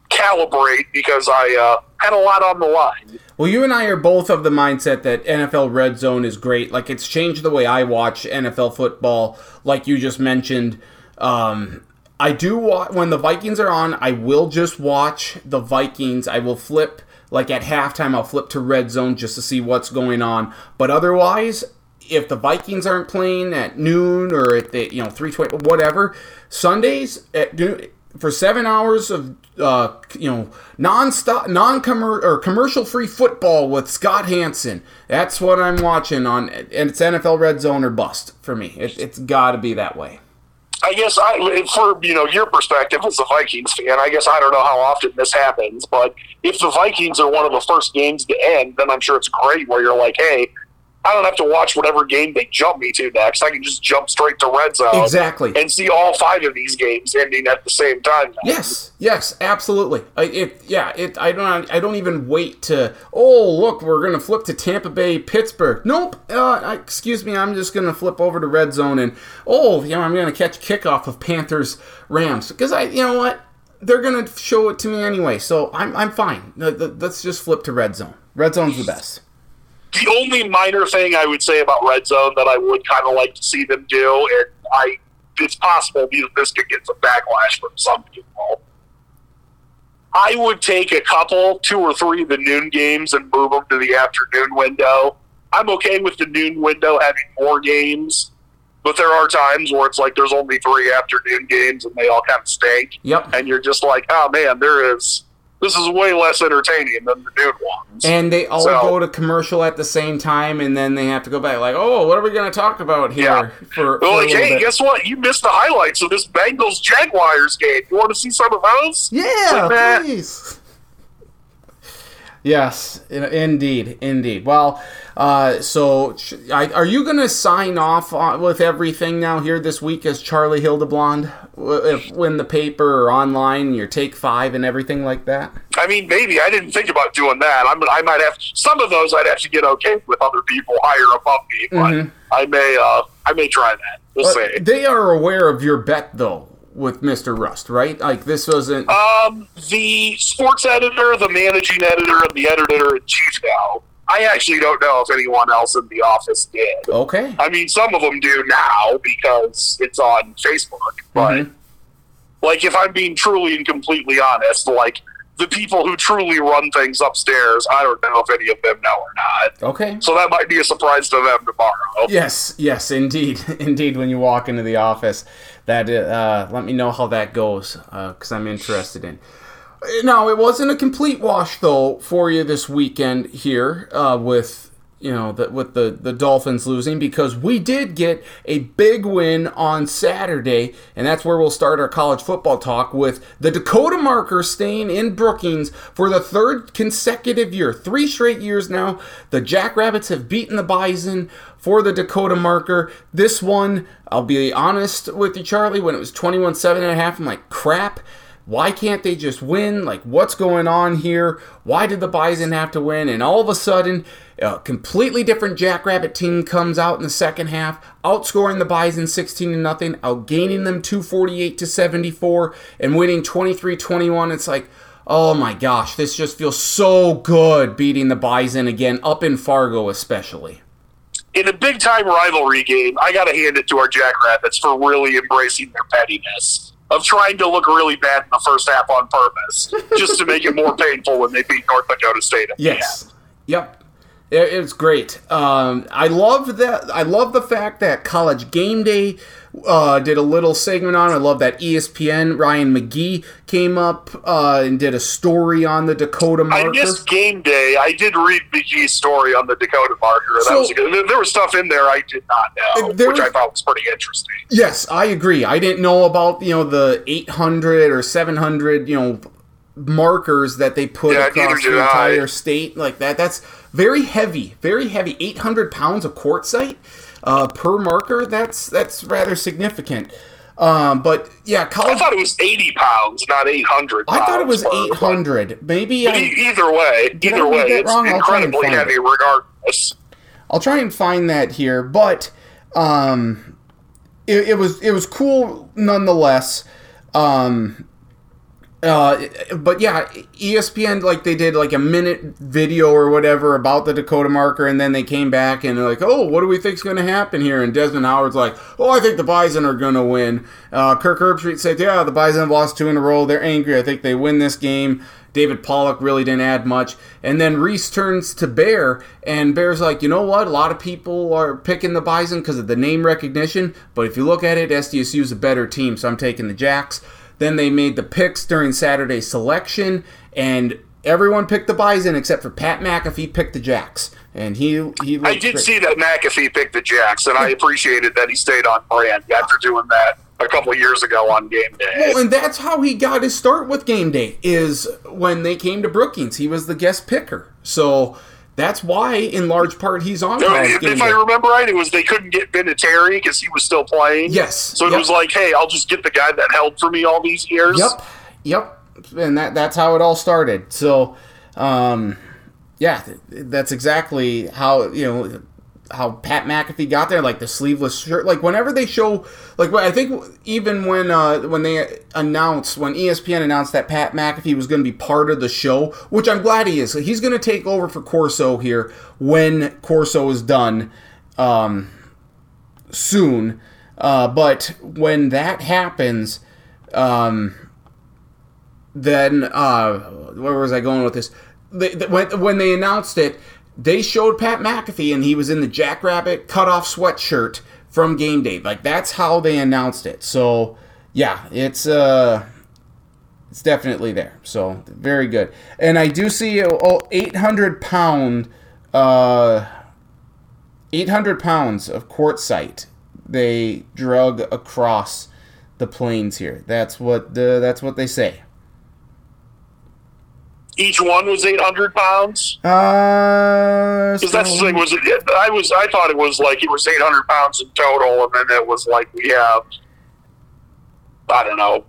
recalibrate because I uh, had a lot on the line. Well, you and I are both of the mindset that NFL Red Zone is great. Like it's changed the way I watch NFL football. Like you just mentioned, um, I do watch when the Vikings are on. I will just watch the Vikings. I will flip Like at halftime, I'll flip to red zone just to see what's going on. But otherwise, if the Vikings aren't playing at noon or at the you know three twenty whatever Sundays at noon, for seven hours of uh, you know non-stop non-commercial or commercial free football with Scott Hanson. That's what I'm watching on, and it's NFL Red Zone or bust for me. It, it's got to be that way. I guess I, for you know your perspective as a Vikings fan, I guess I don't know how often this happens, but if the Vikings are one of the first games to end, then I'm sure it's great where you're like, hey, I don't have to watch whatever game they jump me to next. I can just jump straight to red zone. Exactly. And see all five of these games ending at the same time. Now. Yes. Yes. Absolutely. It. Yeah. It. I don't. I don't even wait to. Oh, look, we're gonna flip to Tampa Bay, Pittsburgh. Nope. Uh, excuse me. I'm just gonna flip over to red zone and oh, you know, I'm gonna catch kickoff of Panthers Rams because I. You know what? They're gonna show it to me anyway, so I'm. I'm fine. Let's just flip to red zone. Red zone's the best. The only minor thing I would say about Red Zone that I would kind of like to see them do, and I, it's possible that this could get some backlash from some people. I would take a couple, two or three of the noon games and move them to the afternoon window. I'm okay with the noon window having more games, but there are times where it's like there's only three afternoon games and they all kind of stink. Yep. And you're just like, oh man, there is this is way less entertaining than the noon ones. And they all so, go to commercial at the same time, and then they have to go back. Like, oh, what are we going to talk about here? Yeah. For, well, like, hey, bit? guess what? You missed the highlights of this Bengals Jaguars game. You want to see some of those? Yeah, like, please. Yes, indeed, indeed. Well, uh, so are you going to sign off with everything now here this week as Charlie Hildeblond, if, when the paper or online, your take five and everything like that? I mean, maybe I didn't think about doing that. I'm, I might have some of those. I'd have to get okay with other people higher above me, but mm-hmm. I may, uh, I may try that. We'll see. They are aware of your bet, though with Mr. Rust, right? Like this wasn't. Um, the sports editor, the managing editor, and the editor in chief now. I actually don't know if anyone else in the office did. Okay. I mean, some of them do now because it's on Facebook, but mm-hmm. like if I'm being truly and completely honest, like the people who truly run things upstairs, I don't know if any of them know or not. Okay. So that might be a surprise to them tomorrow. Yes, yes, indeed, (laughs) indeed. When you walk into the office, that uh, let me know how that goes because uh, I'm interested in. Now it wasn't a complete wash though for you this weekend here uh, with you know, with the, the Dolphins losing because we did get a big win on Saturday, and that's where we'll start our college football talk with the Dakota Marker staying in Brookings for the third consecutive year. Three straight years now, the Jackrabbits have beaten the Bison for the Dakota Marker. This one, I'll be honest with you, Charlie, when it was 21 7.5, I'm like, crap. Why can't they just win? Like, what's going on here? Why did the Bison have to win? And all of a sudden, a completely different Jackrabbit team comes out in the second half, outscoring the Bison 16 to nothing, outgaining them 248 to 74, and winning 23-21. It's like, oh my gosh, this just feels so good beating the Bison again, up in Fargo especially in a big time rivalry game, I got to hand it to our Jackrabbits for really embracing their pettiness of trying to look really bad in the first half on purpose, just to make it more (laughs) painful when they beat North Dakota State. yes. Yep. It's great. Um, I love that. I love the fact that College Game Day uh, did a little segment on. I love that ESPN Ryan McGee came up uh, and did a story on the Dakota marker. I missed game day. I did read McGee's story on the Dakota marker. That so, was good. There was stuff in there I did not know, which was, I thought was pretty interesting. Yes, I agree. I didn't know about you know the 800 or 700 you know markers that they put yeah, across the entire I. state like that. That's very heavy, very heavy. 800 pounds of quartzite uh, per marker. That's that's rather significant. Um, but yeah, college. I thought it was eighty pounds, not eight hundred. I thought it was eight hundred. Maybe I, either way, either way, it's wrong? incredibly heavy, it. regardless. I'll try and find that here, but um, it, it was it was cool nonetheless. Um, uh, but yeah, ESPN like they did like a minute video or whatever about the Dakota marker, and then they came back and they're like, "Oh, what do we think's going to happen here?" And Desmond Howard's like, "Oh, I think the Bison are going to win." Uh, Kirk Herbstreit said, "Yeah, the Bison have lost two in a row. They're angry. I think they win this game." David Pollack really didn't add much. And then Rece turns to Bear, and Bear's like, you know what? A lot of people are picking the Bison because of the name recognition, but if you look at it, SDSU is a better team, so I'm taking the Jacks. Then they made the picks during Saturday's selection, and everyone picked the Bison except for Pat McAfee picked the Jacks. And he he. I did great. see that McAfee picked the Jacks, and I appreciated that he stayed on brand after doing that a couple years ago on game day. Well, and that's how he got his start with game day is when they came to Brookings. He was the guest picker. So that's why, in large part, he's on. No, if, if I remember right, it was they couldn't get Vinatieri because he was still playing. Yes. So it yep. was like, hey, I'll just get the guy that held for me all these years. Yep. Yep. And that that's how it all started. So, um, yeah, that's exactly how you know how Pat McAfee got there, like the sleeveless shirt. Like whenever they show, like I think even when uh, when they announced when ESPN announced that Pat McAfee was going to be part of the show, which I'm glad he is. He's going to take over for Corso here when Corso is done um, soon. Uh, but when that happens, um, then uh, where was I going with this? They, they, when, when they announced it they showed Pat McAfee and he was in the Jackrabbit cutoff sweatshirt from game day. Like that's how they announced it. So yeah, it's uh it's definitely there. So very good. And I do see oh, 800 pound uh 800 pounds of quartzite they drug across the plains here. That's what the that's what they say each one was 800 pounds? Uh, because that's the thing. Was it? I was. I thought it was like it was 800 pounds in total, and then it was like we have. I don't know.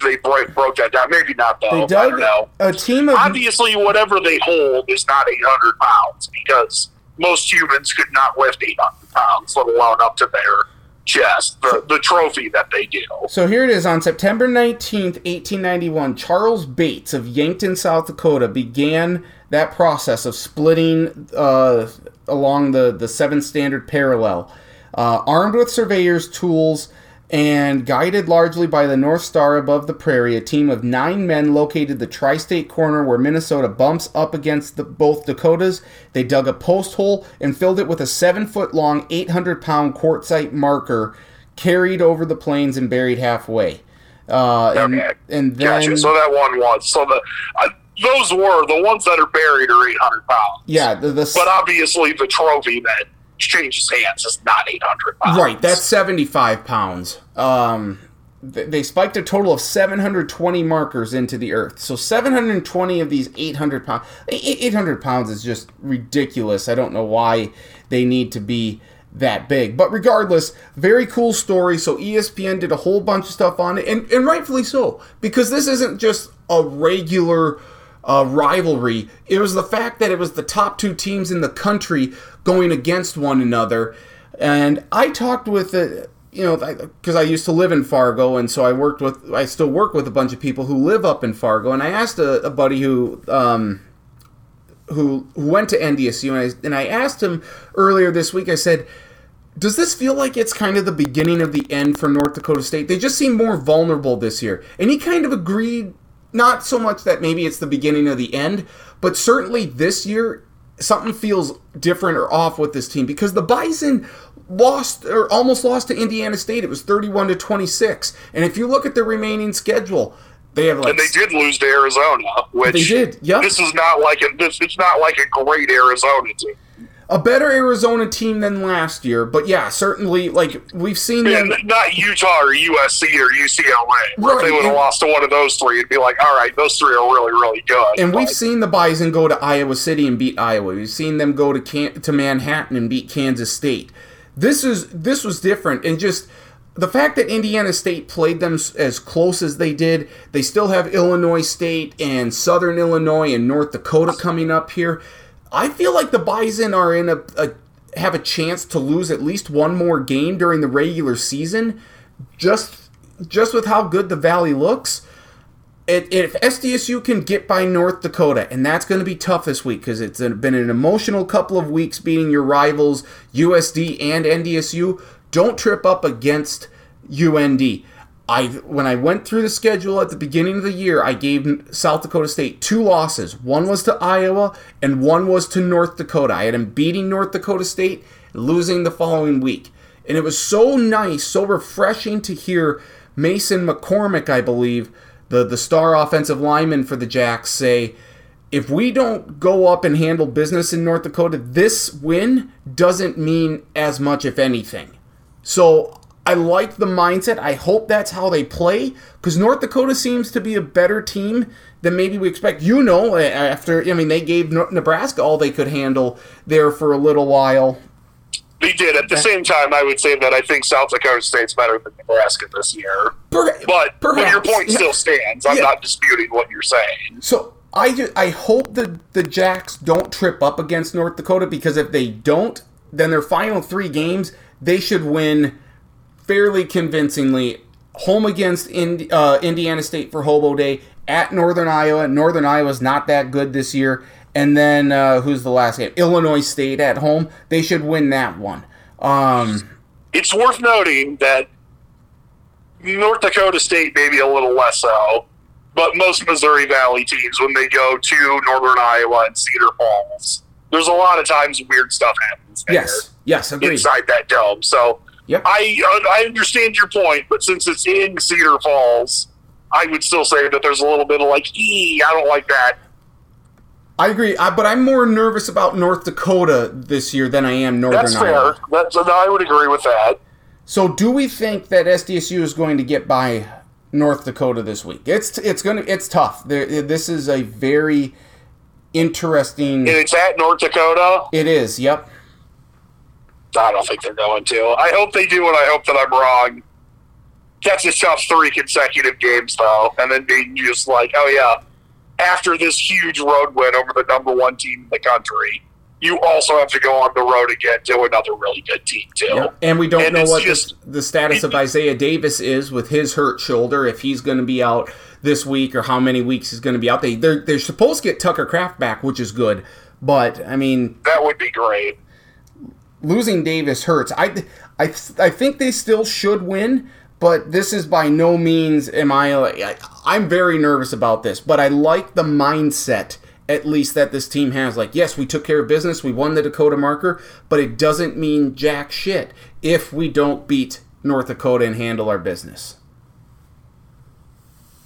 They broke, broke that down. Maybe not though. They dug I don't know. A team of obviously whatever they hold is not 800 pounds because most humans could not lift 800 pounds, let alone up to their chest, the, the trophy that they do. So here it is. On September 19th, 1891, Charles Bates of Yankton, South Dakota began that process of splitting uh, along the, the seven standard parallel. Uh, armed with surveyor's tools and guided largely by the North Star above the prairie, a team of nine men located the tri state corner where Minnesota bumps up against the, both Dakotas. They dug a post hole and filled it with a seven foot long, 800 pound quartzite marker carried over the plains and buried halfway. Uh, and, okay. and then. Gotcha. So that one was. So the. Uh, those were the ones that are buried are 800 pounds. Yeah, the, the, but obviously the trophy that changes hands is not 800 pounds. Right, that's 75 pounds. Um, they spiked a total of 720 markers into the earth. So 720 of these 800 pounds. 800 pounds is just ridiculous. I don't know why they need to be that big. But regardless, very cool story. So ESPN did a whole bunch of stuff on it, and, and rightfully so, because this isn't just a regular uh, rivalry. It was the fact that it was the top two teams in the country going against one another. And I talked with you know, because I used to live in Fargo, and so I worked with, I still work with a bunch of people who live up in Fargo. And I asked a, a buddy who, um, who, who went to NDSU, and I, and I asked him earlier this week. I said, "Does this feel like it's kind of the beginning of the end for North Dakota State? They just seem more vulnerable this year." And he kind of agreed not so much that maybe it's the beginning of the end, but certainly this year something feels different or off with this team because the Bison lost or almost lost to Indiana State. It was 31 to 26. And if you look at the remaining schedule, they have like and they did lose to Arizona, which they did. Yeah, this is not like a this. It's not like a great Arizona team a better Arizona team than last year, but yeah, certainly like we've seen yeah, them. Not Utah or USC or UCLA. Right. If they would have lost to one of those three, it'd be like, all right, those three are really, really good. And but. we've seen the Bison go to Iowa City and beat Iowa. We've seen them go to Can- to Manhattan and beat Kansas State. This is this was different, and just the fact that Indiana State played them as close as they did, they still have Illinois State and Southern Illinois and North Dakota coming up here I feel like the Bison are in a, a have a chance to lose at least one more game during the regular season, just just with how good the Valley looks. it, if SDSU can get by North Dakota, and that's going to be tough this week because it's been an emotional couple of weeks beating your rivals USD and NDSU. Don't trip up against UND. I when I went through the schedule at the beginning of the year, I gave South Dakota State two losses. One was to Iowa, and one was to North Dakota. I had them beating North Dakota State, losing the following week, and it was so nice, so refreshing to hear Mason McCormick, I believe, the the star offensive lineman for the Jacks, say. If we don't go up and handle business in North Dakota, this win doesn't mean as much, if anything. So I like the mindset. I hope that's how they play because North Dakota seems to be a better team than maybe we expect. You know, after I mean, they gave Nebraska all they could handle there for a little while. They did. At the same time, I would say that I think South Dakota State's better than Nebraska this year. But, perhaps. your point still stands. I'm Yeah. not disputing what you're saying. So I I hope the the Jacks don't trip up against North Dakota because if they don't, then their final three games they should win fairly convincingly. Home against Indi- uh, Indiana State for Hobo Day at Northern Iowa. Northern Iowa's not that good this year. And then uh, who's the last game? Illinois State at home. They should win that one. Um, It's worth noting that North Dakota State maybe a little less so, but most Missouri Valley teams when they go to Northern Iowa and Cedar Falls, there's a lot of times weird stuff happens. yes, yes, agreed. inside that dome. So Yep. I I understand your point, but since it's in Cedar Falls, I would still say that there's a little bit of like, ee, I don't like that. I agree, I, but I'm more nervous about North Dakota this year than I am Northern That's Iowa. fair. That's, I would agree with that. So, do we think that SDSU is going to get by North Dakota this week? It's it's going to it's tough. There, this is a very interesting. And it's at North Dakota. It is. Yep. I don't think they're going to. I hope they do, and I hope that I'm wrong. That's a tough three consecutive games, though, and then being just like, oh yeah, after this huge road win over the number one team in the country, you also have to go on the road again to another really good team too. Yep. And we don't And know what just- the, the status of Isaiah Davis is with his hurt shoulder. If he's going to be out this week or how many weeks he's going to be out. They they're, they're supposed to get Tucker Kraft back, which is good. But I mean, That would be great. Losing Davis hurts. I, I, I think they still should win, but this is by no means am I. I I'm very nervous about this, but I like the mindset at least that this team has. Like, yes, we took care of business, we won the Dakota marker, but it doesn't mean jack shit if we don't beat North Dakota and handle our business.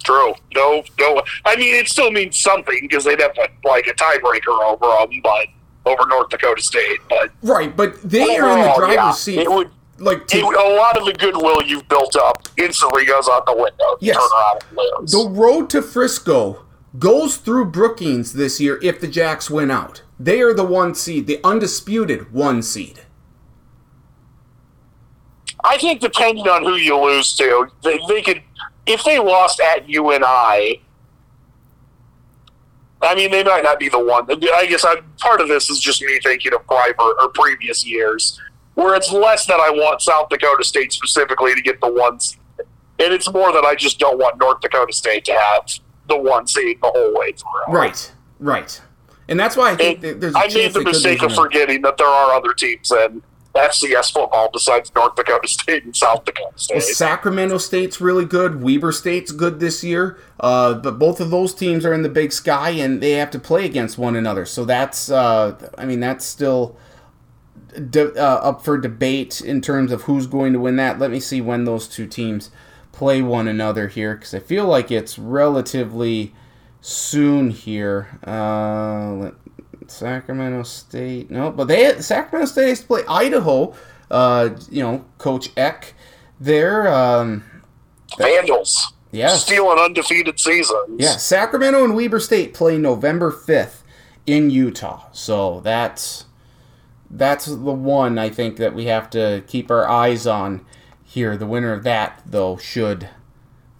True. No, no. I mean, it still means something because they'd have like a tiebreaker over them, but over North Dakota State. But Right, but they are in the oh, driver's yeah, seat. It would. like to, It, a lot of the goodwill you've built up instantly goes out the window. Yes. Turn around and lose. The road to Frisco goes through Brookings this year if the Jacks win out. They are the one seed, the undisputed one seed. I think depending on who you lose to, they, they could. If they lost at UNI, I mean, they might not be the one. I guess I, part of this is just me thinking of prior or previous years, where it's less that I want South Dakota State specifically to get the one seed, and it's more that I just don't want North Dakota State to have the one seed the whole way through. Right, right. And that's why I think there's a I made the mistake of forgetting that there are other teams in FCS football besides North Dakota (laughs) State and South Dakota State. Sacramento State's really good. Weber State's good this year. Uh, but both of those teams are in the Big Sky, and they have to play against one another. So that's, uh, I mean, that's still de- uh, up for debate in terms of who's going to win that. Let me see when those two teams play one another here, because I feel like it's relatively soon here. Uh, let, Sacramento State, no, but they Sacramento State has to play Idaho. Uh, you know, Coach Eck there. Um, Vandals. yes, Steal an undefeated season. yeah. Sacramento and Weber State play November fifth in Utah. So that's that's the one I think that we have to keep our eyes on here. The winner of that, though, should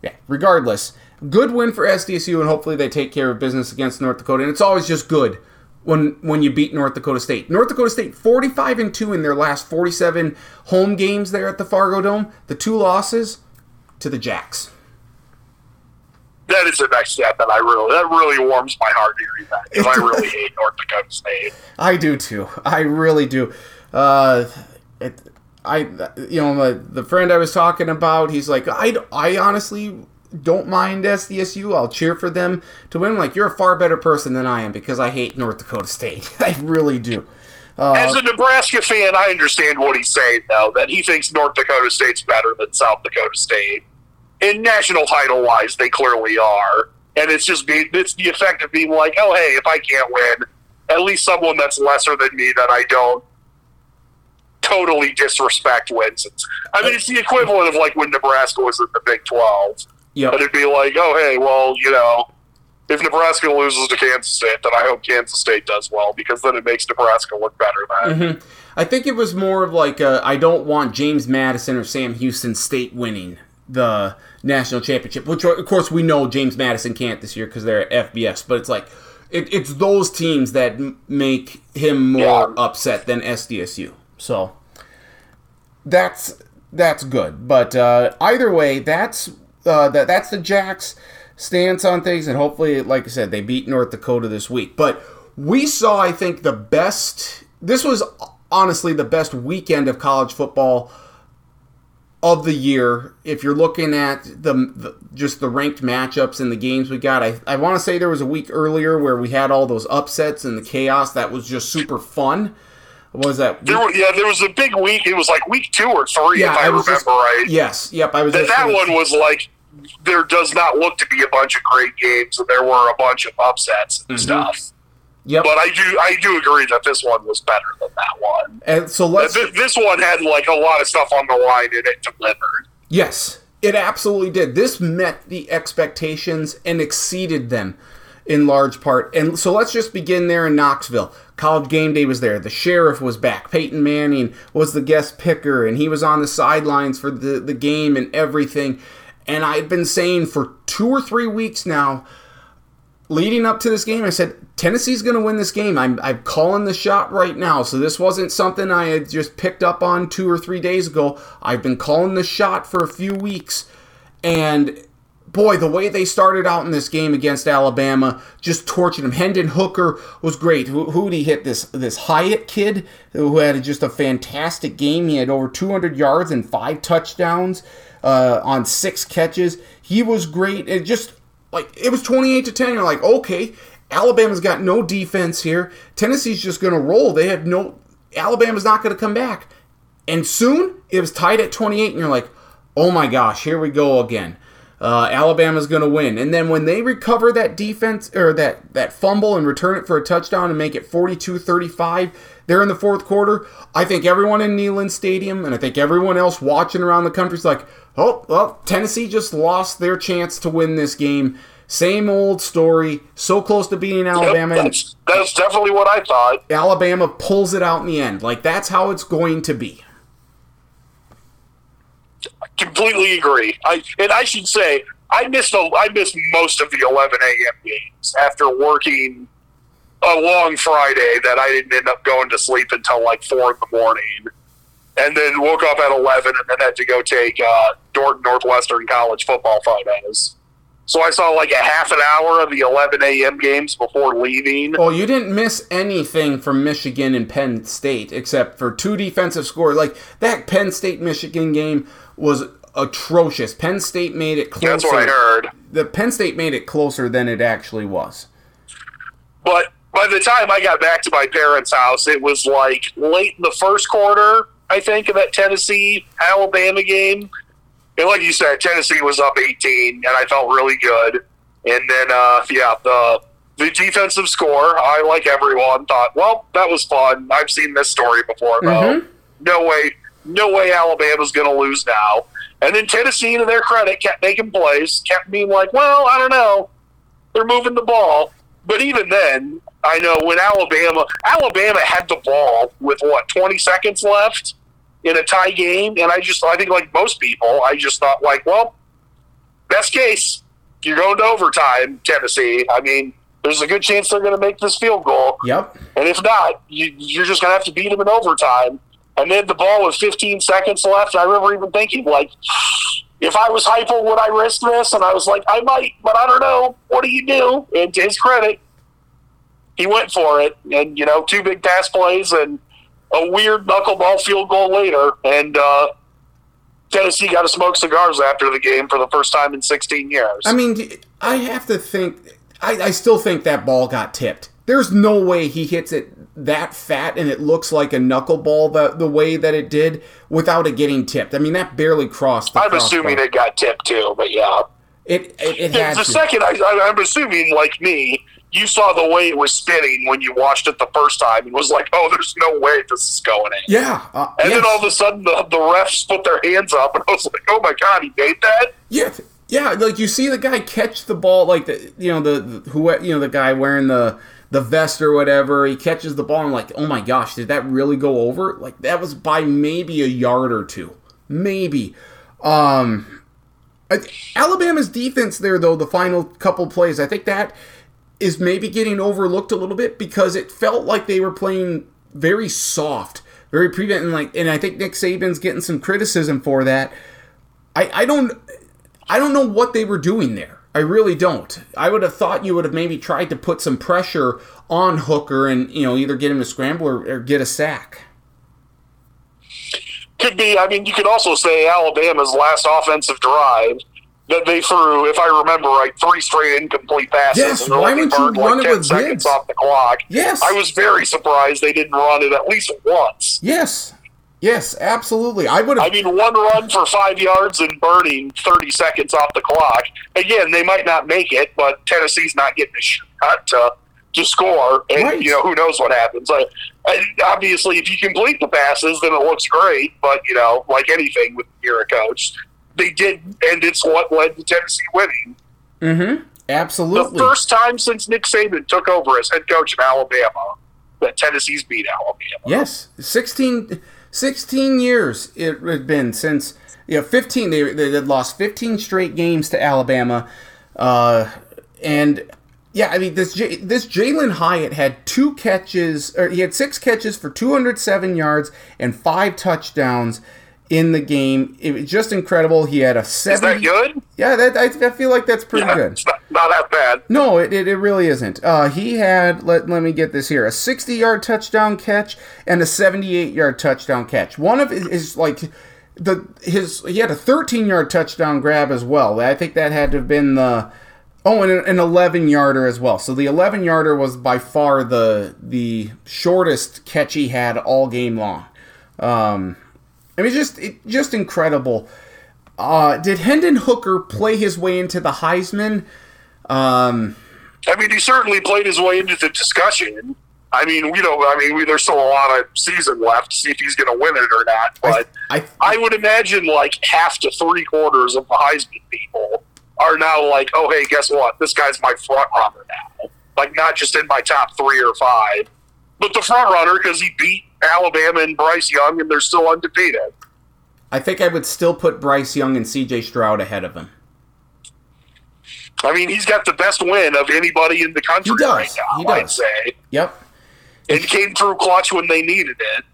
yeah. Regardless, good win for SDSU, and hopefully they take care of business against North Dakota. And it's always just good when when you beat North Dakota State. North Dakota State 45 and 2 in their last 47 home games there at the Fargo Dome. The two losses to the Jacks. that is the next step that I really that really warms my heart hearing that because I (laughs) really hate North Dakota State. I do too. I really do. Uh, it, I, you know, the, the friend I was talking about, he's like, I, I honestly don't mind SDSU. I'll cheer for them to win. Like, you're a far better person than I am because I hate North Dakota State. (laughs) I really do. Uh, As a Nebraska fan, I understand what he's saying, though, that he thinks North Dakota State's better than South Dakota State. In national title wise, they clearly are. And it's just being, it's the effect of being like, oh, hey, if I can't win, at least someone that's lesser than me that I don't totally disrespect wins. I mean, it's the equivalent of like when Nebraska was in the Big 12. Yep. But it'd be like, oh, hey, well, you know, if Nebraska loses to Kansas State, then I hope Kansas State does well because then it makes Nebraska look better. Then. Mm-hmm. I think it was more of like I I don't want James Madison or Sam Houston State winning the national championship, which of course we know James Madison can't this year because they're at FBS. But it's like it, it's those teams that m- make him more Yeah. upset than SDSU. So that's that's good. But uh, either way, that's uh, that that's the Jacks stance on things, and hopefully, like I said, they beat North Dakota this week. But we saw, I think, the best. This was honestly the best weekend of college football of the year. If you're looking at the, the just the ranked matchups and the games we got, I, I want to say there was a week earlier where we had all those upsets and the chaos that was just super fun. Was that There, were- yeah, there was a big week. It was like week two or three, Yeah, if I, I remember just- right. Yes, yep. I was that that one was like there does not look to be a bunch of great games, and there were a bunch of upsets and mm-hmm. stuff. Yep. But I do I do agree that this one was better than that one. And so let's Th- This one had like a lot of stuff on the line, and it delivered. Yes, it absolutely did. This met the expectations and exceeded them in large part. And so let's just begin there in Knoxville. College game day was there. The sheriff was back. Peyton Manning was the guest picker, and he was on the sidelines for the, the game and everything. And I've been saying for two or three weeks now, leading up to this game, I said Tennessee's going to win this game. I'm, I'm calling the shot right now. So this wasn't something I had just picked up on two or three days ago. I've been calling the shot for a few weeks. And boy, the way they started out in this game against Alabama, just torching them. Hendon Hooker was great. Who who'd he hit? This this Hyatt kid who had just a fantastic game. He had over 200 yards and five touchdowns uh, on six catches. He was great. It just like it was 28 to 10. You're like, okay, Alabama's got no defense here. Tennessee's just going to roll. They have no. Alabama's not going to come back. And soon it was tied at 28, and you're like, oh my gosh, here we go again. Uh, Alabama's going to win. And then when they recover that defense or that, that fumble and return it for a touchdown and make it 42 35 there in the fourth quarter, I think everyone in Neyland Stadium and I think everyone else watching around the country is like, oh, well, Tennessee just lost their chance to win this game. Same old story. So close to beating Alabama. and that's, that's definitely what I thought. Alabama pulls it out in the end. Like, that's how it's going to be. I Completely agree. I and I should say I missed a, I missed most of the 11 a.m. games after working a long Friday that I didn't end up going to sleep until like four in the morning, and then woke up at 11 and then had to go take uh, Dordt and Northwestern College football photos. So I saw like a half an hour of the 11 a.m. games before leaving. Oh, you didn't miss anything from Michigan and Penn State except for two defensive scores. Like that Penn State Michigan game was atrocious. Penn State made it closer. That's what I heard. The Penn State made it closer than it actually was. But by the time I got back to my parents' house, it was like late in the first quarter, I think, of that Tennessee Alabama game. And like you said, Tennessee was up 18, and I felt really good. And then, uh, yeah, the the defensive score, I, like everyone, thought, well, that was fun. I've seen this story before, though. No way, no way Alabama's going to lose now. And then Tennessee, to their credit, kept making plays, kept being like, well, I don't know. They're moving the ball. But even then, I know when Alabama Alabama had the ball with what, 20 seconds left in a tie game, and I just I think like most people, I just thought like, well, best case, you're going to overtime, Tennessee. I mean, there's a good chance they're going to make this field goal. Yep. And if not, you, you're just going to have to beat them in overtime. And then the ball with 15 seconds left. I remember even thinking, like, if I was Heupel, would I risk this? And I was like, I might, but I don't know. What do you do? And to his credit, he went for it. And, you know, two big pass plays and a weird knuckleball field goal later. And uh, Tennessee got to smoke cigars after the game for the first time in 16 years. I mean, I have to think. I, I still think that ball got tipped. There's no way he hits it that fat and it looks like a knuckleball the the way that it did without it getting tipped. I mean, that barely crossed. The I'm crossbar. assuming it got tipped too, but yeah. It it, it The, second, I, I, I'm assuming, like me, you saw the way it was spinning when you watched it the first time and was like, oh, there's no way this is going in. yeah, uh, And yes. then all of a sudden, the, the refs put their hands up, and I was like, "Oh my god, he made that!" Yeah, yeah. Like you see the guy catch the ball, like the you know the, the who you know the guy wearing the the vest or whatever. He catches the ball. and I'm like, oh my gosh, did that really go over? Like that was by maybe a yard or two, maybe. Um, I, Alabama's defense there though, the final couple plays, I think that is maybe getting overlooked a little bit because it felt like they were playing very soft, very prevent, and like, and I think Nick Saban's getting some criticism for that. I, I don't I don't know what they were doing there. I really don't. I would have thought you would have maybe tried to put some pressure on Hooker and you know either get him to scramble or, or get a sack. Could be. I mean, you could also say Alabama's last offensive drive that they threw, if I remember right, three straight incomplete passes. Yes, and why wouldn't you burned run like it 10 with seconds Gibbs? off the clock? Yes. I was very surprised they didn't run it at least once. Yes, yes, absolutely. I would I mean, one run for five yards and burning 30 seconds off the clock. Again, they might not make it, but Tennessee's not getting a shot to, to score. And, Right. you know, who knows what happens. I, I, obviously, if you complete the passes, then it looks great. But, you know, like anything with you're a coach, they did, and it's what led to Tennessee winning. Mm-hmm. Absolutely. The first time since Nick Saban took over as head coach of Alabama that Tennessee's beat Alabama. Yes, 16, 16 years it had been since you know 15 they, they had lost 15 straight games to Alabama uh, and yeah I mean this J, this Jalin Hyatt had two catches or he had six catches for 207 yards and five touchdowns in the game it was just incredible he had a Is 70 that good? yeah that, I, I feel like that's pretty Yeah, good It's not, not that bad. no, it, it, it really isn't. Uh, he had let, let me get this here a 60 yard touchdown catch and a 78 yard touchdown catch. One of his, his like the his he had a 13 yard touchdown grab as well. I think that had to have been the oh and an 11 yarder as well. So the 11 yarder was by far the the shortest catch he had all game long. Um, I mean, just it, just incredible. Uh, did Hendon Hooker play his way into the Heisman? Um, I mean, he certainly played his way into the discussion. I mean, we don't. I mean, we, there's still a lot of season left to see if he's going to win it or not. But I, I, would imagine like half to three quarters of the Heisman people are now like, oh, hey, guess what? This guy's my front runner now. Like, not just in my top three or five, but the front runner because he beat Alabama and Bryce Young, and they're still undefeated. I think I would still put Bryce Young and C.J. Stroud ahead of him. I mean, he's got the best win of anybody in the country He does. right now. He I'd does. say, Yep, and came through clutch when they needed it.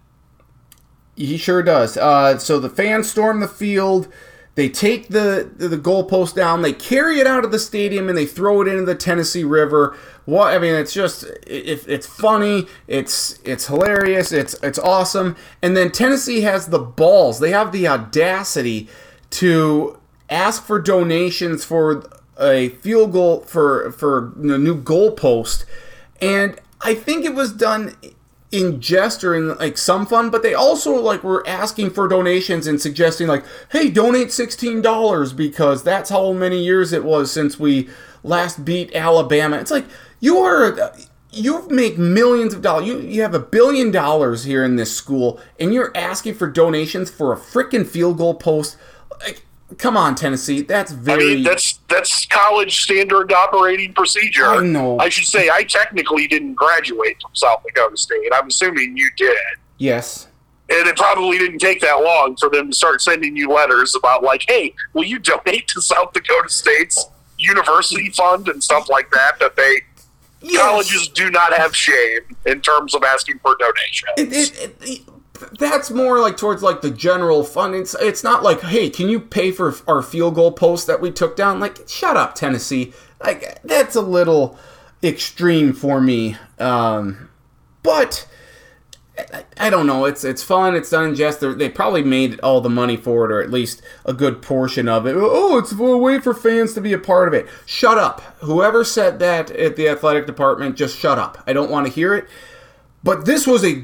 he sure does. Uh, so the fans storm the field. They take the the goalpost down. They carry it out of the stadium and they throw it into the Tennessee River. What I mean, it's just it, it's funny. It's it's hilarious. It's it's awesome. And then Tennessee has the balls. They have the audacity to ask for donations for a field goal for for a new goalpost. And I think it was done in jest or in like some fun, but they also like were asking for donations and suggesting like, hey, donate sixteen dollars because that's how many years it was since we last beat Alabama. It's like you are you make millions of dollars. You you have a billion dollars here in this school, and you're asking for donations for a freaking field goal post. Like, come on, Tennessee, that's very. I mean, that's that's college standard operating procedure. I know. I should say I technically didn't graduate from South Dakota State. I'm assuming you did. yes. And it probably didn't take that long for them to start sending you letters about like, hey, will you donate to South Dakota State's university fund and stuff like that? That they Yes. colleges do not have shame in terms of asking for donations. It, it, it, that's more like towards like the general fund. It's it's not like, hey, can you pay for our field goal post that we took down? Like, shut up, Tennessee. Like that's a little extreme for me. Um, but I, don't know. It's it's fun. It's done in jest. They're, they probably made all the money for it, or at least a good portion of it. Oh, it's a way for fans to be a part of it. Shut up. Whoever said that at the athletic department, just shut up. I don't want to hear it. But this was a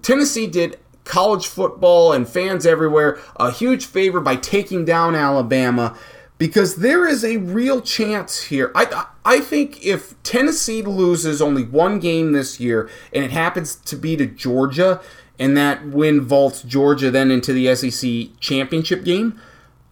Tennessee did college football and fans everywhere a huge favor by taking down Alabama because there is a real chance here. I I think if Tennessee loses only one game this year and it happens to be to Georgia and that win vaults Georgia then into the SEC championship game,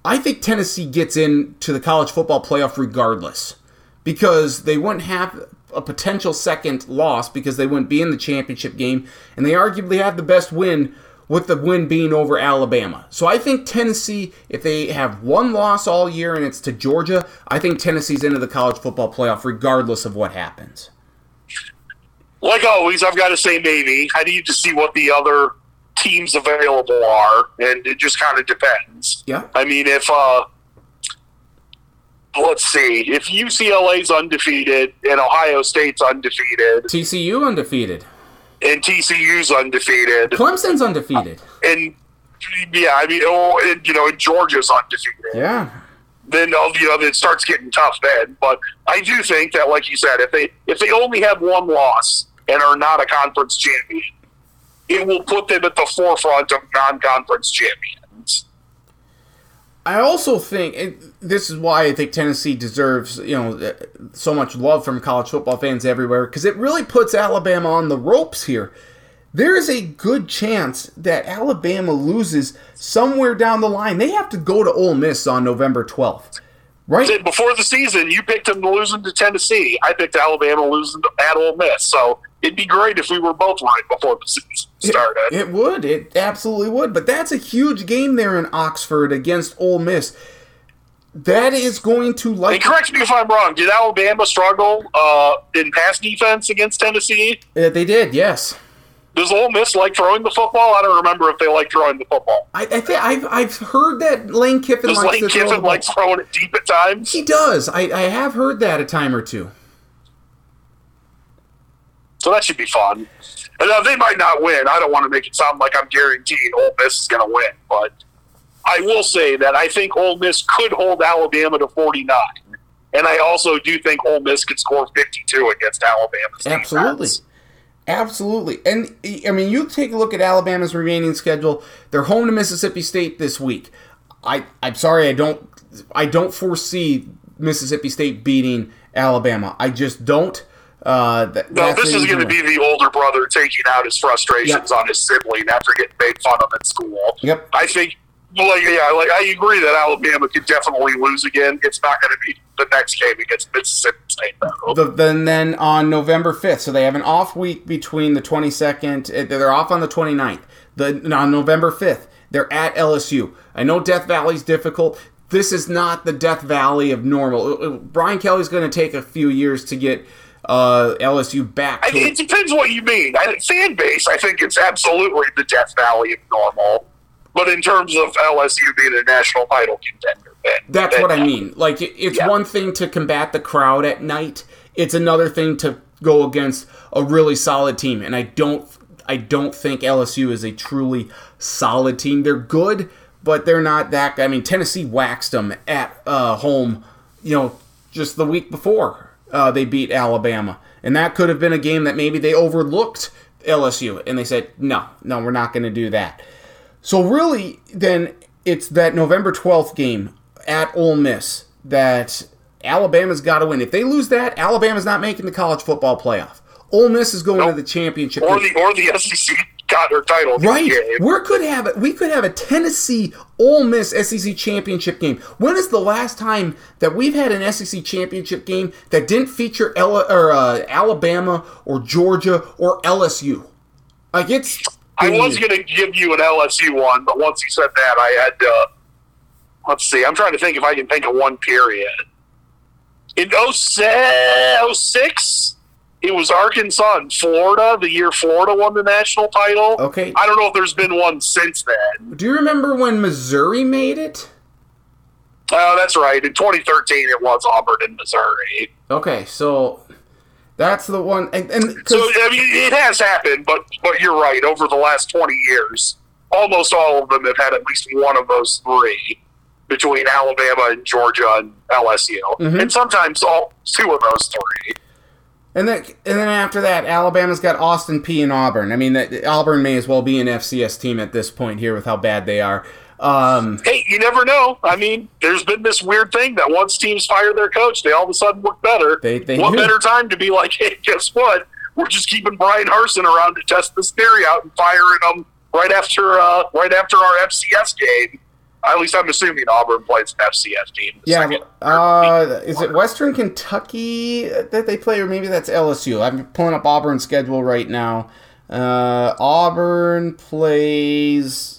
I think Tennessee gets into the college football playoff regardless because they wouldn't have a potential second loss because they wouldn't be in the championship game, and they arguably have the best win with the win being over Alabama. So I think Tennessee, if they have one loss all year and it's to Georgia, I think Tennessee's into the college football playoff regardless of what happens. Like always, I've got to say maybe. I need to see what the other teams available are, and it just kind of depends. Yeah. I mean, if uh, let's see, if UCLA's undefeated and Ohio State's undefeated, TCU undefeated, and TCU's undefeated, Clemson's undefeated, and yeah, I mean, oh, and, you know, and Georgia's undefeated. Yeah. Then uh, you know it starts getting tough then. But I do think that, like you said, if they if they only have one loss and are not a conference champion, it will put them at the forefront of non-conference champions. I also think and this is why I think Tennessee deserves you know uh, so much love from college football fans everywhere because it really puts Alabama on the ropes here. There is a good chance that Alabama loses somewhere down the line. They have to go to Ole Miss on November twelfth, right? Before the season, you picked them losing to Tennessee. I picked Alabama losing to, at Ole Miss. So it'd be great if we were both right before the season started. It, it would. It absolutely would. But that's a huge game there in Oxford against Ole Miss. That is going to And like. correct me if I'm wrong. Did Alabama struggle uh, in pass defense against Tennessee? Uh, they did, yes. Does Ole Miss like throwing the football? I don't remember if they like throwing the football. I, I think I've, I've heard that Lane Kiffin Does likes Lane throw Kiffin ball. like throwing it deep at times? He does. I, I have heard that a time or two. So that should be fun. And now they might not win. I don't want to make it sound like I'm guaranteeing Ole Miss is going to win, but I will say that I think Ole Miss could hold Alabama to 49. And I also do think Ole Miss could score 52 against Alabama. Absolutely. defense. Absolutely. And I mean, you take a look at Alabama's remaining schedule. They're home to Mississippi State this week. I I'm sorry, I don't I don't foresee Mississippi State beating Alabama. I just don't. Uh, No, this is going to be the older brother taking out his frustrations on his sibling after getting made fun of at school. Yep. I think, like, yeah, like I agree that Alabama could definitely lose again. It's not going to be the next game against Mississippi State, though. The, then then on November 5th. So they have an off week between the 22nd. uh, They're off on the 29th. The, on November 5th, they're at LSU. I know Death Valley's difficult. This is not the Death Valley of normal. Uh, uh, Brian Kelly's going to take a few years to get uh, LSU back I it depends what you mean. I, fan base, I think it's absolutely the Death Valley of normal. But in terms of LSU being a national title contender, That's what I mean. Like it's Yeah. one thing to combat the crowd at night. It's another thing to go against a really solid team. And I don't I don't think LSU is a truly solid team. They're good, but they're not that I mean Tennessee waxed them at uh, home, you know, just the week before uh, they beat Alabama. And that could have been a game that maybe they overlooked LSU and they said, "No, no, we're not going to do that." So really, then it's that November twelfth game at Ole Miss that Alabama's got to win. If they lose that, Alabama's not making the college football playoff. Ole Miss is going Nope. to the championship. Or game. the or the SEC got their title Right, we could have it. We could have a Tennessee Ole Miss SEC championship game. When is the last time that we've had an SEC championship game that didn't feature Ella, or uh, Alabama or Georgia or LSU? Like it's. I was going to give you an LSU one, but once you said that, I had to. Let's see. I'm trying to think if I can think of one period. In 06, It was Arkansas and Florida the year Florida won the national title. Okay. I don't know if there's been one since then. Do you remember when Missouri made it? Oh, that's right. In 2013, it was Auburn and Missouri. Okay, so that's the one. And, and So I mean, it has happened, but but you're right. Over the last 20 years, almost all of them have had at least one of those three between Alabama and Georgia and LSU, Mm-hmm. and sometimes all two of those three. And then, and then after that, Alabama's got Austin Peay and Auburn. I mean, that, Auburn may as well be an FCS team at this point here with how bad they are. Um, Hey, you never know. I mean, there's been this weird thing that once teams fire their coach, they all of a sudden work better. They- they what do. better time to be like, (laughs) hey, guess what? We're just keeping Bryan Harsin around to test this theory out and firing him right after uh, right after our FCS game. At least I'm assuming Auburn plays an FCS team. yeah, second- uh, is it Western Kentucky that they play, or maybe that's LSU? I'm pulling up Auburn's schedule right now. Uh, Auburn plays.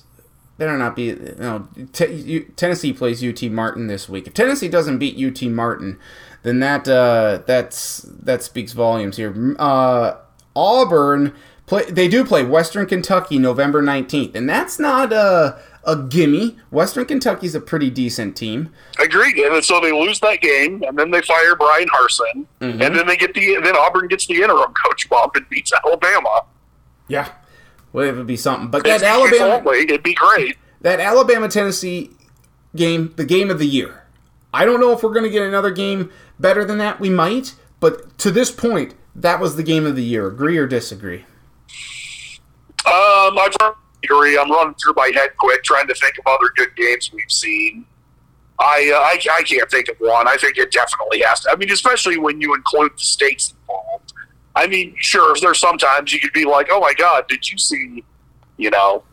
Better not be. No, T- U- Tennessee plays UT Martin this week. If Tennessee doesn't beat UT Martin, then that uh, that's that speaks volumes here. Uh, Auburn play. They do play Western Kentucky November nineteenth, and that's not a a gimme. Western Kentucky's a pretty decent team. Agreed. And so they lose that game, and then they fire Bryan Harsin, Mm-hmm. and then they get the then Auburn gets the interim coach bump and beats Alabama. Yeah. Well, it would be something. But that if Alabama, only, it'd be great. that Alabama Tennessee game, the game of the year. I don't know if we're going to get another game better than that. We might, but to this point, that was the game of the year. Agree or disagree? Um, I agree. I'm running through my head quick, trying to think of other good games we've seen. I, uh, I I can't think of one. I think it definitely has to. I mean, especially when you include the states involved. I mean, sure, there's sometimes you could be like, "Oh my God, did you see?" You know,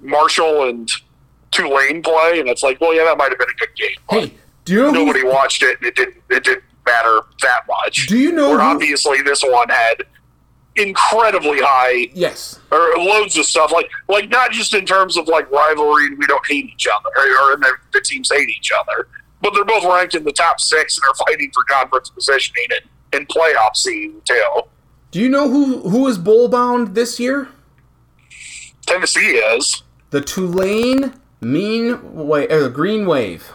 Marshall and Tulane play, and it's like, well, yeah, that might have been a good game. Hey, do you know who, nobody watched it, and it didn't. It didn't matter that much. Do you know Where who- obviously this one had incredibly high Yes. or loads of stuff like like not just in terms of like rivalry and we don't hate each other or, or the, the teams hate each other but they're both ranked in the top six and are fighting for conference positioning and, and playoff seed too Do you know who who is bowl bound this year? tennessee is The Tulane Mean Wave, uh, Green Wave.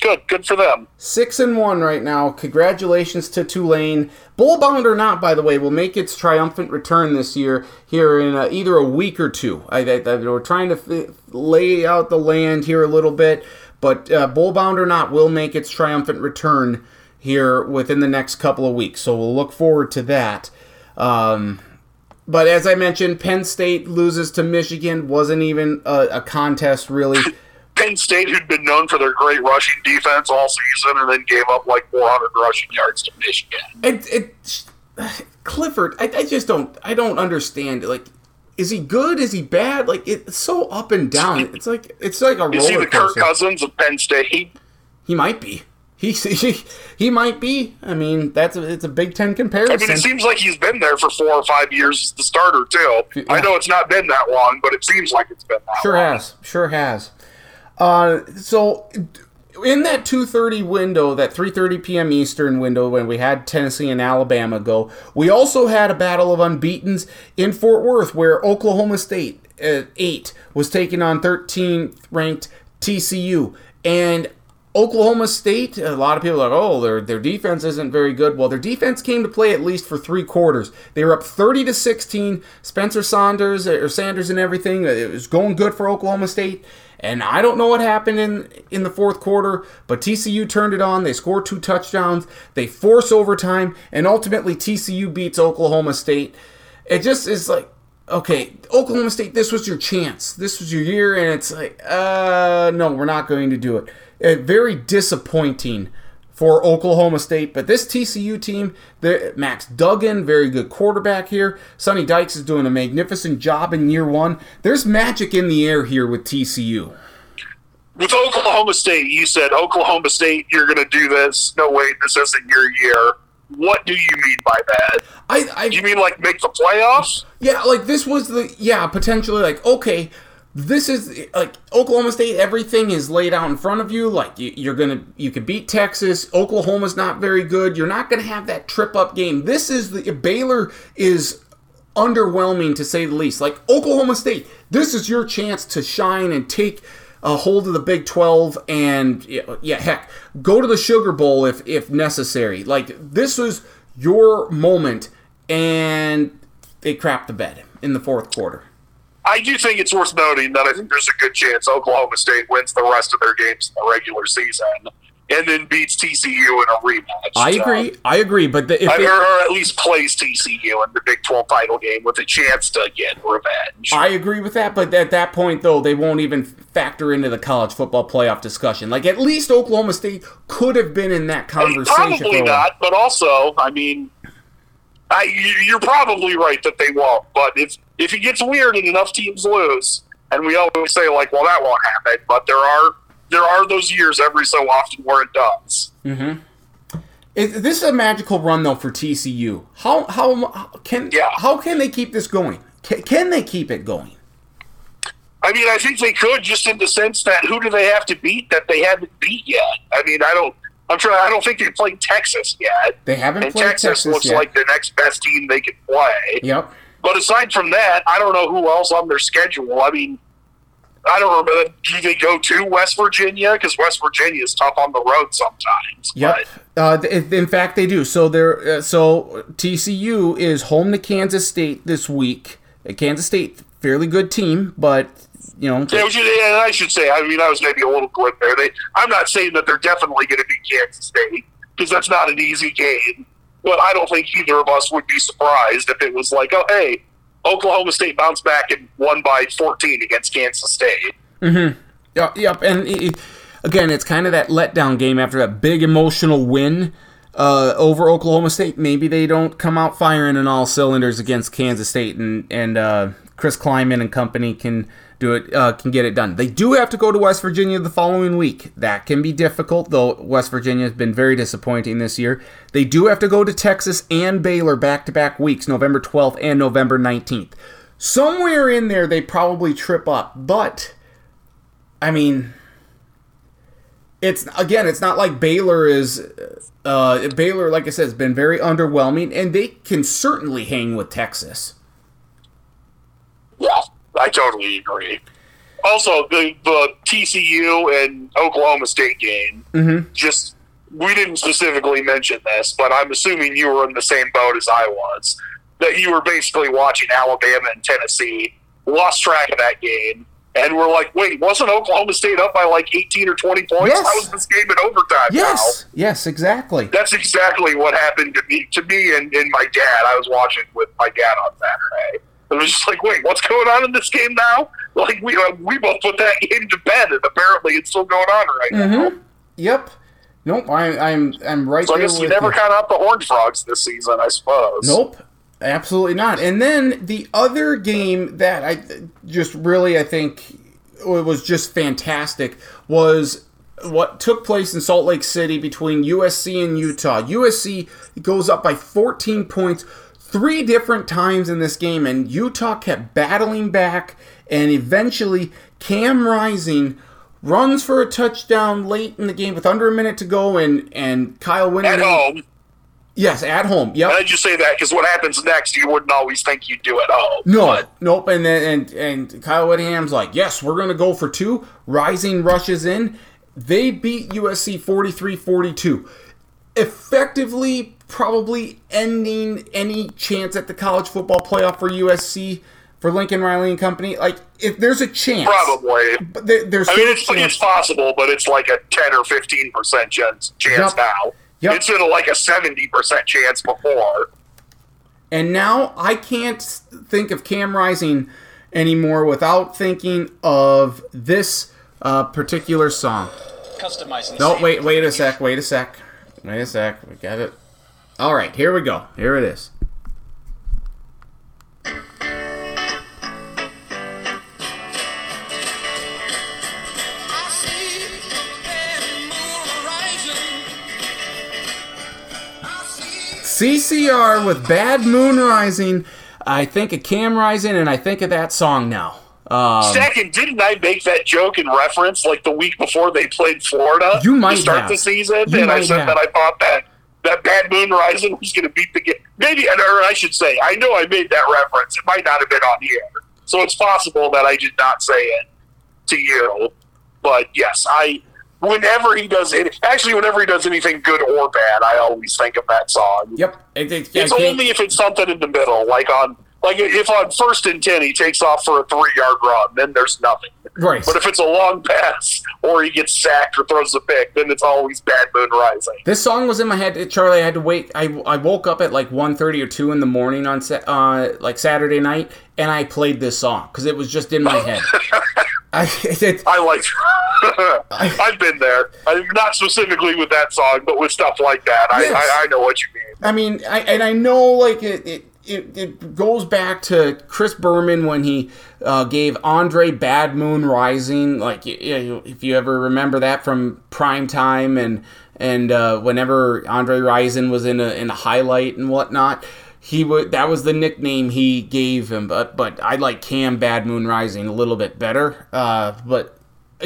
good good for them Six and one right now. Congratulations to Tulane. Bowl bound or not, by the way, will make its triumphant return this year here in uh, either a week or two. I, I, I- we're trying to f- lay out the land here a little bit, but uh, bowl bound or not will make its triumphant return here within the next couple of weeks. So we'll look forward to that. Um, but as I mentioned, Penn State loses to Michigan. Wasn't even a, a contest really. penn state who'd been known for their great rushing defense all season and then gave up like 400 rushing yards to michigan it, it Clifford, I, I just don't I don't understand. Like, is he good? Is he bad? Like, it's so up and down. It's like it's like a is he roller the kirk cousins of penn state He might be. He, (laughs) he he might be. I mean, that's a, it's a Big Ten comparison. I mean, it seems like he's been there for four or five years as the starter too. I know it's not been that long, but it seems like it's been that Sure long. has. Sure has. Uh, so in that 2:30 window, that 3:30 p.m. Eastern window when we had Tennessee and Alabama go, we also had a battle of unbeatens in Fort Worth where Oklahoma State at 8 was taking on 13th ranked TCU and Oklahoma State, a lot of people are like, oh, their their defense isn't very good. Well, their defense came to play at least for three quarters. They were up 30 to 16. Spencer Saunders or Sanders and everything. It was going good for Oklahoma State. And I don't know what happened in in the fourth quarter, but TCU turned it on. They scored two touchdowns. They force overtime, and ultimately TCU beats Oklahoma State. It just is like okay, Oklahoma State, this was your chance. This was your year, and it's like, uh, no, we're not going to do it. Very disappointing for Oklahoma State, but this TCU team, the- Max Duggan, very good quarterback here. Sonny Dykes is doing a magnificent job in year one. There's magic in the air here with TCU. With Oklahoma State, you said Oklahoma State, you're going to do this. No, wait, this isn't your year. What do you mean by that? I, I You mean like make the playoffs? Yeah, like this was the yeah potentially like okay, this is like Oklahoma State. Everything is laid out in front of you. Like you, you're gonna, you could beat Texas. Oklahoma's not very good. You're not gonna have that trip up game. This is the Baylor is underwhelming to say the least. Like Oklahoma State, this is your chance to shine and take a hold of the Big 12 and yeah, heck, go to the Sugar Bowl if if necessary. Like this was your moment, and they crapped the bed in the fourth quarter. I do think it's worth noting that I think there's a good chance Oklahoma State wins the rest of their games in the regular season and then beats TCU in a rematch. I agree. So, I agree. But the, if or, or, at least plays TCU in the Big 12 title game with a chance to get revenge. I agree with that. But at that point, though, they won't even factor into the college football playoff discussion. Like, at least Oklahoma State could have been in that conversation. I mean, probably not. But also, I mean, I, you're probably right that they won't. But if if it gets weird and enough teams lose, and we always say like, well, that won't happen, but there are there are those years every so often where it does. Mm-hmm. Is, this is a magical run though for TCU. How how can yeah. how can they keep this going? Can, can they keep it going? I mean, I think they could, just in the sense that who do they have to beat that they haven't beat yet? I mean, I don't. I'm sure. I don't think they've played Texas yet. They haven't and played Texas. Texas looks yet. like the next best team they could play. Yep. But aside from that, I don't know who else on their schedule. I mean, I don't remember. Do they go to West Virginia? Because West Virginia is tough on the road sometimes. Yep. Uh, in fact, they do. So they're uh, so TCU is home to Kansas State this week. Kansas State, fairly good team, but you know. Yeah, and I should say, I mean, I was maybe a little glib there. They, I'm not saying that they're definitely going to beat Kansas State because that's not an easy game. But I don't think either of us would be surprised if it was like, oh, hey, Oklahoma State bounced back and won by 14 against Kansas State. Mm-hmm. Yep. yep. And it, again, it's kind of that letdown game after that big emotional win uh, over Oklahoma State. Maybe they don't come out firing in all cylinders against Kansas State, and and uh, Chris Klieman and company can do it uh, can get it done. They do have to go to West Virginia the following week. That can be difficult, though. West Virginia has been very disappointing this year. They do have to go to Texas and Baylor back to back weeks, November 12th and November 19th. Somewhere in there, they probably trip up, but I mean, it's again, it's not like Baylor is. Uh, Baylor, like I said, has been very underwhelming, and they can certainly hang with Texas. I totally agree. Also, the, the TCU and Oklahoma State game, mm-hmm. just we didn't specifically mention this, but I'm assuming you were in the same boat as I was. That you were basically watching Alabama and Tennessee, lost track of that game, and we're like, wait, wasn't Oklahoma State up by like 18 or 20 points? Yes. How was this game in overtime? Yes, now? yes, exactly. That's exactly what happened to me, to me and, and my dad. I was watching with my dad on Saturday. It was just like, wait, what's going on in this game now? Like we uh, we both put that (laughs) game to bed, and apparently it's still going on right mm-hmm. now. Yep. Nope. I, I'm I'm right so. I guess you never you. count out the Orange Frogs this season, I suppose. Nope. Absolutely not. And then the other game that I just really I think was just fantastic was what took place in Salt Lake City between USC and Utah. USC goes up by 14 points three different times in this game, and Utah kept battling back, and eventually Cam Rising runs for a touchdown late in the game with under a minute to go, and and Kyle Whittingham At home. Yes, at home. Yep. And you say that because what happens next, you wouldn't always think you'd do at home. No, but nope. And then and and Kyle Whittingham's like, yes, we're gonna go for two. Rising rushes in. They beat USC 43-42. Effectively, probably ending any chance at the college football playoff for USC for Lincoln Riley and company. Like, if there's a chance, Probably. But there, there's. I mean, still a it's, chance. it's possible, but it's like a 10 or 15% chance, chance Yep. now. Yep. It's been like a 70% chance before. And now I can't think of Cam Rising anymore without thinking of this uh, particular song. Customizing. No, wait, wait a sec, wait a sec, wait a sec. We got it. All right, here we go. Here it is. CCR with Bad Moon Rising. I think of Cam Rising, and I think of that song now. Um, Second, didn't I make that joke in reference like the week before they played Florida You might to start have. the season? You and I said have. that I thought that that Bad Moon Rising was going to beat the game. Maybe, or I should say, I know I made that reference. It might not have been on the air, so it's possible that I did not say it to you. But yes, I. Whenever he does it, actually, whenever he does anything good or bad, I always think of that song. Yep. It, it, It's only if it's something in the middle, like on like if on first and ten he takes off for a three yard run, then there's nothing. right. But if it's a long pass or he gets sacked or throws a pick, then it's always bad moon rising. This song was in my head, Charlie. I had to wait. I, I woke up at like 1.30 or two in the morning on Sa- uh, like Saturday night, and I played this song because it was just in my head. (laughs) I, it, I like. (laughs) I've been there. I'm not specifically with that song, but with stuff like that. I, I, I know what you mean. I mean, I, and I know like it, it, it, it goes back to Chris Berman when he uh, gave Andre Bad Moon Rising. Like, y- y- if you ever remember that from prime time and and uh, whenever Andre Rison was in a in a highlight and whatnot. He would that was the nickname he gave him, but but I like Cam Bad Moon Rising a little bit better. Uh, but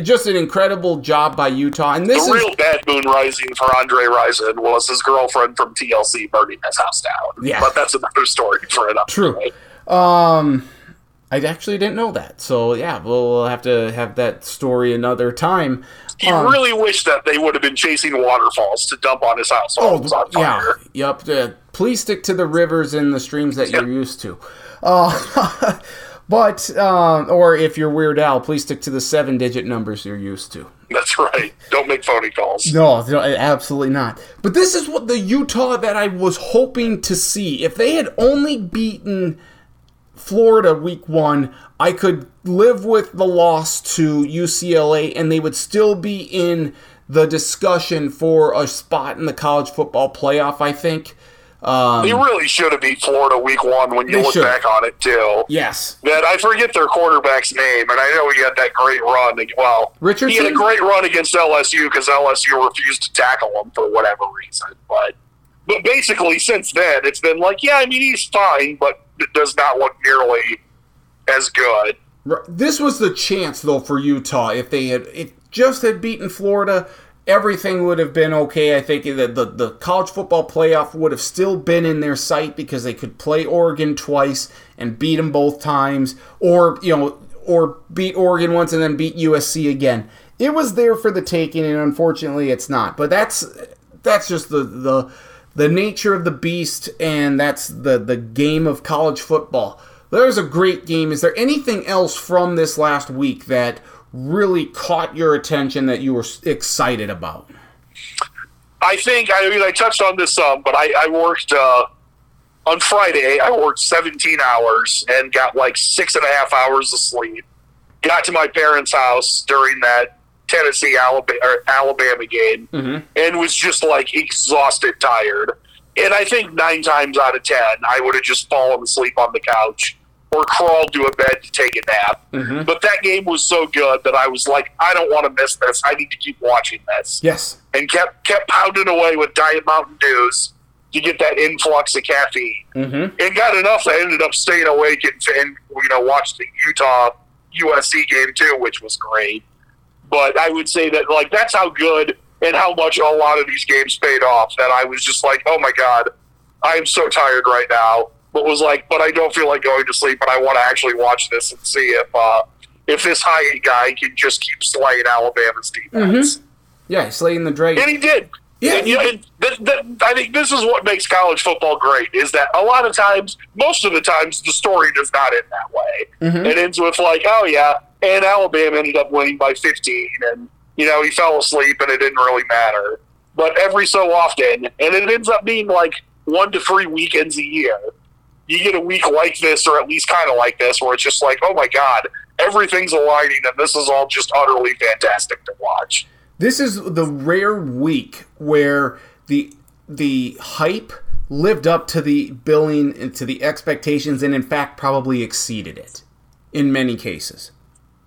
just an incredible job by Utah, and this The is real bad moon rising for Andre Rison was his girlfriend from TLC burning his house down. Yeah. but that's another story for another True. day. Um, I actually didn't know that. So yeah, we'll, have to have that story another time. He Um, really wished that they would have been chasing waterfalls to dump on his house while it was on Oh, yeah, fire. yep. Uh, please stick to the rivers and the streams that you're used to. Uh, (laughs) but um, or if you're Weird Al, please stick to the seven-digit numbers you're used to. That's right. Don't make phony calls. No, no, absolutely not. But this is what the Utah that I was hoping to see. If they had only beaten Florida week one, I could live with the loss to UCLA and they would still be in the discussion for a spot in the college football playoff, I think. Um, He really should have beat Florida week one when you look should. back on it, too. yes. That I forget their quarterback's name, and I know he had that great run. Well, Richardson? he had a great run against LSU because LSU refused to tackle him for whatever reason. But but basically, since then, it's been like, yeah, I mean, he's fine, but it does not look nearly as good. This was the chance, though, for Utah. If they had it just had beaten Florida, everything would have been okay. I think that the, the college football playoff would have still been in their sight because they could play Oregon twice and beat them both times, or you know, or beat Oregon once and then beat USC again. It was there for the taking, and unfortunately, it's not. But that's that's just the the the nature of the beast, and that's the the game of college football. There's a great game. Is there anything else from this last week that really caught your attention that you were excited about? I think I mean I touched on this some, but I, I worked uh, on Friday. I worked 17 hours and got like six and a half hours of sleep. Got to my parents' house during that Tennessee Alabama, game, and was just like exhausted, tired. And I think nine times out of ten, I would have just fallen asleep on the couch or crawled to a bed to take a nap. But that game was so good that I was like, I don't want to miss this. I need to keep watching this Yes. and kept kept pounding away with Diet Mountain Dews to get that influx of caffeine. Mm-hmm. And got enough that I ended up staying awake and, and you know watched the Utah USC game too, which was great. But I would say that like that's how good and how much a lot of these games paid off. That I was just like, oh my god, I am so tired right now. But was like, but I don't feel like going to sleep, and I want to actually watch this and see if uh, if this Hyatt guy can just keep slaying Alabama's defense. Yeah, slaying the dragon. And he did. Yeah, And, you know, th- th- I think this is what makes college football great is that a lot of times, most of the times, the story does not end that way. It ends with like, oh yeah, and Alabama ended up winning by 15, and you know he fell asleep, and it didn't really matter. But every so often, and it ends up being like one to three weekends a year, you get a week like this, or at least kind of like this, where it's just like, oh my god, everything's aligning, and this is all just utterly fantastic to watch. This is the rare week where the the hype lived up to the billing and to the expectations, and in fact probably exceeded it in many cases.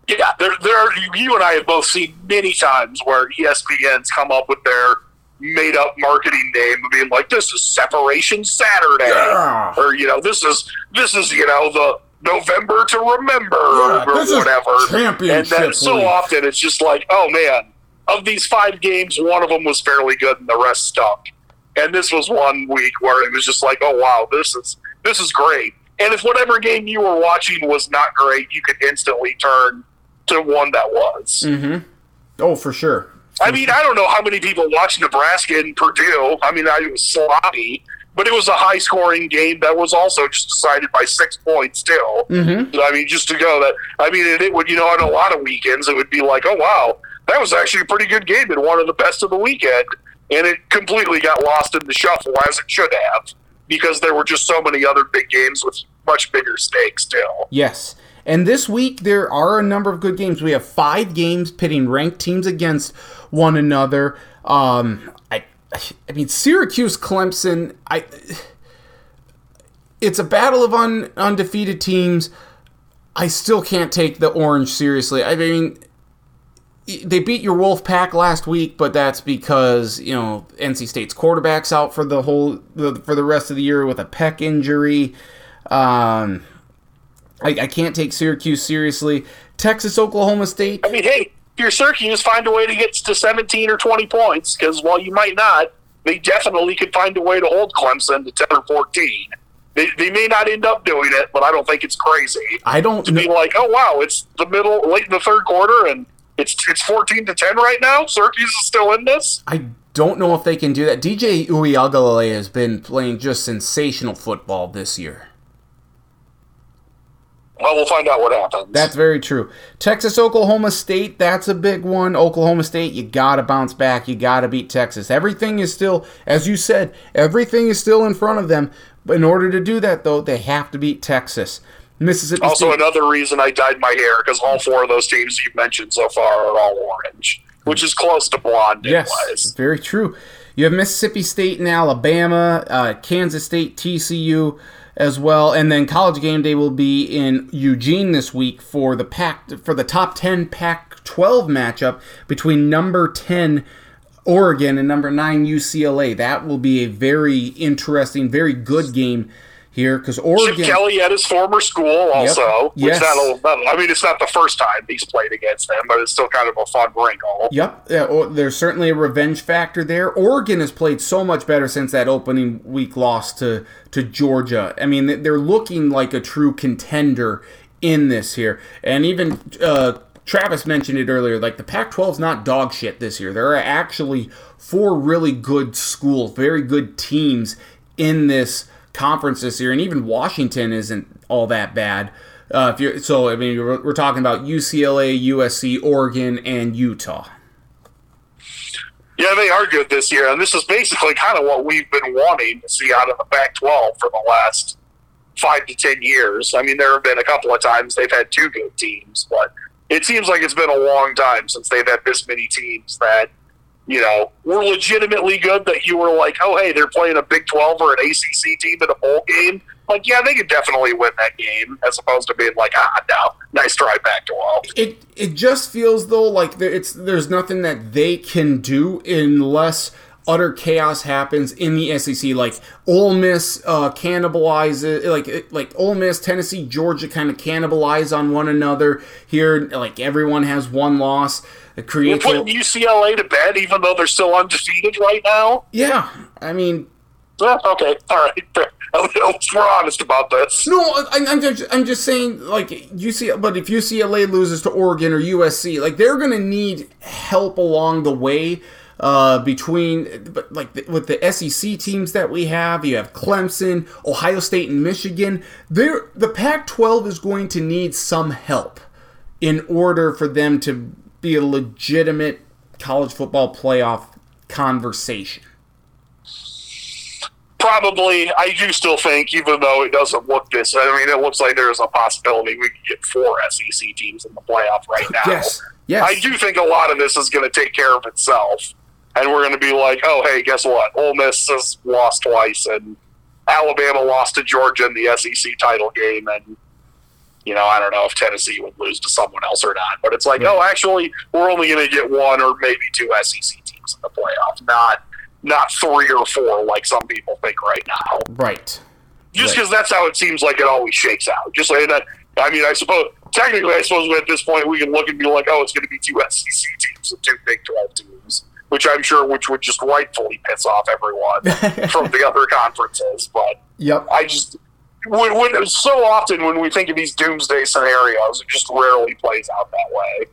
Yeah, there, there. Are, you and I have both seen many times where ESPN's come up with their made-up marketing name, of being like, "This is Separation Saturday," Yeah. or you know, "This is this is you know the November to remember Yeah, or this is whatever. and then so week. often it's just like, oh man, of these five games, one of them was fairly good and the rest stunk. And this was one week where it was just like, oh wow, this is this is great. And if whatever game you were watching was not great, you could instantly turn to one that was. Mm-hmm. Oh, for sure. I mean, I don't know how many people watched Nebraska and Purdue. I mean, I it was sloppy, but it was a high scoring game that was also just decided by six points still. Mm-hmm. I mean, just to go that, I mean, it, it would, you know, on a lot of weekends, it would be like, oh, wow, that was actually a pretty good game and one of the best of the weekend. And it completely got lost in the shuffle, as it should have, because there were just so many other big games with much bigger stakes still. Yes. And this week there are a number of good games. We have five games pitting ranked teams against one another. Um, I, I mean Syracuse, Clemson. I. It's a battle of un, undefeated teams. I still can't take the Orange seriously. I mean, they beat your Wolf Pack last week, but that's because you know NC State's quarterback's out for the whole for the rest of the year with a pec injury. Um, I, I can't take Syracuse seriously. Texas, Oklahoma State. I mean, hey, if you're Syracuse, find a way to get to 17 or 20 points, because while you might not, they definitely could find a way to hold Clemson to 10 or 14. They, they may not end up doing it, but I don't think it's crazy. I don't to be like, oh wow, it's the middle, late in the third quarter, and it's it's fourteen to ten right now. Syracuse is still in this. I don't know if they can do that. DJ Uiagalelei has been playing just sensational football this year. Well, we'll find out what happens. That's very true. Texas, Oklahoma State, that's a big one. Oklahoma State, you got to bounce back. You got to beat Texas. Everything is still, as you said, everything is still in front of them. But in order to do that, though, they have to beat Texas. Mississippi also State. another reason I dyed my hair because all four of those teams you've mentioned so far are all orange, which is close to blonde. Yes, anyways. very true. You have Mississippi State and Alabama, uh, Kansas State, TCU as well, and then College Game Day will be in Eugene this week for the pack for the top ten Pac-12 matchup between number ten Oregon and number nine UCLA. That will be a very interesting, very good game here because Chip Kelly at his former school also. Which Yes. that'll, that'll- I mean, it's not the first time he's played against them, but it's still kind of a fun wrinkle. Yep, yeah, o- there's certainly a revenge factor there. Oregon has played so much better since that opening week loss to to Georgia. I mean, they're looking like a true contender in this here, and even uh, Travis mentioned it earlier. Like the Pac-12 is not dog shit this year. There are actually four really good schools, very good teams in this conference this year, and even Washington isn't all that bad. Uh, if you're, so, I mean, we're, we're talking about UCLA, USC, Oregon, and Utah. Yeah, they are good this year, and this is basically kind of what we've been wanting to see out of the Pac-12 for the last five to ten years. I mean, there have been a couple of times they've had two good teams, but it seems like it's been a long time since they've had this many teams that you know were legitimately good. That you were like, oh, hey, they're playing a Big Twelve or an ACC team in a bowl game. Like, yeah, they could definitely win that game, as opposed to being like, ah, no, nice try, Pac-12. It it just feels though like it's there's nothing that they can do unless utter chaos happens in the SEC. Like Ole Miss uh, cannibalizes, like like Ole Miss, Tennessee, Georgia kind of cannibalize on one another. Here, like everyone has one loss. It We're putting a- UCLA to bed, even though they're still undefeated right now. yeah, I mean, Yeah, okay, all right. (laughs) We're honest about this. No, I, I'm just I'm just saying like UC, but if UCLA loses to Oregon or USC, like they're gonna need help along the way. Uh, between but like the, with the SEC teams that we have, you have Clemson, Ohio State, and Michigan. There, the Pac-12 is going to need some help in order for them to be a legitimate college football playoff conversation. Probably, I do still think, even though it doesn't look this, I mean, it looks like there's a possibility we could get four SEC teams in the playoff right now. Yes, yes. I do think a lot of this is going to take care of itself, and we're going to be like, oh, hey, guess what? Ole Miss has lost twice, and Alabama lost to Georgia in the SEC title game, and you know, I don't know if Tennessee would lose to someone else or not, but it's like, oh, actually, we're only going to get one or maybe two SEC teams in the playoff, not not three or four like some people think right now. Right. just Right. because that's how it seems like it always shakes out. Just like that. Uh, I mean, I suppose technically, I suppose at this point we can look and be like, oh, it's going to be two SEC teams and two Big Twelve teams, which I'm sure which would just rightfully piss off everyone (laughs) from the other conferences. But Yep. I just when, when so often when we think of these doomsday scenarios, it just rarely plays out that way.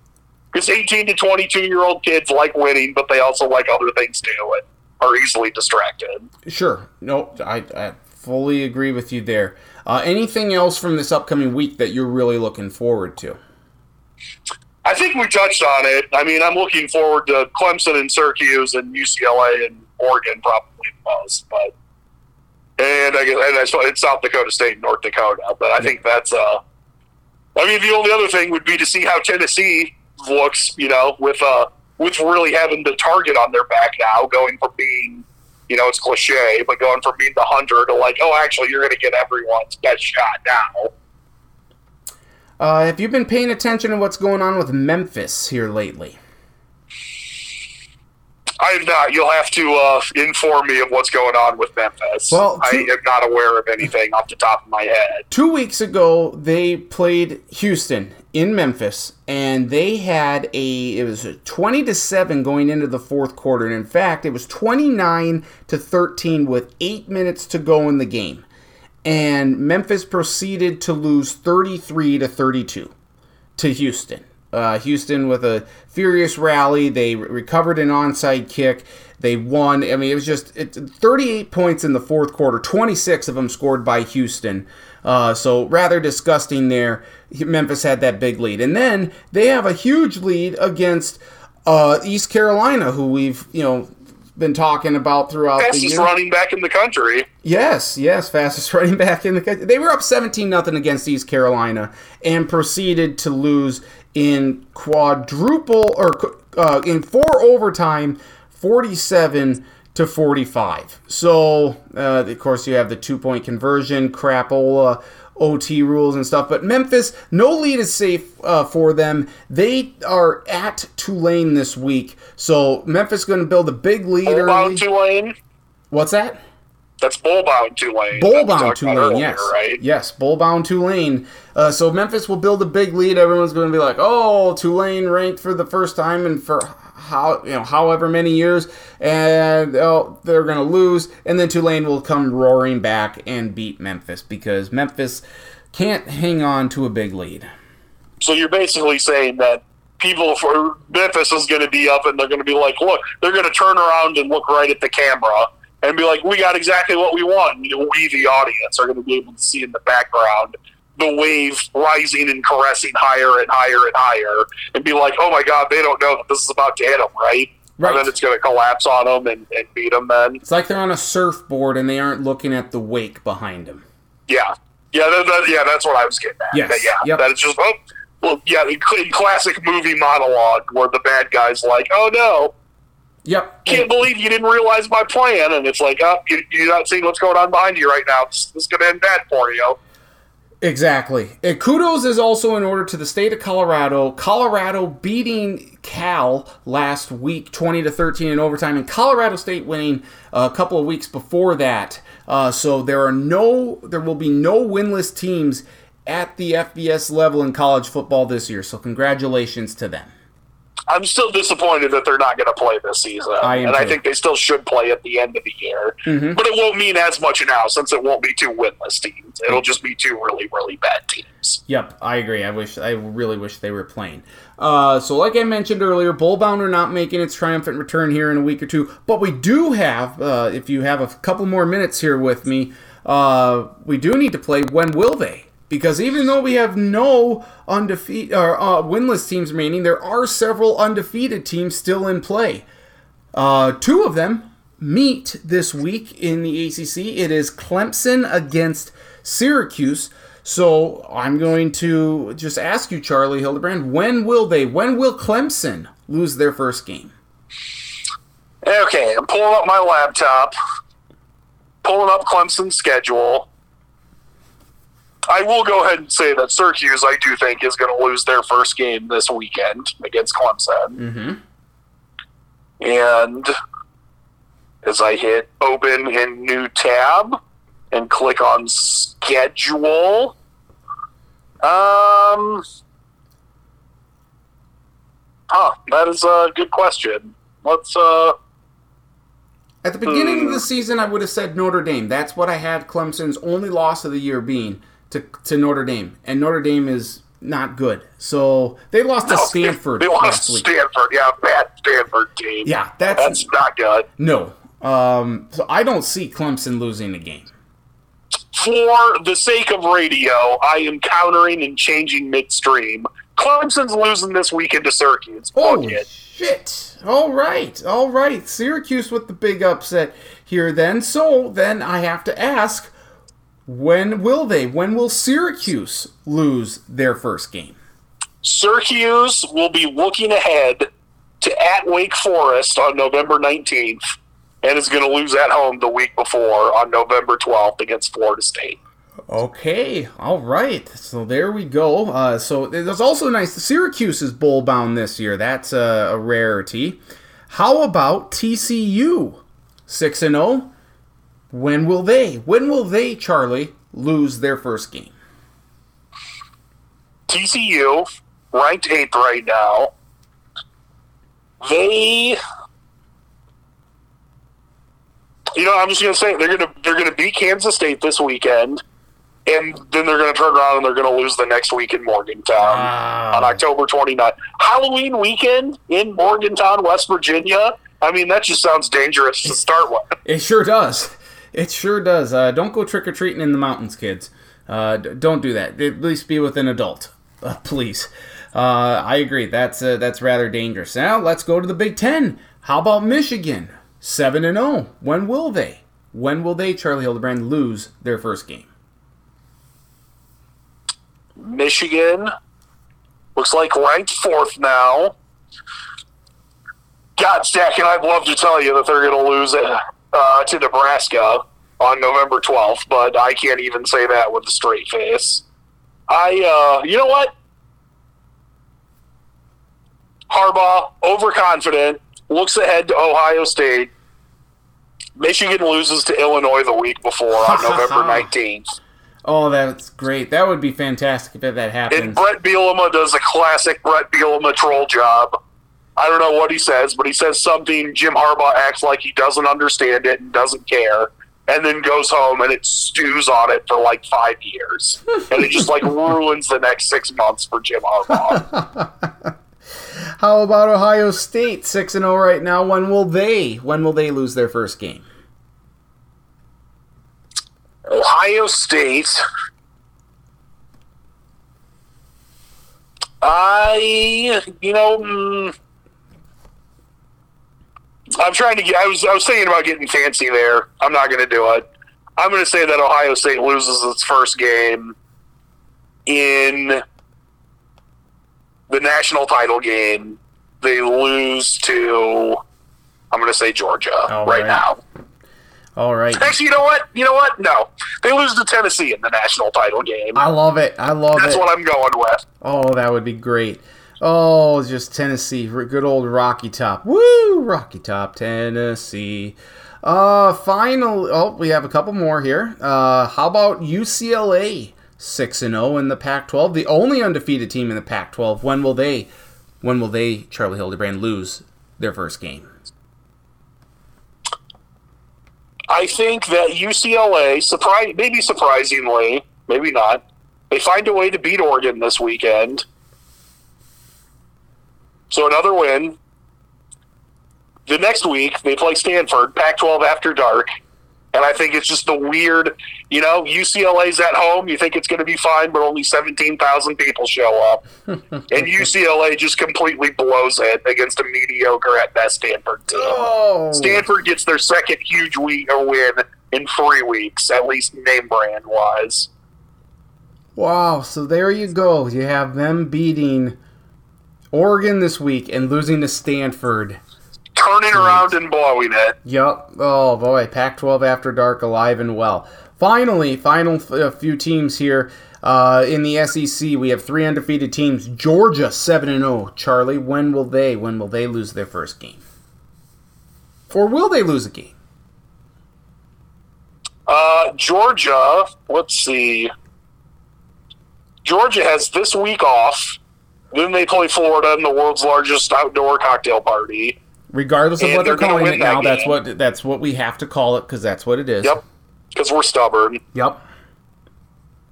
Because 18 to 22 year old kids like winning, but they also like other things too, and are easily distracted. Sure. No, I, I fully agree with you there. Uh, anything else from this upcoming week that you're really looking forward to? I think we touched on it. I mean, I'm looking forward to Clemson and Syracuse and UCLA and Oregon probably the most, but and I guess and I saw it's South Dakota State and North Dakota. But I think that's uh, I mean, the only other thing would be to see how Tennessee looks. You know, with uh, with really having the target on their back now, going from being you know, it's cliche, but going from being the hunter to like, oh, actually, you're going to get everyone's best shot now. Uh, have you been paying attention to what's going on with Memphis here lately? I am not. You'll have to uh, inform me of what's going on with Memphis. Well, I am not aware of anything off the top of my head. Two weeks ago, they played Houston in Memphis, and they had a it was a twenty to seven going into the fourth quarter, and in fact, it was twenty nine to thirteen with eight minutes to go in the game, and Memphis proceeded to lose thirty three to thirty two to Houston. Uh, Houston with a furious rally. They re- recovered an onside kick. They won. I mean, it was just it, 38 points in the fourth quarter. 26 of them scored by Houston. Uh, so rather disgusting there. Memphis had that big lead, and then they have a huge lead against uh, East Carolina, who we've you know been talking about throughout the Fastest year. running back in the country. Yes, yes, fastest (laughs) running back in the country. They were up 17 nothing against East Carolina and proceeded to lose in quadruple or uh, in four overtime, 47 to 45. So, uh, of course, you have the two point conversion, crapola. OT rules and stuff, but Memphis, no lead is safe uh, for them. They are at Tulane this week, so Memphis going to build a big lead. Bull early. bound Tulane. What's that? That's bull bound Tulane. that we Bull bound Tulane, earlier, yes, Right. yes, bull bound Tulane. Uh, so Memphis will build a big lead. Everyone's going to be like, "Oh, Tulane ranked for the first time and for how you know however many years, and oh, they're going to lose." And then Tulane will come roaring back and beat Memphis because Memphis can't hang on to a big lead. So you're basically saying that people for Memphis is going to be up and they're going to be like, look, they're going to turn around and look right at the camera and be like, we got exactly what we want. And we, the audience, are going to be able to see in the background the wave rising and caressing higher and higher and higher and be like, oh my God, they don't know that this is about to hit them, right? Right. And then it's going to collapse on them and, and beat them then. It's like they're on a surfboard and they aren't looking at the wake behind them. Yeah. Yeah, that, that, yeah, that's what I was getting at. Yes. Yeah, Yep. that it's just, oh, well, yeah, the classic movie monologue where the bad guy's like, oh no, Yep. can't believe you didn't realize my plan. And it's like, oh, you, you're not seeing what's going on behind you right now. This, this is going to end bad for you. Exactly. And kudos is also in order to the state of Colorado. Colorado beating Cal last week, twenty to thirteen in overtime, and Colorado State winning a couple of weeks before that. Uh, so there are no, there will be no winless teams at the FBS level in college football this year. So congratulations to them. I'm still disappointed that they're not going to play this season. I and I think they still should play at the end of the year. Mhm. But it won't mean as much now since it won't be two winless teams. It'll just be two really, really bad teams. Yep, I agree. I wish I really wish they were playing. Uh, so, like I mentioned earlier, Bullbound are not making its triumphant return here in a week or two, but we do have. Uh, if you have a couple more minutes here with me, uh, we do need to play. When will they? Because even though we have no undefeated or uh, winless teams remaining, there are several undefeated teams still in play. Uh, two of them meet this week in the ACC. It is Clemson against Syracuse. So I'm going to just ask you, Charlie Hildebrand, when will they? When will Clemson lose their first game? Okay, I'm pulling up my laptop, pulling up Clemson's schedule. I will go ahead and say that Syracuse, I do think, is going to lose their first game this weekend against Clemson. Mm-hmm. And as I hit open in new tab, and click on schedule. Um, huh, that is a good question. Let's uh, At the beginning Hmm. of the season, I would have said Notre Dame. That's what I had Clemson's only loss of the year being to, to Notre Dame. And Notre Dame is not good. So they lost to Stanford They lost to. Stanford. Yeah, bad Stanford team. Yeah, that's, that's not good. no. Um, so I don't see Clemson losing the game. For the sake of radio, I am countering and changing midstream. Clemson's losing this weekend to Syracuse. It. shit! All right, all right. Syracuse with the big upset here. Then, so then I have to ask, when will they? When will Syracuse lose their first game? Syracuse will be looking ahead to at Wake Forest on November 19th and is going to lose at home the week before on November 12th against Florida State. Okay, all right. So there we go. Uh, so there's also nice. Syracuse is bowl bound this year. That's a, a rarity. How about TCU? Six and zero. When will they? When will they, Charlie, lose their first game? TCU, ranked eighth right now. They, you know, I'm just going to say they're going to they're to beat Kansas State this weekend, and then they're going to turn around and they're going to lose the next week in Morgantown Wow. on October 29th. Halloween weekend in Morgantown, West Virginia. I mean, that just sounds dangerous to start with. It sure does. It sure does. Uh, don't go trick or treating in the mountains, kids. Uh, d- don't do that. At least be with an adult, uh, (laughs) please. Uh, I agree. That's uh, that's rather dangerous. Now let's go to the Big Ten. How about Michigan? Seven and zero. When will they? When will they, Charlie Hildebrand, lose their first game? Michigan looks like ranked fourth now. God, Stack, and I'd love to tell you that they're going to lose it uh, to Nebraska on November 12th, but I can't even say that with a straight face. I, uh, you know what? Harbaugh, overconfident, looks ahead to Ohio State. Michigan loses to Illinois the week before on (laughs) November 19th. Oh, that's great. That would be fantastic if that happened. And. Bret Bielema does a classic Bret Bielema troll job. I don't know what he says, but he says something. Jim Harbaugh acts like he doesn't understand it and doesn't care, and then goes home and it stews on it for like five years, (laughs) and it just like ruins the next six months for Jim Harbaugh. (laughs) How about Ohio State? Six and zero right now. When will they? When will they lose their first game? Ohio State. I, you know, mm, I'm trying to get. I was, I was thinking about getting fancy there. I'm not going to do it. I'm going to say that Ohio State loses its first game in the national title game. They lose to. I'm going to say Georgia right right. now. All right. Actually, you know what? You know what? No, they lose to Tennessee in the national title game. I love it. I love That's it. That's what I'm going with. Oh, that would be great. Oh, just Tennessee, good old Rocky Top. Woo, Rocky Top, Tennessee. Uh, final. Oh, we have a couple more here. Uh, how about UCLA, six and zero in the Pac-12, the only undefeated team in the Pac-12. When will they? When will they, Charlie Hildebrand, lose their first game? I think that UCLA, surprise, maybe surprisingly, maybe not, they find a way to beat Oregon this weekend. So another win. The next week they play Stanford, Pac-12 after dark, and I think it's just the weird, you know, UCLA's at home. You think it's going to be fine, but only seventeen thousand people show up, (laughs) and UCLA just completely blows it against a mediocre at best Stanford team. Oh, Stanford gets their second huge week win in three weeks, at least name brand wise. Wow, so there you go. You have them beating Oregon this week and losing to Stanford. Turning around and blowing it. Yup. Oh boy, Pac-12 after dark, alive and well. Finally, final f- a few teams here uh, in the SEC. We have three undefeated teams. Georgia seven and zero. Charlie, when will they? When will they lose their first game? Or will they lose a game? Uh, Uh, Georgia, let's see. Georgia has this week off. Then they play Florida in the world's largest outdoor cocktail party. Regardless of And what they're they're calling it that now, that's what that's what we have to call it because that's what it is. Yep, because we're stubborn. Yep.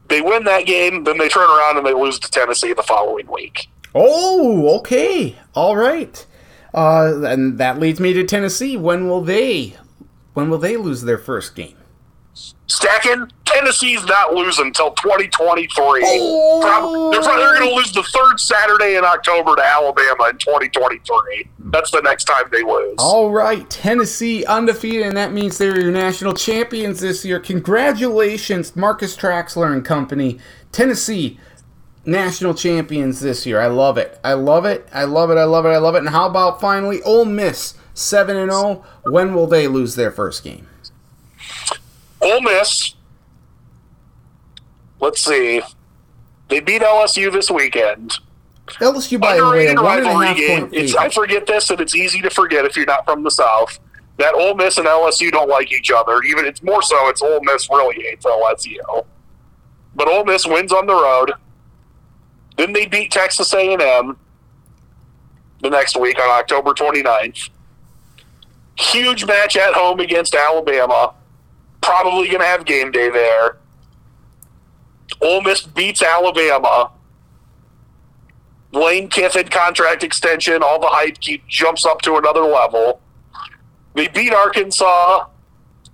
They win that game, then they turn around and they lose to Tennessee the following week. Oh, okay. All right. Uh, and that leads me to Tennessee. When will they? When will they lose their first game? Stacking, Tennessee's not losing until 2023. Oh. They're probably going to lose the third Saturday in October to Alabama in 2023. That's the next time they lose. All right, Tennessee undefeated, and that means they're your national champions this year. Congratulations, Marcus Traxler and company. Tennessee national champions this year. I love it. I love it. I love it. I love it. I love it. And how about finally Ole Miss seven and zero? When will they lose their first game? Ole Miss, let's see. They beat LSU this weekend. LSU by way, a Underrated a rivalry game. It's, I forget this, and it's easy to forget if you're not from the South. That Ole Miss and LSU don't like each other. Even it's more so. It's Ole Miss really hates LSU. But Ole Miss wins on the road. Then they beat Texas A&M the next week on October 29th. Huge match at home against Alabama. Probably going to have game day there. Ole Miss beats Alabama. Lane Kiffin contract extension, all the hype keep, jumps up to another level. They beat Arkansas,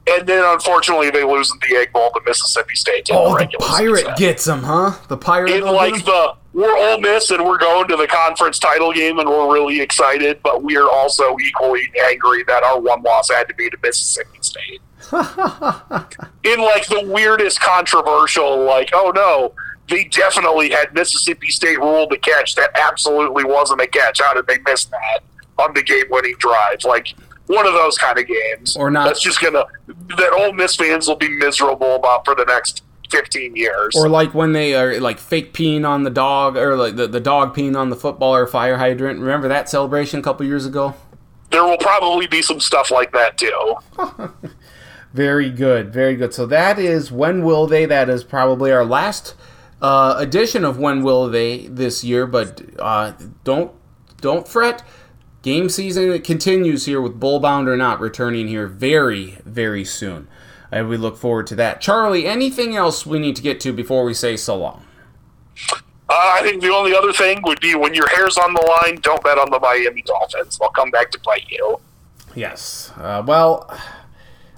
and then unfortunately they lose in the Egg Bowl to Mississippi State. Oh, the regular pirate season. gets them, huh? The pirate. in like 'em? the we're Ole Miss and we're going to the conference title game and we're really excited, but we are also equally angry that our one loss had to be to Mississippi State. (laughs) in like the weirdest controversial, like, oh no, they definitely had Mississippi State rule the catch. That absolutely wasn't a catch. How did they miss that on the game winning drive? Like one of those kind of games. Or not- That's just gonna that Ole Miss fans will be miserable about for the next fifteen years. Or like when they are like fake peeing on the dog, or like the, the dog peeing on the football or fire hydrant. Remember that celebration a couple years ago? there will probably be some stuff like that too. (laughs) Very good, very good. So that is when will they? That is probably our last uh, edition of when will they this year. But uh, don't don't fret. Game season continues here with Bullbound or not returning here very very soon. And we look forward to that. Charlie, anything else we need to get to before we say so long? Uh, I think the only other thing would be when your hair's on the line, don't bet on the Miami Dolphins. They'll come back to bite you. Yes. Uh, well,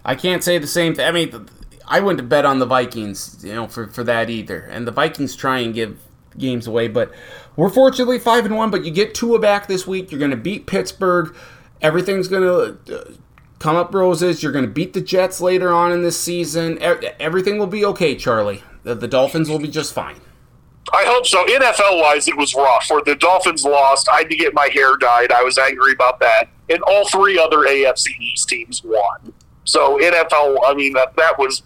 I can't say the same thing. I mean, I wouldn't bet on the Vikings, you know, for, for that either. And the Vikings try and give games away, but we're fortunately five and one. But you get Tua back this week. You're going to beat Pittsburgh. Everything's going to uh, come up roses. You're going to beat the Jets later on in this season. Everything will be okay, Charlie. The, the Dolphins will be just fine. I hope so. NFL wise, it was rough. Where the Dolphins lost, I had to get my hair dyed. I was angry about that. And all three other AFC East teams won. So NFL, I mean, that that was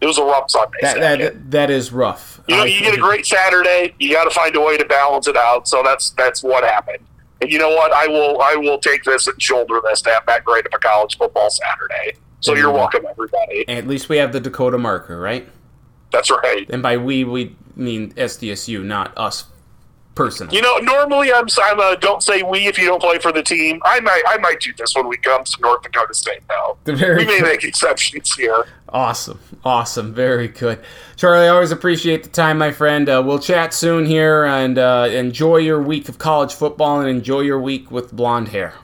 it was a rough Sunday. That that, that is rough. you know, I- you get a great Saturday. You got to find a way to balance it out. So that's that's what happened. And you know what? I will I will take this and shoulder this to have that great of a college football Saturday. So you're welcome, everybody. At least we have the Dakota marker, right? That's right. And by we, we mean SDSU, not us personally. You know, normally I'm I'm a don't say we if you don't play for the team. I might I might do this when we come to North Dakota State now. (laughs) Very we may good. make exceptions here. Awesome. Awesome. Very good. Charlie, I always appreciate the time, my friend. Uh, we'll chat soon here and uh, enjoy your week of college football and enjoy your week with blonde hair.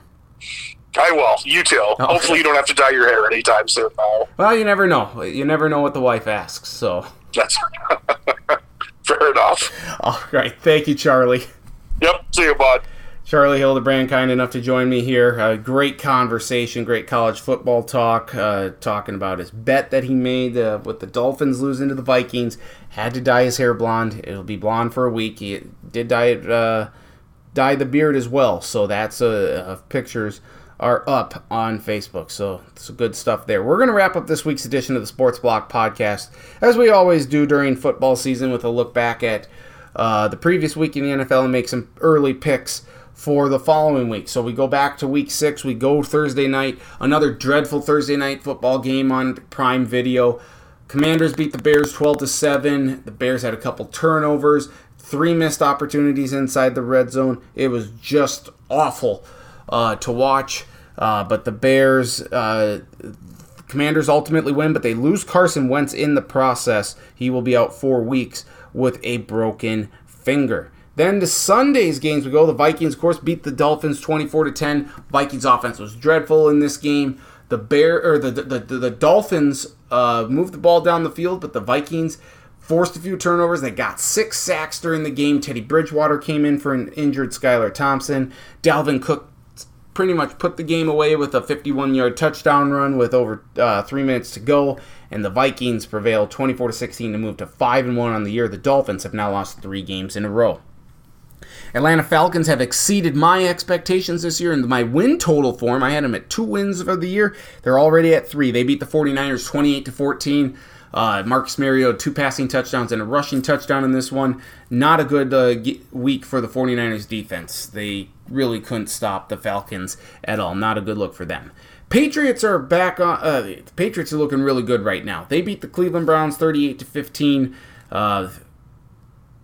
I will. You too. Hopefully you don't have to dye your hair anytime soon though. Well, you never know. You never know what the wife asks. So, That's (laughs) fair enough. all right. Thank you, Charlie. Yep. See you, bud. Charlie Hildebrand, kind enough to join me here. Uh, great conversation, great college football talk, uh, talking about his bet that he made uh, with the Dolphins losing to the Vikings. Had to dye his hair blonde. It'll be blonde for a week. He did dye it, uh, dye the beard as well. So that's uh, uh, pictures are up on Facebook. So some good stuff there. We're going to wrap up this week's edition of the Sports Block podcast, as we always do during football season, with a look back at uh, the previous week in the NFL and make some early picks for the following week. So we go back to week six. We go Thursday night, another dreadful Thursday night football game on Prime Video. Commanders beat the Bears 12 to 7. The Bears had a couple turnovers, three missed opportunities inside the red zone. It was just awful uh, to watch. Uh, but the Bears, uh, Commanders ultimately win, but they lose Carson Wentz in the process. He will be out four weeks with a broken finger. Then to Sunday's games we go. The Vikings, of course, beat the Dolphins 24 to 10. Vikings offense was dreadful in this game. The Bear or the the, the, the Dolphins uh, moved the ball down the field, but the Vikings forced a few turnovers. They got six sacks during the game. Teddy Bridgewater came in for an injured Skylar Thompson. Dalvin Cook pretty much put the game away with a 51 yard touchdown run with over uh, three minutes to go. And the Vikings prevailed 24 to 16 to move to 5 and 1 on the year. The Dolphins have now lost three games in a row. Atlanta Falcons have exceeded my expectations this year in my win total form. I had them at two wins of the year. They're already at three. They beat the 49ers 28 to 14. Uh, Marcus Mariota, two passing touchdowns and a rushing touchdown in this one. Not a good uh, week for the 49ers defense. They really couldn't stop the Falcons at all. Not a good look for them. Patriots are back on. Uh, the Patriots are looking really good right now. They beat the Cleveland Browns 38 to 15. Uh,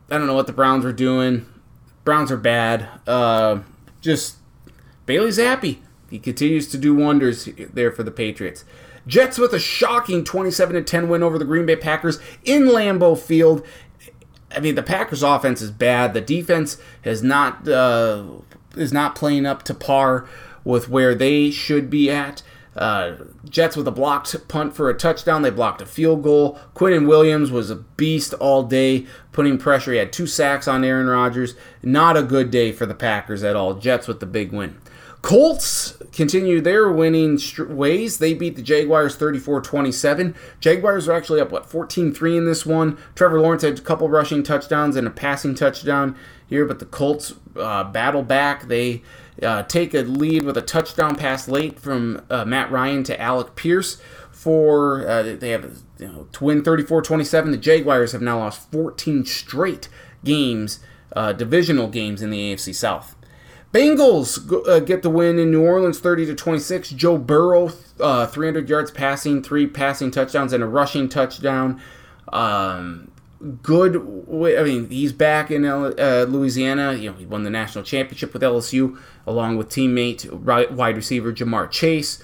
I don't know what the Browns were doing. Browns are bad. Uh, just Bailey Zappe. He continues to do wonders there for the Patriots. Jets with a shocking 27 10 win over the Green Bay Packers in Lambeau Field. I mean, the Packers' offense is bad. The defense has not uh, is not playing up to par with where they should be at. Uh, Jets with a blocked punt for a touchdown. They blocked a field goal. Quinnen Williams was a beast all day, putting pressure. He had two sacks on Aaron Rodgers. Not a good day for the Packers at all. Jets with the big win. Colts continue their winning ways. They beat the Jaguars 34 27. Jaguars are actually up, what, 14 3 in this one. Trevor Lawrence had a couple rushing touchdowns and a passing touchdown here, but the Colts uh, battle back. They uh, take a lead with a touchdown pass late from uh, Matt Ryan to Alec Pierce for uh, they have you know, to win 34-27. The Jaguars have now lost 14 straight games, uh, divisional games in the AFC South. Bengals uh, get the win in New Orleans 30 to 26. Joe Burrow uh, 300 yards passing, three passing touchdowns and a rushing touchdown. Um, good. I mean, he's back in uh, Louisiana. You know, he won the national championship with LSU along with teammate wide receiver Ja'Marr Chase.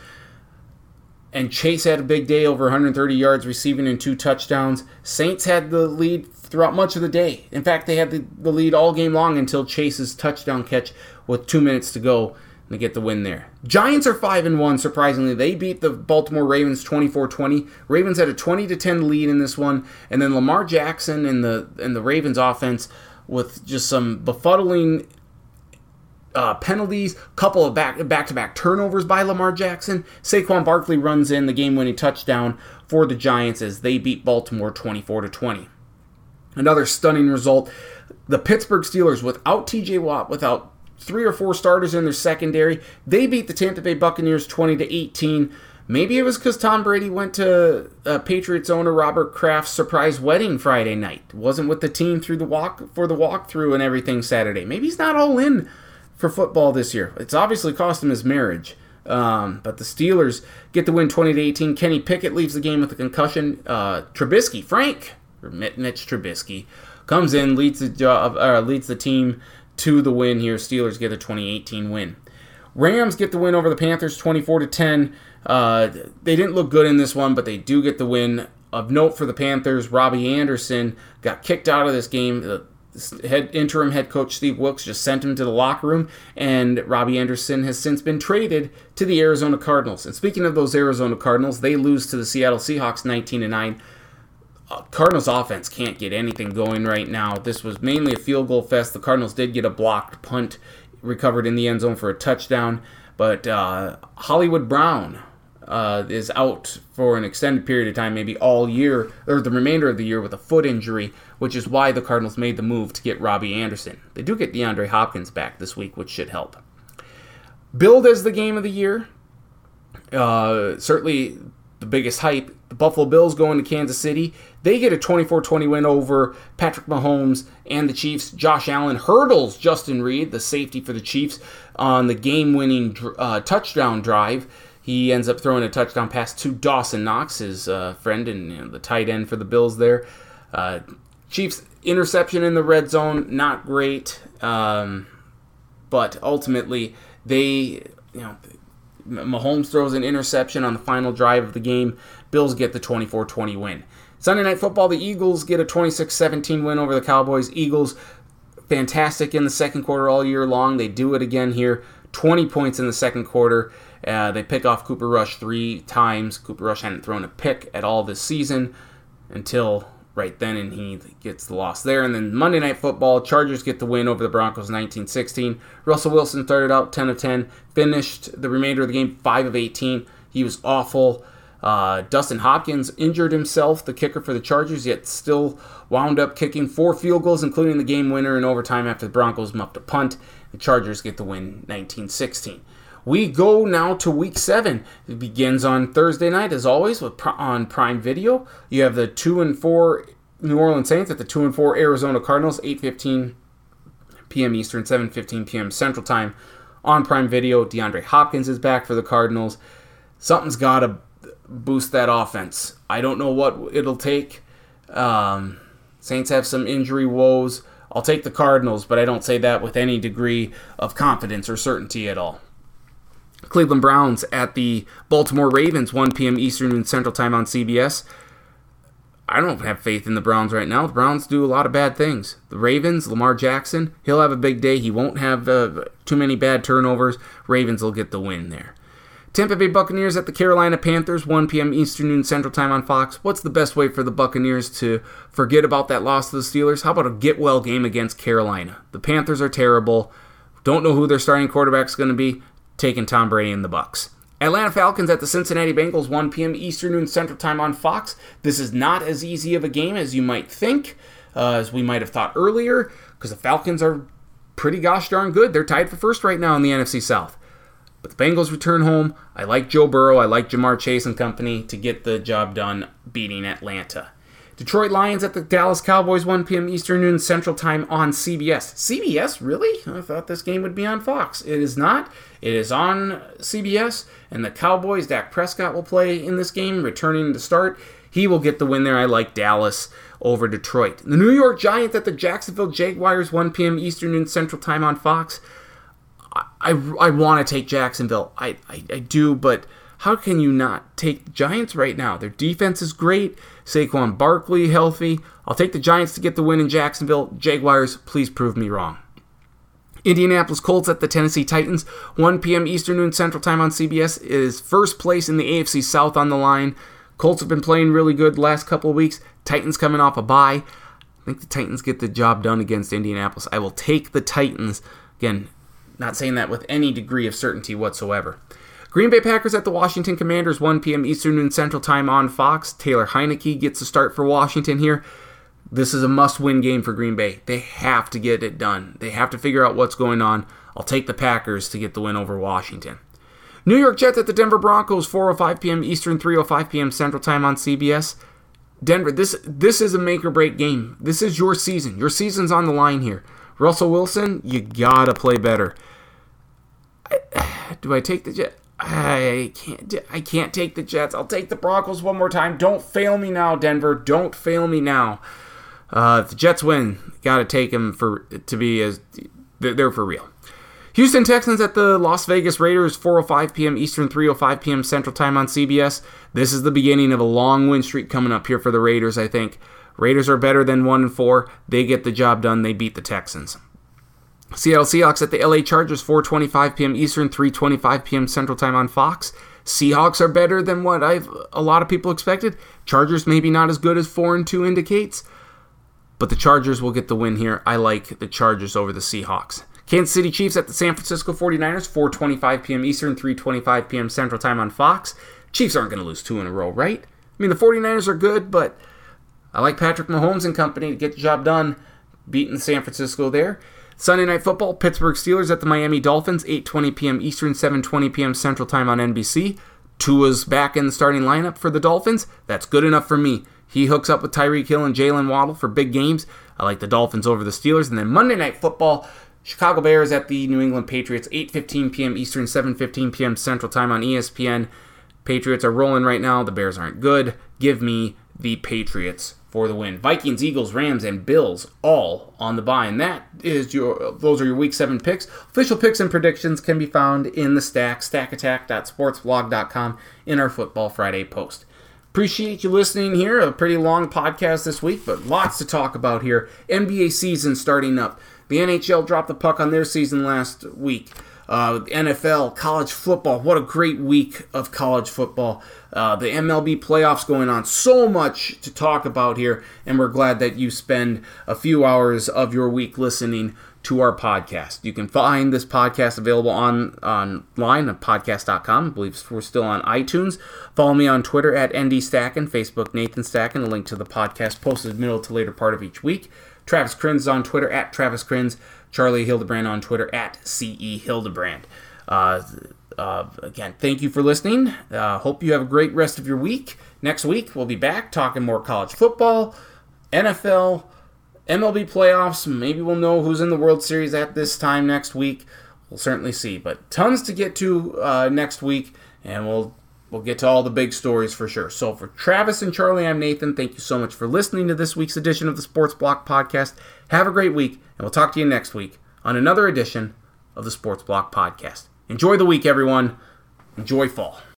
And Chase had a big day, over 130 yards receiving and two touchdowns. Saints had the lead throughout much of the day. In fact, they had the, the lead all game long until Chase's touchdown catch with two minutes to go they get the win there. Giants are 5 and 1 surprisingly. They beat the Baltimore Ravens 24-20. Ravens had a 20 to 10 lead in this one and then Lamar Jackson and the and the Ravens offense with just some befuddling uh, penalties, couple of back back to back turnovers by Lamar Jackson. Saquon Barkley runs in the game winning touchdown for the Giants as they beat Baltimore 24 to 20. Another stunning result. The Pittsburgh Steelers without TJ Watt, without three or four starters in their secondary. They beat the Tampa Bay Buccaneers 20 to 18. Maybe it was because Tom Brady went to uh, Patriots owner Robert Kraft's surprise wedding Friday night. Wasn't with the team through the walk for the walkthrough and everything Saturday. Maybe he's not all in for football this year. It's obviously cost him his marriage. Um, but the Steelers get the win 20 to 18. Kenny Pickett leaves the game with a concussion. Uh, Trubisky, Frank, or Mitch Trubisky, comes in, leads the job, uh, leads the team to the win here. Steelers get a 2018 win. Rams get the win over the Panthers 24 to 10. Uh, they didn't look good in this one, but they do get the win. Of note for the Panthers, Robbie Anderson got kicked out of this game. The head interim head coach Steve Wilks just sent him to the locker room, and Robbie Anderson has since been traded to the Arizona Cardinals. And speaking of those Arizona Cardinals, they lose to the Seattle Seahawks 19 to 9. Cardinals offense can't get anything going right now. This was mainly a field goal fest. The Cardinals did get a blocked punt recovered in the end zone for a touchdown, but uh, Hollywood Brown uh, is out for an extended period of time, maybe all year or the remainder of the year with a foot injury, which is why the Cardinals made the move to get Robbie Anderson. They do get DeAndre Hopkins back this week, which should help. Billed as the game of the year. Uh, certainly the biggest hype. The Buffalo Bills going to Kansas City. They get a 24 20 win over Patrick Mahomes and the Chiefs. Josh Allen hurdles Justin Reid, the safety for the Chiefs, on the game winning uh, touchdown drive. He ends up throwing a touchdown pass to Dawson Knox, his uh, friend and you know, the tight end for the Bills there. Uh, Chiefs interception in the red zone, not great, um, but ultimately they, you know, Mahomes throws an interception on the final drive of the game. Bills get the 24-20 win. Sunday Night Football, the Eagles get a 26-17 win over the Cowboys. Eagles fantastic in the second quarter all year long. They do it again here. 20 points in the second quarter. Uh, they pick off Cooper Rush three times. Cooper Rush hadn't thrown a pick at all this season until right then, and he gets the loss there. And then Monday Night Football, Chargers get the win over the Broncos 19 16. Russell Wilson started out 10 of 10, finished the remainder of the game 5 of 18. He was awful. Uh, Dustin Hopkins injured himself, the kicker for the Chargers, yet still wound up kicking four field goals, including the game winner in overtime after the Broncos muffed a punt. The Chargers get the win 19 16. We go now to week seven. It begins on Thursday night, as always, with on Prime Video. You have the two and four New Orleans Saints at the two and four Arizona Cardinals, 8:15 p.m. Eastern, 7:15 p.m. Central Time on Prime Video. DeAndre Hopkins is back for the Cardinals. Something's got to boost that offense. I don't know what it'll take. Um, Saints have some injury woes. I'll take the Cardinals, but I don't say that with any degree of confidence or certainty at all. Cleveland Browns at the Baltimore Ravens, 1 p.m. Eastern and Central Time on CBS. I don't have faith in the Browns right now. The Browns do a lot of bad things. The Ravens, Lamar Jackson, he'll have a big day. He won't have uh, too many bad turnovers. Ravens will get the win there. Tampa Bay Buccaneers at the Carolina Panthers, 1 p.m. Eastern and Central Time on Fox. What's the best way for the Buccaneers to forget about that loss to the Steelers? How about a get well game against Carolina? The Panthers are terrible. Don't know who their starting quarterback's going to be. Taking Tom Brady and the Bucs. Atlanta Falcons at the Cincinnati Bengals, 1 p.m. Eastern and Central Time on Fox. This is not as easy of a game as you might think, uh, as we might have thought earlier, because the Falcons are pretty gosh darn good. They're tied for first right now in the NFC South. But the Bengals return home. I like Joe Burrow. I like Ja'Marr Chase and company to get the job done beating Atlanta. Detroit Lions at the Dallas Cowboys, 1 p.m. Eastern Noon Central Time on CBS. CBS, really? I thought this game would be on Fox. It is not. It is on CBS, and the Cowboys, Dak Prescott will play in this game, returning to start. He will get the win there. I like Dallas over Detroit. The New York Giants at the Jacksonville Jaguars, 1 p.m. Eastern Noon Central Time on Fox. I, I, I want to take Jacksonville. I, I, I do, but how can you not take the Giants right now? Their defense is great. Saquon Barkley healthy. I'll take the Giants to get the win in Jacksonville. Jaguars, please prove me wrong. Indianapolis Colts at the Tennessee Titans, 1 p.m. Eastern Noon Central Time on CBS. Is first place in the AFC South on the line. Colts have been playing really good last couple of weeks. Titans coming off a bye. I think the Titans get the job done against Indianapolis. I will take the Titans. Again, not saying that with any degree of certainty whatsoever. Green Bay Packers at the Washington Commanders, 1 p.m. Eastern and Central Time on Fox. Taylor Heinicke gets a start for Washington here. This is a must win game for Green Bay. They have to get it done. They have to figure out what's going on. I'll take the Packers to get the win over Washington. New York Jets at the Denver Broncos, 4:05 p.m. Eastern, 3:05 p.m. Central Time on CBS. Denver, this this is a make or break game. This is your season. Your season's on the line here. Russell Wilson, you gotta play better. I, (sighs) do I take the Jets? I can't. I can't take the Jets. I'll take the Broncos one more time. Don't fail me now, Denver. Don't fail me now. Uh, the Jets win, gotta take them for to be as they're for real. Houston Texans at the Las Vegas Raiders, 4:05 p.m. Eastern, 3:05 p.m. Central Time on CBS. This is the beginning of a long win streak coming up here for the Raiders. I think Raiders are better than one and four. They get the job done. They beat the Texans. Seattle Seahawks at the LA Chargers, 4:25 p.m. Eastern, 3:25 p.m. Central Time on Fox. Seahawks are better than what I've a lot of people expected. Chargers maybe not as good as 4 and 2 indicates, but the Chargers will get the win here. I like the Chargers over the Seahawks. Kansas City Chiefs at the San Francisco 49ers, 4:25 p.m. Eastern, 3:25 p.m. Central Time on Fox. Chiefs aren't going to lose two in a row, right? I mean, the 49ers are good, but I like Patrick Mahomes and company to get the job done, beating San Francisco there. Sunday Night Football, Pittsburgh Steelers at the Miami Dolphins, 8:20 p.m. Eastern, 7:20 p.m. Central Time on NBC. Tua's back in the starting lineup for the Dolphins. That's good enough for me. He hooks up with Tyreek Hill and Jaylen Waddle for big games. I like the Dolphins over the Steelers. And then Monday Night Football, Chicago Bears at the New England Patriots, 8:15 p.m. Eastern, 7:15 p.m. Central Time on ESPN. Patriots are rolling right now. The Bears aren't good. Give me the Patriots for the win. Vikings, Eagles, Rams, and Bills all on the bye, And that is your those are your week seven picks. Official picks and predictions can be found in the stack, stackattack.sportsblog.com in our Football Friday post. Appreciate you listening here. A pretty long podcast this week, but lots to talk about here. NBA season starting up. The NHL dropped the puck on their season last week. Uh, NFL, college football. What a great week of college football. Uh, the MLB playoffs going on. So much to talk about here, and we're glad that you spend a few hours of your week listening to our podcast. You can find this podcast available on online at podcast.com. I believe we're still on iTunes. Follow me on Twitter at NDStacken, Facebook Nathan Stacken. A link to the podcast posted middle to later part of each week. Travis Crins on Twitter at Travis Crins. Charlie Hildebrand on Twitter at CE Hildebrand. Uh, uh, again, thank you for listening. Uh, hope you have a great rest of your week. Next week, we'll be back talking more college football, NFL, MLB playoffs. Maybe we'll know who's in the World Series at this time next week. We'll certainly see. But tons to get to uh, next week, and we'll we'll get to all the big stories for sure. So for Travis and Charlie, I'm Nathan. Thank you so much for listening to this week's edition of the Sports Block Podcast. Have a great week, and we'll talk to you next week on another edition of the Sports Block Podcast. Enjoy the week, everyone. Enjoy fall.